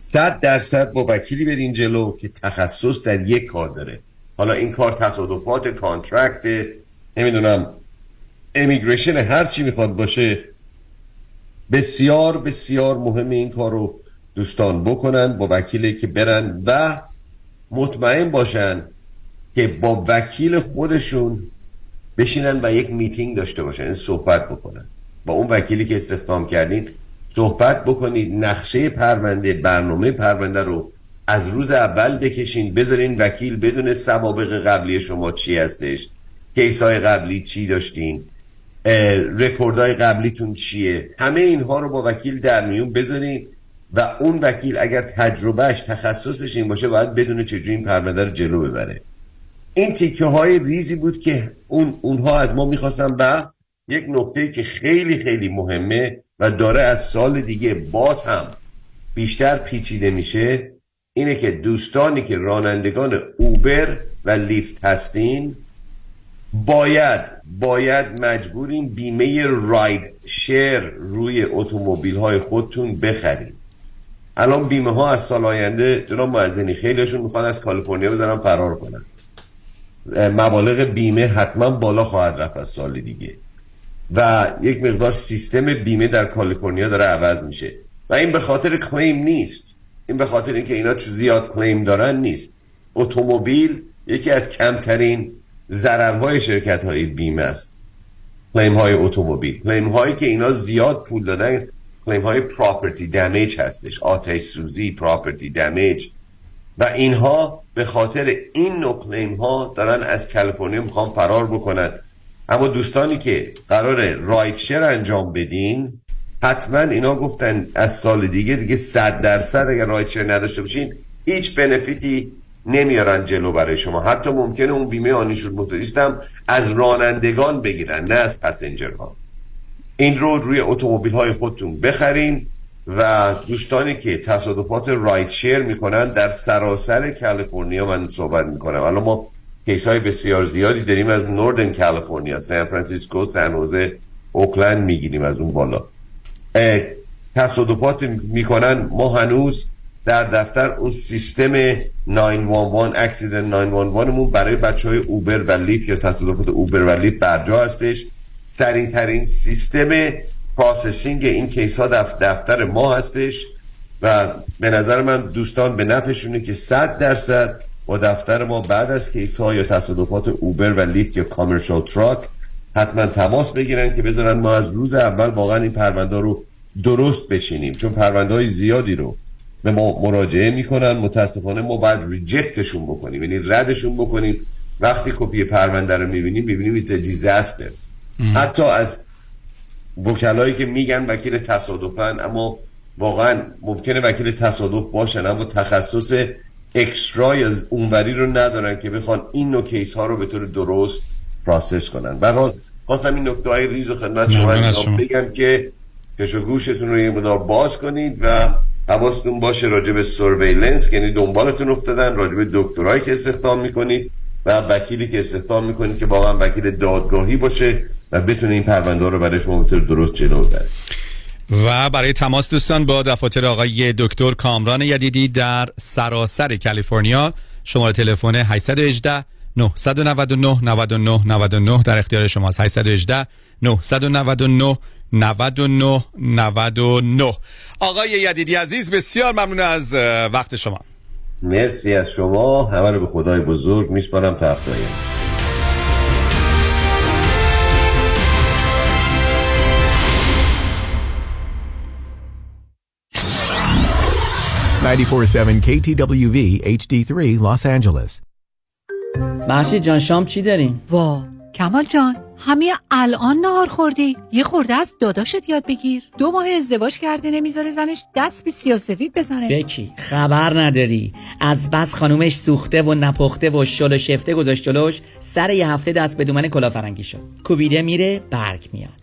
صد درصد با وکیلی برین جلو که تخصص در یک کار داره. حالا این کار تصادفات contract نمی‌دونم امیگریشن هر چی می‌خواد باشه بسیار بسیار مهم این کار رو دوستان بکنن با وکیلی که برن و مطمئن باشن که با وکیل خودشون بشینن و یک میتینگ داشته باشن این صحبت بکنن. با اون وکیلی که استخدام کردین صحبت بکنید نقشه پرونده برنامه پرونده رو از روز اول بکشین بذارین وکیل بدون سوابق قبلی شما چی هستش case های قبلی چی داشتین رکوردهای قبلیتون چیه همه اینها رو با وکیل در میون بذارین و اون وکیل اگر تجربهش تخصصش این باشه باید بدونه چجوری این پرونده رو جلو ببره. این تیکه های ریزی بود که اون اونها از ما می‌خواستن و یک نکته که خیلی خیلی مهمه و داره از سال دیگه باز هم بیشتر پیچیده میشه اینه که دوستانی که رانندگان اوبر و لیفت هستین باید باید مجبورین بیمه راید شیر روی اتومبیل های خودتون بخرید الان بیمه ها از سال آینده جناب معزنی خیلیشون می‌خوان از کالیفرنیا بزنن فرار کنن. مبالغ بیمه حتما بالا خواهد رفت از سال دیگه. و یک مقدار سیستم بیمه در کالیفرنیا داره عوض میشه. و این به خاطر کلیم نیست. این به خاطر اینکه اینا چیز زیاد کلیم دارن نیست. اتومبیل یکی از کمترین ضررهای شرکت های بیمه است. کلیم های اتومبیل. کلیم هایی که اینا زیاد پول دادن کلیم های پراپرتی دمیج هستش. آتش سوزی پراپرتی دمیج و اینها به خاطر این نوع کلیم ها دارن از کالیفرنیا می‌خوان فرار بکنن. اما دوستانی که قرار رایتشر انجام بدین حتما اینا گفتن از سال دیگه دیگه صد درصد اگر rideshare نداشته باشین هیچ benefit ی نمیارن جلو برای شما. حتی ممکنه اون بیمه uninsured motorist هم از رانندگان بگیرن نه از passenger ها. این رو روی اتومبیل های خودتون بخرین و دوستانی که تصادفات rideshare می‌کنن در سراسر کالیفرنیا من صحبت می‌کنم. الان ما case های بسیار زیادی داریم از Northern کالیفرنیا سان فرانسیسکو سان هوزه اوکلند می‌گیریم از اون بالا. تصادفات می‌کنن. ما هنوز در دفتر اون سیستم 911 accident 911 مون برای بچه های اوبر و لیفت یا تصادفات اوبر و لیفت برجا هستش. سریع ترین سیستم processing این case ها دفتر ما هستش و به نظر من دوستان به نفعشونه که 100 درصد با دفتر ما بعد از case ها یا تصادفات اوبر و لیفت یا commercial truck حتما تماس بگیرن که بذارن ما از روز اول واقعا این پرونده رو درست بچینیم. چون پرونده های زیادی رو به ما مراجعه می‌کنن. متاسفانه ما باید reject شون بکنیم. یعنی ردشون بکنیم. وقتی کپی پرونده رو می‌بینیم می‌بینیم it's disaster حتی از وکلایی که میگن وکیل تصادفن اما واقعا ممکنه وکیل تصادف باشن اما تخصص extraordinary رو ندارن که بخوان این نوع case ها رو به طور درست process کنن. به حال خواستم این نکته های ریز و خدمت شما, بگم که چشم و گوشتون رو یه مقدار باز کنید و حواستون باشه راجع به surveillance یعنی دنبالتون افتادن راجع به دکترایی که استخدام می‌کنید و وکیلی که استخدام می‌کنید که واقعا وکیل دادگاهی باشه و بتونه این پرونده رو برای شما به درست جلو بره و برای تماس دوستان با دفاتر آقای دکتر کامران یدیدی در سراسر کالیفرنیا شماره تلفن 818 999 99 99 در اختیار شماست 818 999 99 99 آقای یدیدی عزیز بسیار ممنون از وقت شما. مرسی از شما. همه رو به خدای بزرگ میسپارم. تا 947 KTWV HD3 Los Angeles. محشید جان شام چی داریم؟ وا کمال جان همه الان نهار خوردی. یه خورده از داداشت یاد بگیر. دو ماه ازدواج کرده نمی‌ذاره زنش دست به سیاسفید بزنه. بکی خبر نداری. از بس خانومش سوخته و نپخته و شل و شفته گذاشت جلوش سر یه هفته دست به دومن کلافرنگی شد. کوبیده میره برگ میاد.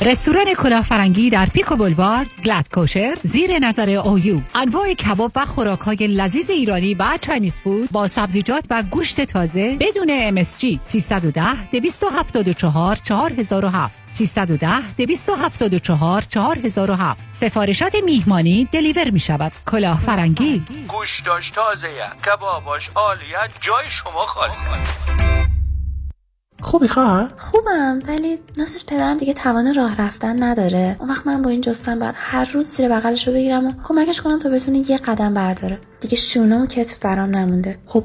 رستوران کلاه فرنگی در پیکو بولوارد glatt kosher زیر نظر اویو انواع کباب و خوراک های لذیذ ایرانی و Chinese food با سبزیجات و گوشت تازه بدون MSG 310 274 4007 310 274 4007 سفارشات میهمانی deliver می شود کلاه فرنگی گوشتاش تازه کباباش عالیه جای شما خالی. خوبی خواه؟ خوبم ولی ناسش پدرم دیگه توان راه رفتن نداره. اون وقت من با این جستن باید هر روز زیر بغلش رو بگیرم و کمکش کنم تا بتونه یه قدم برداره. دیگه شونه و کتف برام نمونده. خب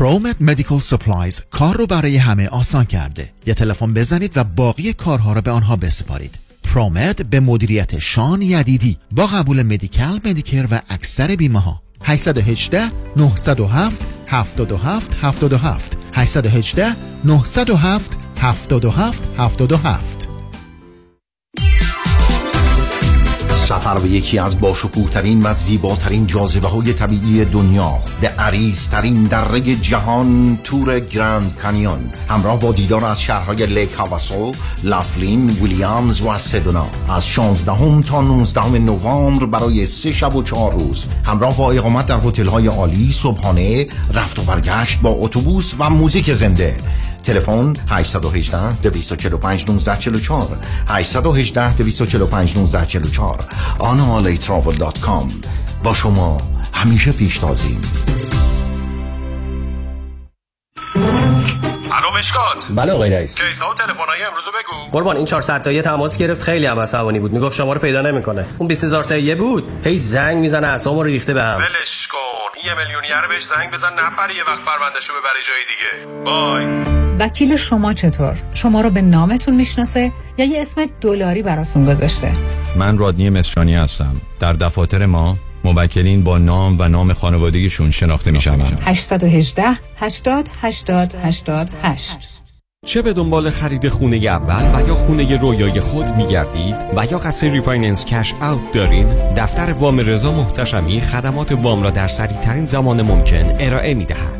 ProMed Medical Supplies کار رو برای همه آسان کرده. یه تلفن بزنید و باقی کارها رو به آنها بسپارید. ProMed به مدیریت شان یدیدی با قبول Medi-Cal Medicare و اکثر بیمه ها 818 907 77 77 818 907 77 77 سفر به یکی از باشکوهترین و زیباترین جاذبه های طبیعی دنیا به عریضترین دره جهان تور گراند کانیون همراه با دیدار از شهرهای لیک هاواسو لافلین ویلیامز و سدونا از 16 تا 19 نوامبر برای سه شب و چهار روز همراه با اقامت در هتل های عالی صبحانه رفت و برگشت با اتوبوس و موزیک زنده. تلفن 818 245 1944 818 245 1944 analatravel.com با شما همیشه پیشتازیم الو مشکات. بله آقای رئیس. کیسا و تلفن‌های امروز بگو. قربان این 400 تایی تماس گرفت خیلی هم عصبانی بود. می‌گفت شما رو پیدا نمی‌کنه. اون 20000 تایی بود. هی زنگ می‌زنه اعصابمو ریخته به هم. ولش کن. یه میلیونیر بهش زنگ بزن نپره یه وقت پروندهشو ببره جای دیگه. Bye. وکیل شما چطور؟ شما رو به نامتون می‌شناسه یا یه اسم دلاری براتون گذاشته؟ من رادنی مصرانی هستم. در دفاتر ما موکلین با نام و نام خانوادگیشون شناخته میشن 818 80 80 88 چه به دنبال خرید خونه اول و یا خونه رویای خود میگردید و یا قصد refinance cash out دارین دفتر وام رضا محتشمی خدمات وام را در سریع ترین زمان ممکن ارائه می دهد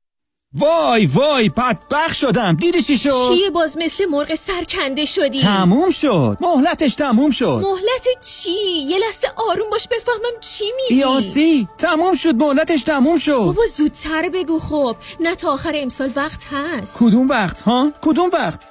وای وای بدبخ شدم. دیدی چی شد؟ چیه باز مثل مرغ سرکنده شدی؟ تموم شد. مهلتش تموم شد. مهلت چی؟ یه لحظه آروم باش بفهمم چی میگی. یاسی تموم شد. مهلتش تموم شد. بابا زودتر بگو خب. نه تا آخر امسال وقت هست. کدوم وقت ها؟ کدوم وقت؟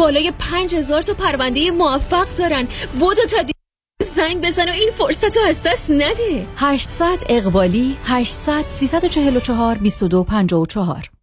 بالای پنج هزار تا پرونده موفق دارن. بودو تا دی... زنگ بزن و این فرصت رو از دست نده. 800 اقبالی 800 344 2254